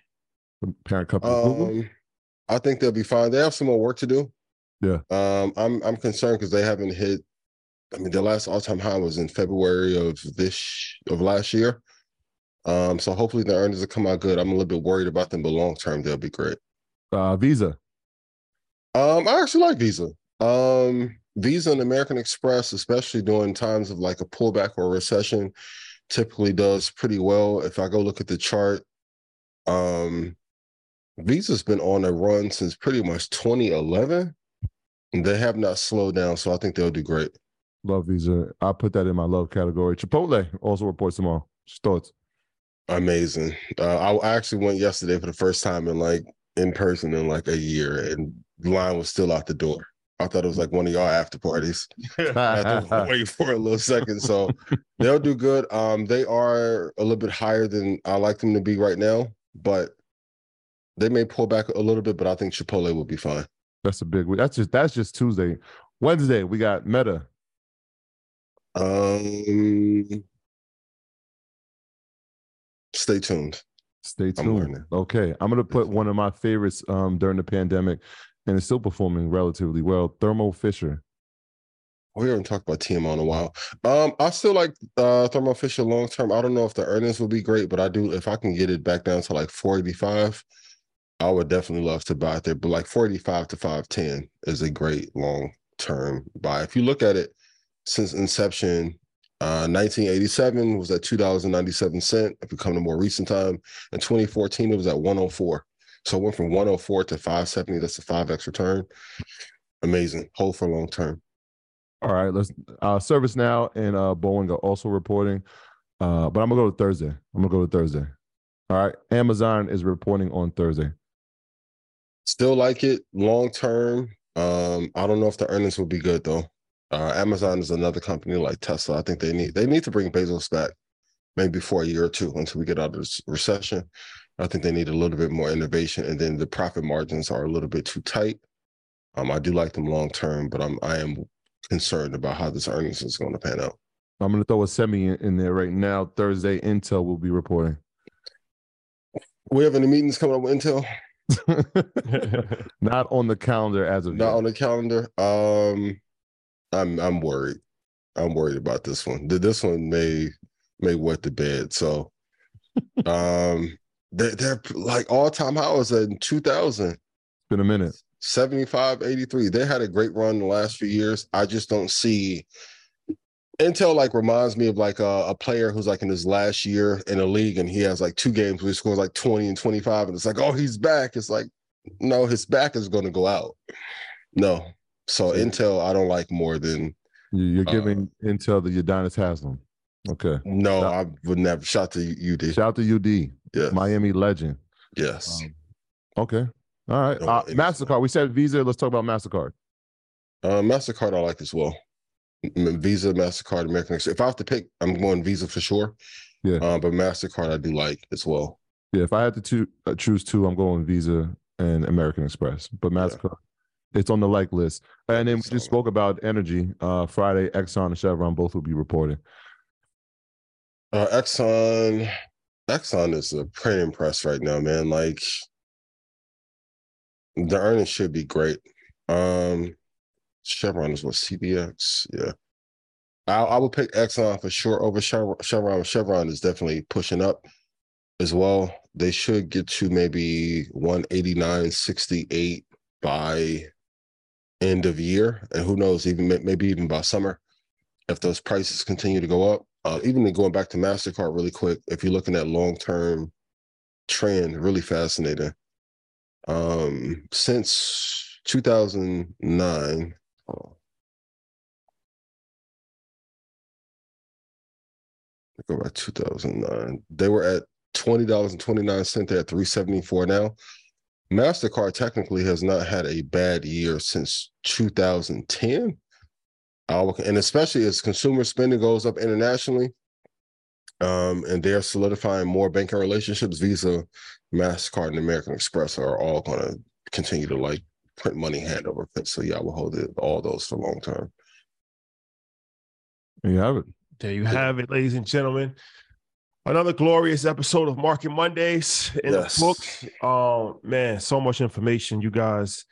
The parent company Google. Um, I think they'll be fine. They have some more work to do. Yeah. Um, I'm I'm concerned because they haven't hit. I mean, their last all time high was in February of this of last year. Um, so hopefully the earnings will come out good. I'm a little bit worried about them, but long term they'll be great. Uh, Visa. Um, I actually like Visa. Um, Visa and American Express, especially during times of like a pullback or a recession, typically does pretty well. If I go look at the chart, um, Visa's been on a run since pretty much 2011. They have not slowed down, so I think they'll do great. Love Visa. I put that in my love category. Chipotle also reports tomorrow. Just thoughts. Amazing. Uh, I actually went yesterday for the first time in like in person in like a year, and line was still out the door. I thought it was like one of y'all after parties. I had to wait for a little second. So they'll do good. Um, they are a little bit higher than I like them to be right now, but they may pull back a little bit. But I think Chipotle will be fine. That's a big. week. That's just that's just Tuesday. Wednesday we got Meta. Um, stay tuned. Stay I'm tuned. Okay, I'm gonna put one of my favorites um during the pandemic, and it's still performing relatively well. Thermo Fisher. We haven't talked about TMO in a while. Um, I still like uh Thermo Fisher long term. I don't know if the earnings will be great, but I do if I can get it back down to like 485, I would definitely love to buy it there. But like 485 to 510 is a great long term buy. If you look at it since inception, uh 1987 was at two dollars and 97 cent. If you come to more recent time, in 2014 it was at 104. So it went from 104 to 570. That's a 5x return. Amazing. Hold for long term. All right, let's uh service now and uh Boeing are also reporting. Uh, but I'm gonna go to Thursday. I'm gonna go to Thursday. All right. Amazon is reporting on Thursday. Still like it long term. Um, I don't know if the earnings will be good though. Uh, Amazon is another company like Tesla. I think they need they need to bring Bezos back, maybe for a year or two until we get out of this recession. I think they need a little bit more innovation, and then the profit margins are a little bit too tight. Um, I do like them long term, but I'm I am concerned about how this earnings is going to pan out. I'm gonna throw a semi in, in there right now. Thursday, Intel will be reporting. We have any meetings coming up with Intel? Not on the calendar as of yet. Not yet. on the calendar. Um, I'm I'm worried. I'm worried about this one. Th- This one may may wet the bed. So, um, they're, they're like all time highs in 2000. It's Been a minute. 75, 83. They had a great run the last few years. I just don't see. Intel like reminds me of like a, a player who's like in his last year in a league and he has like two games where he scores like 20 and 25 and it's like, oh, he's back. It's like, no, his back is going to go out. No. So. Intel, I don't like more than You- You're Uh, giving Intel the Udonis Haslem. Okay. no, No. I would never shout to UD. Shout to UD, Yeah. Miami legend. yes. Um, okay. All right. Uh, MasterCard. We said Visa. Let's talk about MasterCard. Uh, MasterCard, I like as well. Visa, MasterCard, American Express. If I have to pick, I'm going Visa for sure. Yeah. Uh, but MasterCard, I do like as well. Yeah. If I had to choo- uh, choose two, I'm going Visa and American Express. But MasterCard, it's on the like list. And then we just spoke about energy. Uh, Friday, Exxon and Chevron both will be reporting. Uh, Exxon, Exxon is a printing press right now, man. Like the earnings should be great. Um, Chevron is what CVX, yeah. I, I would pick Exxon for sure over Chevron. Chevron. Chevron is definitely pushing up as well. They should get to maybe 189.68 by end of year, and who knows, even maybe even by summer, if those prices continue to go up. Uh, even going back to Mastercard really quick, if you're looking at long term trend, really fascinating. Um, since 2009, oh, go back 2009, they were at twenty dollars and twenty nine cent. They're at three seventy four now. Mastercard technically has not had a bad year since 2010. Uh, and especially as consumer spending goes up internationally, um, and they're solidifying more banking relationships. Visa, Mastercard, and American Express are all going to continue to like print money hand over fist. So yeah, I will hold it, all those for long term. There you have it. There you have it, ladies and gentlemen. Another glorious episode of Market Mondays in Yes. the books. Um, man, so much information. You guys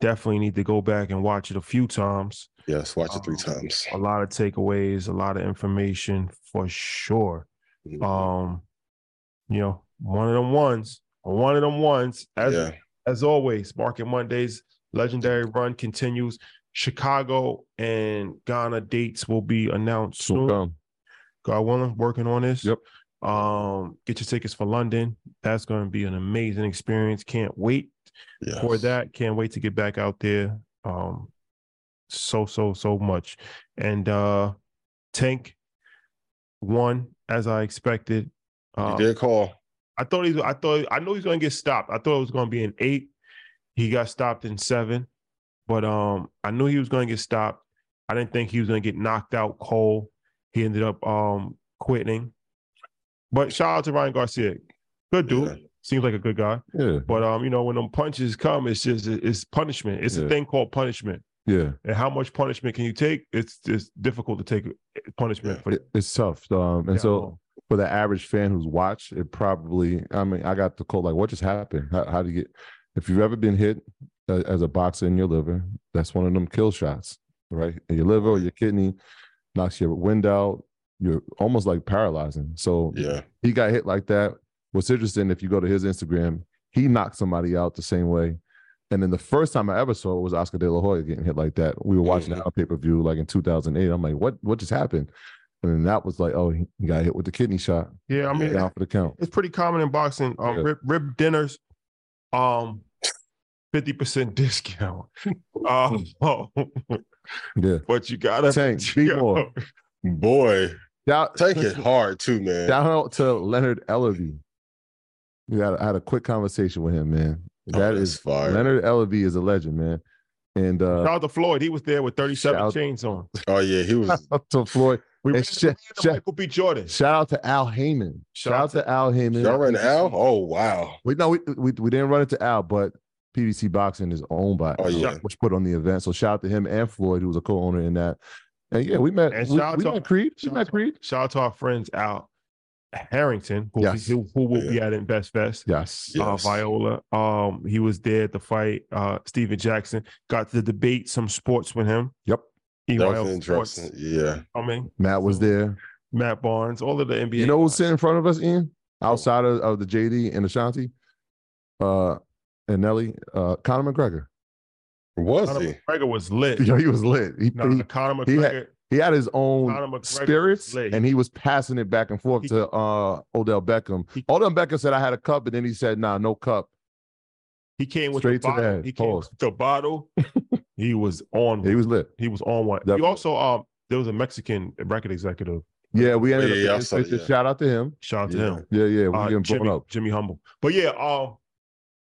definitely need to go back and watch it a few times. Yes, watch it three Um, times. A lot of takeaways, a lot of information for sure. Mhm. Um, you know, one of them ones, one of them ones. As yeah, as always, Market Mondays legendary run continues. Chicago and Ghana dates will be announced So soon. come. God willing, working on this. Yep. Um, get your tickets for London. That's going to be an amazing experience. Can't wait yes. for that. Can't wait to get back out there. Um, so so so much, and uh, Tank won as I expected. Uh, did call. I thought he's. I thought I know he's going to get stopped. I thought it was going to be an eight. He got stopped in seven, but um, I knew he was going to get stopped. I didn't think he was going to get knocked out cold. He ended up um quitting. But shout out to Ryan Garcia, good dude. Yeah. Seems like a good guy. Yeah, But um, you know, when them punches come, it's just it's punishment. It's Yeah. a thing called punishment. Yeah. And how much punishment can you take? It's it's difficult to take punishment Yeah. for It, it's tough. Um, and Yeah, so for the average fan who's watched, it probably. I mean, I got the call like, what just happened? How, how do you get? If you've ever been hit uh, as a boxer in your liver, that's one of them kill shots, right? In your liver or your kidney knocks your wind out. You're almost like paralyzing. So Yeah, he got hit like that. What's interesting, if you go to his Instagram, he knocked somebody out the same way. And then the first time I ever saw it was Oscar De La Hoya getting hit like that. We were watching Mhm. that on pay per view like in 2008. I'm like, what? What just happened? And then that was like, oh, he got hit with the kidney shot. yeah, I mean, down for the count. it's pretty common in boxing. Um, Yeah. rib, rib dinners, um, fifty percent discount. Um, Yeah. but you gotta Tank, be more. boy, Shout, take it hard too, man. Shout out to Leonard Ellerbe. We had I had a quick conversation with him, man. Oh, That that's is fire. Leonard Ellerbe is a legend, man. And uh Shout out to Floyd. He was there with thirty-seven Shout- chains on. Oh yeah, he was. up to Floyd. We And ran, sh- we sh- Michael B. Jordan. Shout out to Al Haymon. Shout, out to Al Haymon. Y'all ran Al? Oh wow. We no, we, we we didn't run into Al, but PBC Boxing is owned by Oh, yeah. which put on the event. So shout out to him and Floyd, who was a co-owner in that. And yeah, we met. And we, shout out we to- met Creed. We shout met to- Creed. Shout out to our friends Al Harrington, who, Yes. who, who will be at Invest Fest. Yes. Yeah. Uh, Yes. Viola, um, he was there at the fight. Uh, Steven Jackson got to debate some sports with him. Yep. That EYL was Sports. interesting. Yeah. I mean, Matt was there. Matt Barnes, all of the NBA. You know who's sitting in front of us, Ian? Outside of, of the JD and Ashanti, uh, and Nelly, uh, Conor McGregor. Was Conor he? McGregor was lit. Yo, he was lit. He, Nah, he, Conor he McGregor. had- he had his own Conor McGregor was spirits, lit. and he was passing it back and forth He- to uh, Odell Beckham. He- Odell Beckham said, "I had a cup," and then he said, "Nah, no cup." He came with Straight the to the bottle. head. He came Pause. with the bottle. he was on. He was lit. He was on one. He also um there was a Mexican record executive. Yeah, we ended Yeah, yeah, up. saw getting- yeah. Shout out to him. Shout out to Yeah. him. Yeah, yeah, we Uh, getting Jimmy, up. Jimmy Humilde. But yeah, um,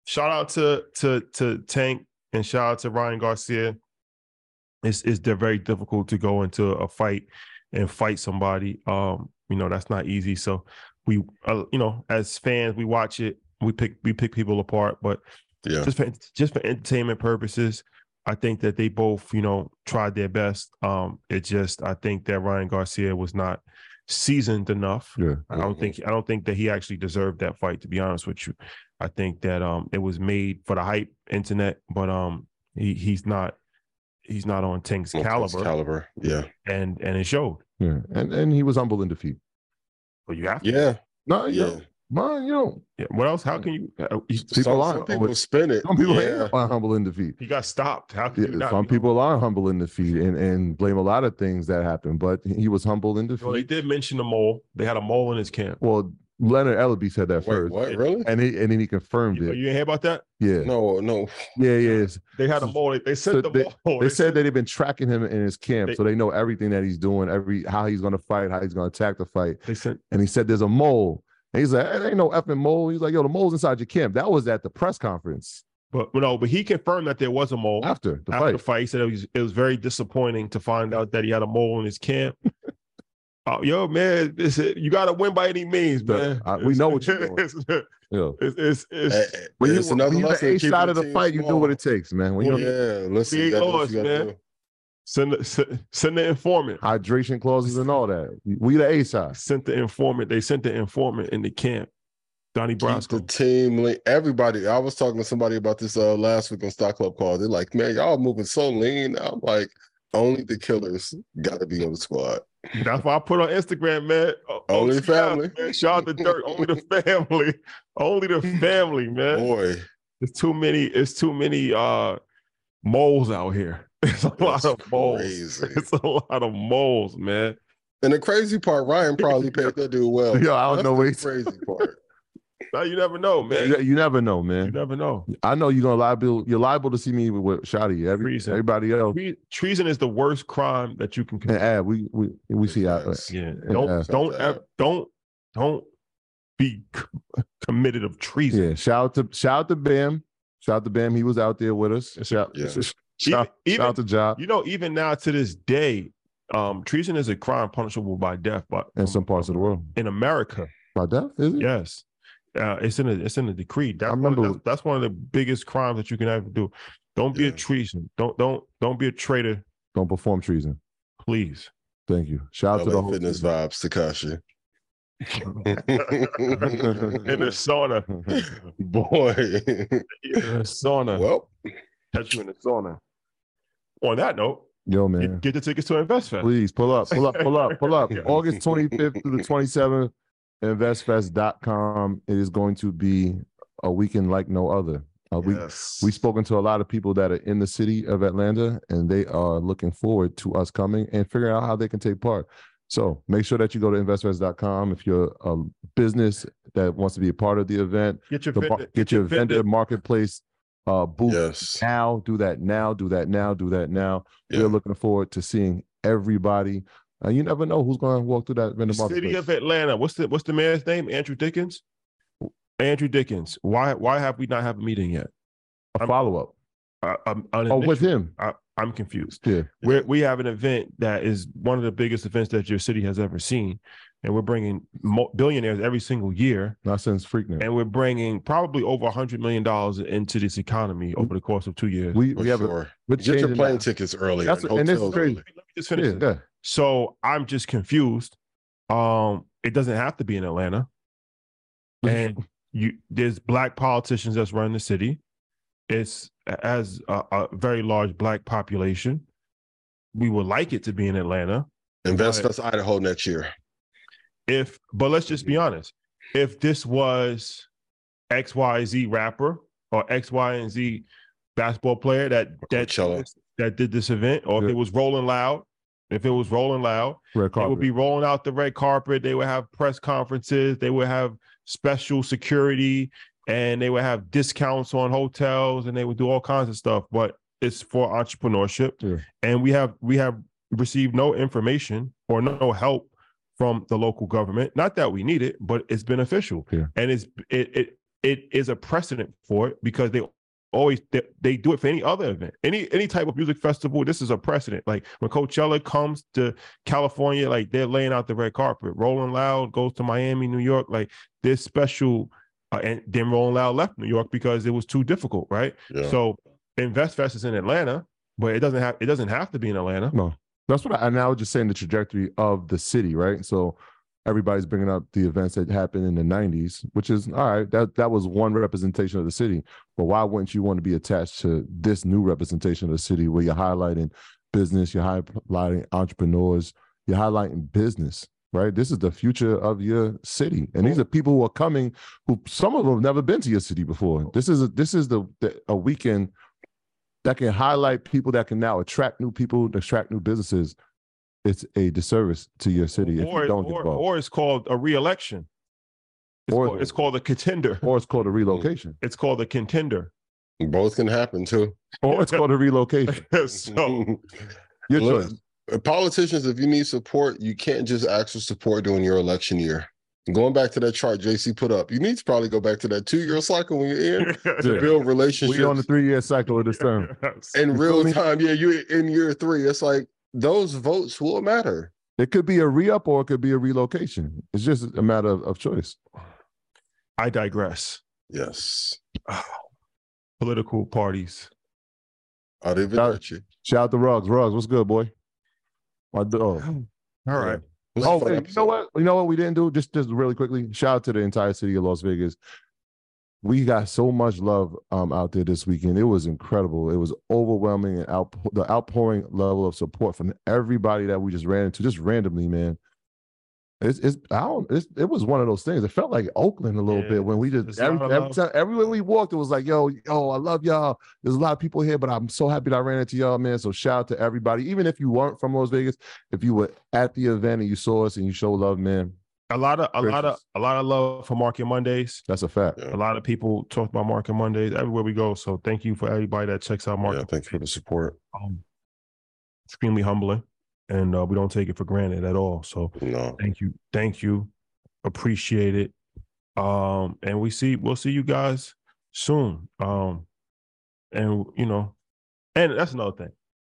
shout out to to to Tank and shout out to Ryan Garcia. It's it's they're very difficult to go into a fight and fight somebody. Um, you know that's not easy. So we, uh, you know, as fans, we watch it. We pick we pick people apart, but Yeah. just for just for entertainment purposes, I think that they both, you know, tried their best. Um, it just I think that Ryan Garcia was not seasoned enough. Yeah, I don't think I don't think that he actually deserved that fight. To be honest with you, I think that um it was made for the hype internet, but um he he's not he's not on Tank's Okay, caliber, Caliber. Yeah. and and it showed. yeah, and and he was humble in defeat. But you have to. Yeah. No, you Yeah. know, man, you know, Yeah. What else? How can you? uh, he, People some, lie. some people spin it. some people yeah. are humble in defeat. he got stopped. How can you Yeah, not? some you know? people are humble in defeat and and blame a lot of things that happened, but he was humble in defeat. Well, they defeat. did mention the mole. They had a mole in his camp. Well, Leonard Ellerbe said that Wait, first, what? Really? and he and then he confirmed You, it. you didn't hear about that? Yeah, No, no. yeah, yeah. They had a mole. They, they So the they- mole. They said that they've been tracking him in his camp, They- so they know everything that he's doing, every how he's going to fight, how he's going to attack the fight. they sent. And he said there's a mole. And he's like, there ain't no effing mole. He's like, yo, the mole's inside your camp. That was at the press conference But no, but he confirmed that there was a mole after the after fight. the fight. He said it was it was very disappointing to find out that he had a mole in his camp. Oh, yo, man, it's, you got to win by any means, The- man. I- we know what you're doing. It's, Yeah. it's, it's, it's, eh, When you, it's when another you the lesson, A keeping side of the team fight, you do what it takes, man. When Yeah, you're listen, We you ain't gotta do what lost, you gotta man. do. send, the, send, send the informant. hydration clauses and all that. We the A side. Sent the informant. They sent the informant in the camp. Donnie Keep the team link. Everybody, I was talking to somebody about this uh, last week on Stock Club Call. They're like, man, y'all moving so lean. I'm like, only the killers got to be on the squad. That's why I put on Instagram, man. Only family. Man. Shout out to Dirt. Only the family. Only the family, man. Boy, It's too many. It's too many uh moles out here. It's a lot of moles. crazy. It's a lot of moles, man. and the crazy part, Ryan probably paid that dude well. Yo, I don't That's know the he's- crazy part. Now you never know, man. You, you never know, man. You never know. I know you're gonna liable. You're liable to see me with, with Shotty. Every, Treason. everybody else. Treason is the worst crime that you can And commit. ad, we we we see out. Yes. Yeah. Don't don't Shout don't don't be committed of treason. Yeah, shout out to shout out to Bam. Shout out to Bam. He was out there with us. Shout, Yeah. shout, Even, even shout out to Job you know, even now to this day, um, treason is a crime punishable by death. But in some parts of the world. in America, By death, is it? yes, uh, it's in a it's in a decree. That's I one of remember- the- that's one of the biggest crimes that you can ever do. Don't be a treason. Don't don't don't be a traitor, Don't perform treason. please. Thank you. Shout out to the LA whole fitness team. vibes, Takashi. in the sauna, Boy. in the sauna. well, Catch you in the sauna. On that note, Yo, man. get the tickets to InvestFest. Please pull up, pull up, pull up, pull up. August 25th through the 27th, investfest.com. It is going to be a weekend like no other. Uh, we yes. We've spoken to a lot of people that are in the city of Atlanta, and they are looking forward to us coming and figuring out how they can take part. So make sure that you go to investfest.com if you're a business that wants to be a part of the event. Get your The vendor, get your vendor marketplace uh, booth Yes. now. Do that now. Do that now. Do that now. Yeah. We're looking forward to seeing everybody. Uh, you never know who's going to walk through that vendor The city marketplace. of Atlanta. What's the what's the man's name? Andre Dickens. Andre Dickens. Why why have we not have a meeting yet? a follow up. Um, an Oh, with him. I, I'm confused. Yeah. we we have an event that is one of the biggest events that your city has ever seen, and we're bringing mo- billionaires every single year, Not since Freaknik. and we're bringing probably over a hundred million dollars into this economy over the course of two years. We, we have a, we're Get your plane that. tickets early. That's- and and this is hotels crazy. early. Let me just finish. Yeah, yeah. So I'm just confused. Um, it doesn't have to be in Atlanta, and you there's black politicians that's running the city. It's as a, a very large black population. We would like it to be in Atlanta. Invest. Fest Idaho next year. If, but let's just be honest. If this was X Y Z rapper or X Y and Z basketball player that that that did this event, or if it was Rolling Loud, if it was Rolling Loud, Red they would be rolling out the red carpet. They would have press conferences. They would have special security, and they would have discounts on hotels, and they would do all kinds of stuff. But it's for entrepreneurship, Yeah. and we have we have received no information or no help from the local government. Not that we need it, but it's beneficial, Yeah. and it's it it it is a precedent for it because they always they, they do it for any other event. Any any type of music festival this is a precedent. Like when coachella comes to california like they're laying out the red carpet. Rolling loud goes to miami new york like this special uh, and then rolling loud left new york because it was too difficult right? Yeah. so investfest is in atlanta but it doesn't have it doesn't have to be in atlanta. No, that's what I, and I was just saying the trajectory of the city, right? So everybody's bringing up the events that happened in the 90s, which is all right. That that was one representation of the city. But why wouldn't you want to be attached to this new representation of the city where you're highlighting business, you're highlighting entrepreneurs, you're highlighting business, right? This is the future of your city. And these are people who are coming who some of them have never been to your city before. This is a, this is the, the a weekend that can highlight people that can now attract new people, attract new businesses. It's a disservice to your city if or, you don't get or, involved. or it's called a re-election it's, Or- called, it's called a contender or it's called a relocation. it's called a contender Both can happen too. Or it's called a relocation. so Your Look, choice. uh, Politicians, if you need support, you can't just ask for support during your election year. Going back to that chart JC put up, you need to probably go back to that two year cycle when you're in to Yeah. build relationships. We're on the three year cycle of this term. in real time. Yeah, you're in year three. It's like those votes will matter. It could be a re up or it could be a relocation. It's just a matter of, of choice. I digress. Yes. Political parties. Arrivederci. Shout out to Ruggs. Ruggs, what's good, boy? My dog. Oh. All right. It was a Oh, you know what? You know what we didn't do? Just just really quickly. Shout out to the entire city of Las Vegas. We got so much love um out there this weekend. It was incredible. It was overwhelming and out the outpouring level of support from everybody that we just ran into, just randomly, man. It's it's I don't it's, it was one of those things. It felt like Oakland a little Yeah, bit when we just every, every time everywhere we walked, it was like, yo, yo, I love y'all. There's a lot of people here, but I'm so happy that I ran into y'all, man. So shout out to everybody. Even if you weren't from Las Vegas, if you were at the event and you saw us and you show love, man, A lot of a lot of a lot of love for Market Mondays. that's a fact. Yeah. A lot of people talk about Market Mondays everywhere we go. So thank you for everybody that checks out Yeah, Market. thank you for the support. Um, extremely humbling, and uh, we don't take it for granted at all. So No. thank you, thank you, appreciate it. Um, and we see we'll see you guys soon. Um, and you know, and that's another thing.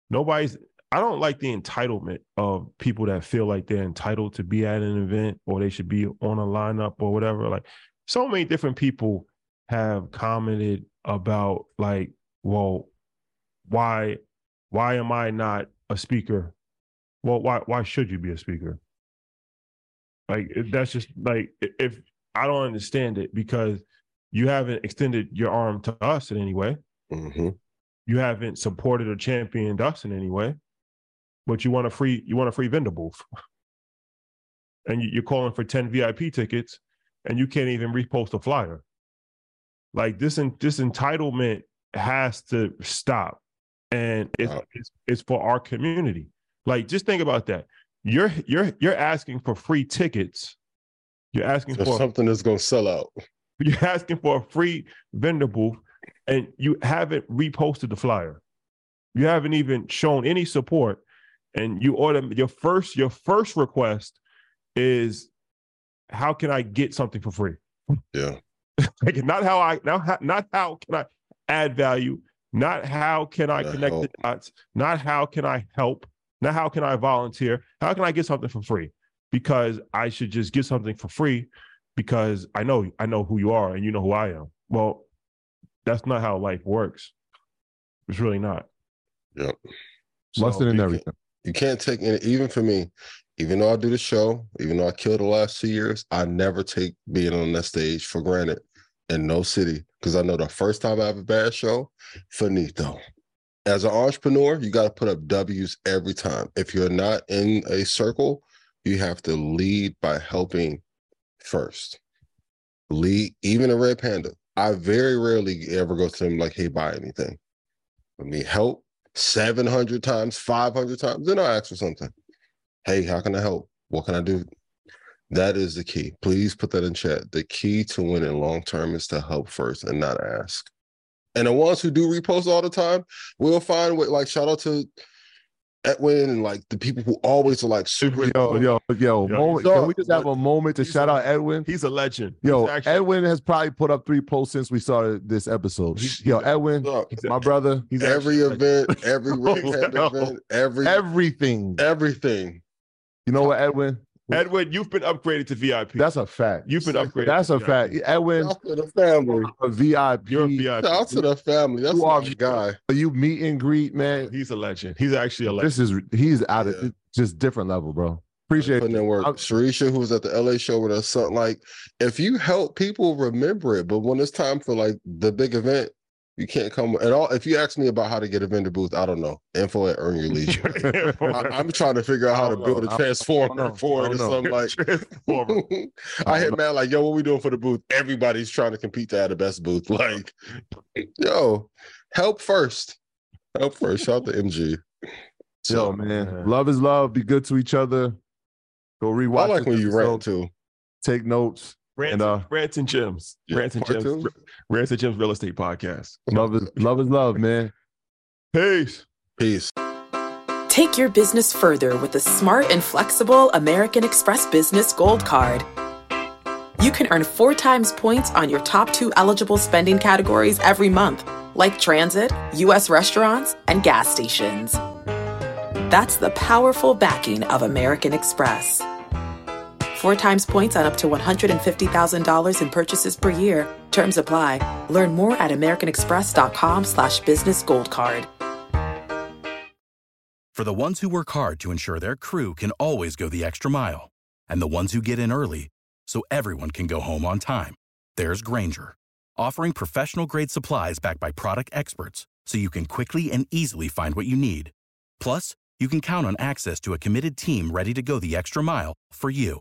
Nobody's. I don't like the entitlement of people that feel like they're entitled to be at an event or they should be on a lineup or whatever. Like so many different people have commented about like, well, why why am I not a speaker? Well, why why should you be a speaker? Like that's just like if I don't understand it because you haven't extended your arm to us in any way. hmm You haven't supported or championed us in any way. But you want a free you want a free vendor booth. And you- you're calling for 10 VIP tickets and you can't even repost a flyer. Like this en- this entitlement has to stop. And it's, Wow. it's it's for our community. Like just think about that. You're you're you're asking for free tickets. You're asking There's for something that's gonna sell out. you're asking for a free vendor booth and you haven't reposted the flyer. You haven't even shown any support. And you order your first your first request is how can I get something for free? Yeah. Like not how I now not how can I add value, not how can I The connect the dots, not how can I help, not how can I volunteer, how can I get something for free? Because I should just get something for free because I know I know who you are and you know who I am. Well, that's not how life works. It's really not. Yep. Lesson in everything. You can't take any, even for me, even though I do the show, even though I killed the last two years, I never take being on that stage for granted in no city. Because I know the first time I have a bad show, finito. As an entrepreneur, you got to put up W's every time. If you're not in a circle, you have to lead by helping first. Lead, even a red panda. I very rarely ever go to them like, hey, buy anything. Let me help 700 times, 500 times, then I'll ask for something. Hey, how can I help? What can I do? That is the key. Please put that in chat. The key to winning long term is to help first and not ask. And the ones who do repost all the time, we'll find what, like, shout out to Edwin and like the people who always are like super. Yo, yo, yo, Yo, moment. Can we just have a moment to he's shout a- out Edwin? He's a legend. Yo, actually- Edwin has probably put up three posts since we started this episode. He's- Yo, Edwin, Look, he's my brother, he's every actually a legend. event, every red panda Yo. event, every everything. everything. You know what, Edwin? Edwin, you've been upgraded to VIP. That's a fact. you've been upgraded. That's to a fact. Edwin, Shout out to the family. a VIP. You're a VIP. Shout out to the family. That's You are- my guy. You meet and greet, man. He's a legend. He's actually a legend. This is he's out of Yeah. just different level, bro. Appreciate putting it. in work. I'm- Sharisha, who was at the LA show with us, something like if you help people remember it, but when it's time for like the big event, you can't come at all. If you ask me about how to get a vendor booth, I don't know. Info at Earn Your Leisure. I, am trying to figure out how to build a a I- transformer I don't for it or something like. I hit man like, yo, what we doing for the booth? Everybody's trying to compete to have the best booth. Like, yo, help first. Help first. Shout out to MG. Yo, So, man. man. Love is love. Be good to each other. Go rewatch. I like when you rant too. Take notes. Rants, And, uh, Rants and Gems. Yeah, Rants and part Gems. two. Rants and Gems Real Estate Podcast. Love is love is love, man. Peace. Peace. Take your business further with the smart and flexible American Express Business Gold Card. You can earn four times points on your top two eligible spending categories every month, like transit, U.S. restaurants, and gas stations. That's the powerful backing of American Express. Four times points on up to $150,000 in purchases per year. Terms apply. Learn more at americanexpress.com slash business gold card. For the ones who work hard to ensure their crew can always go the extra mile, and the ones who get in early so everyone can go home on time, there's Grainger, offering professional grade supplies backed by product experts so you can quickly and easily find what you need. Plus, you can count on access to a committed team ready to go the extra mile for you.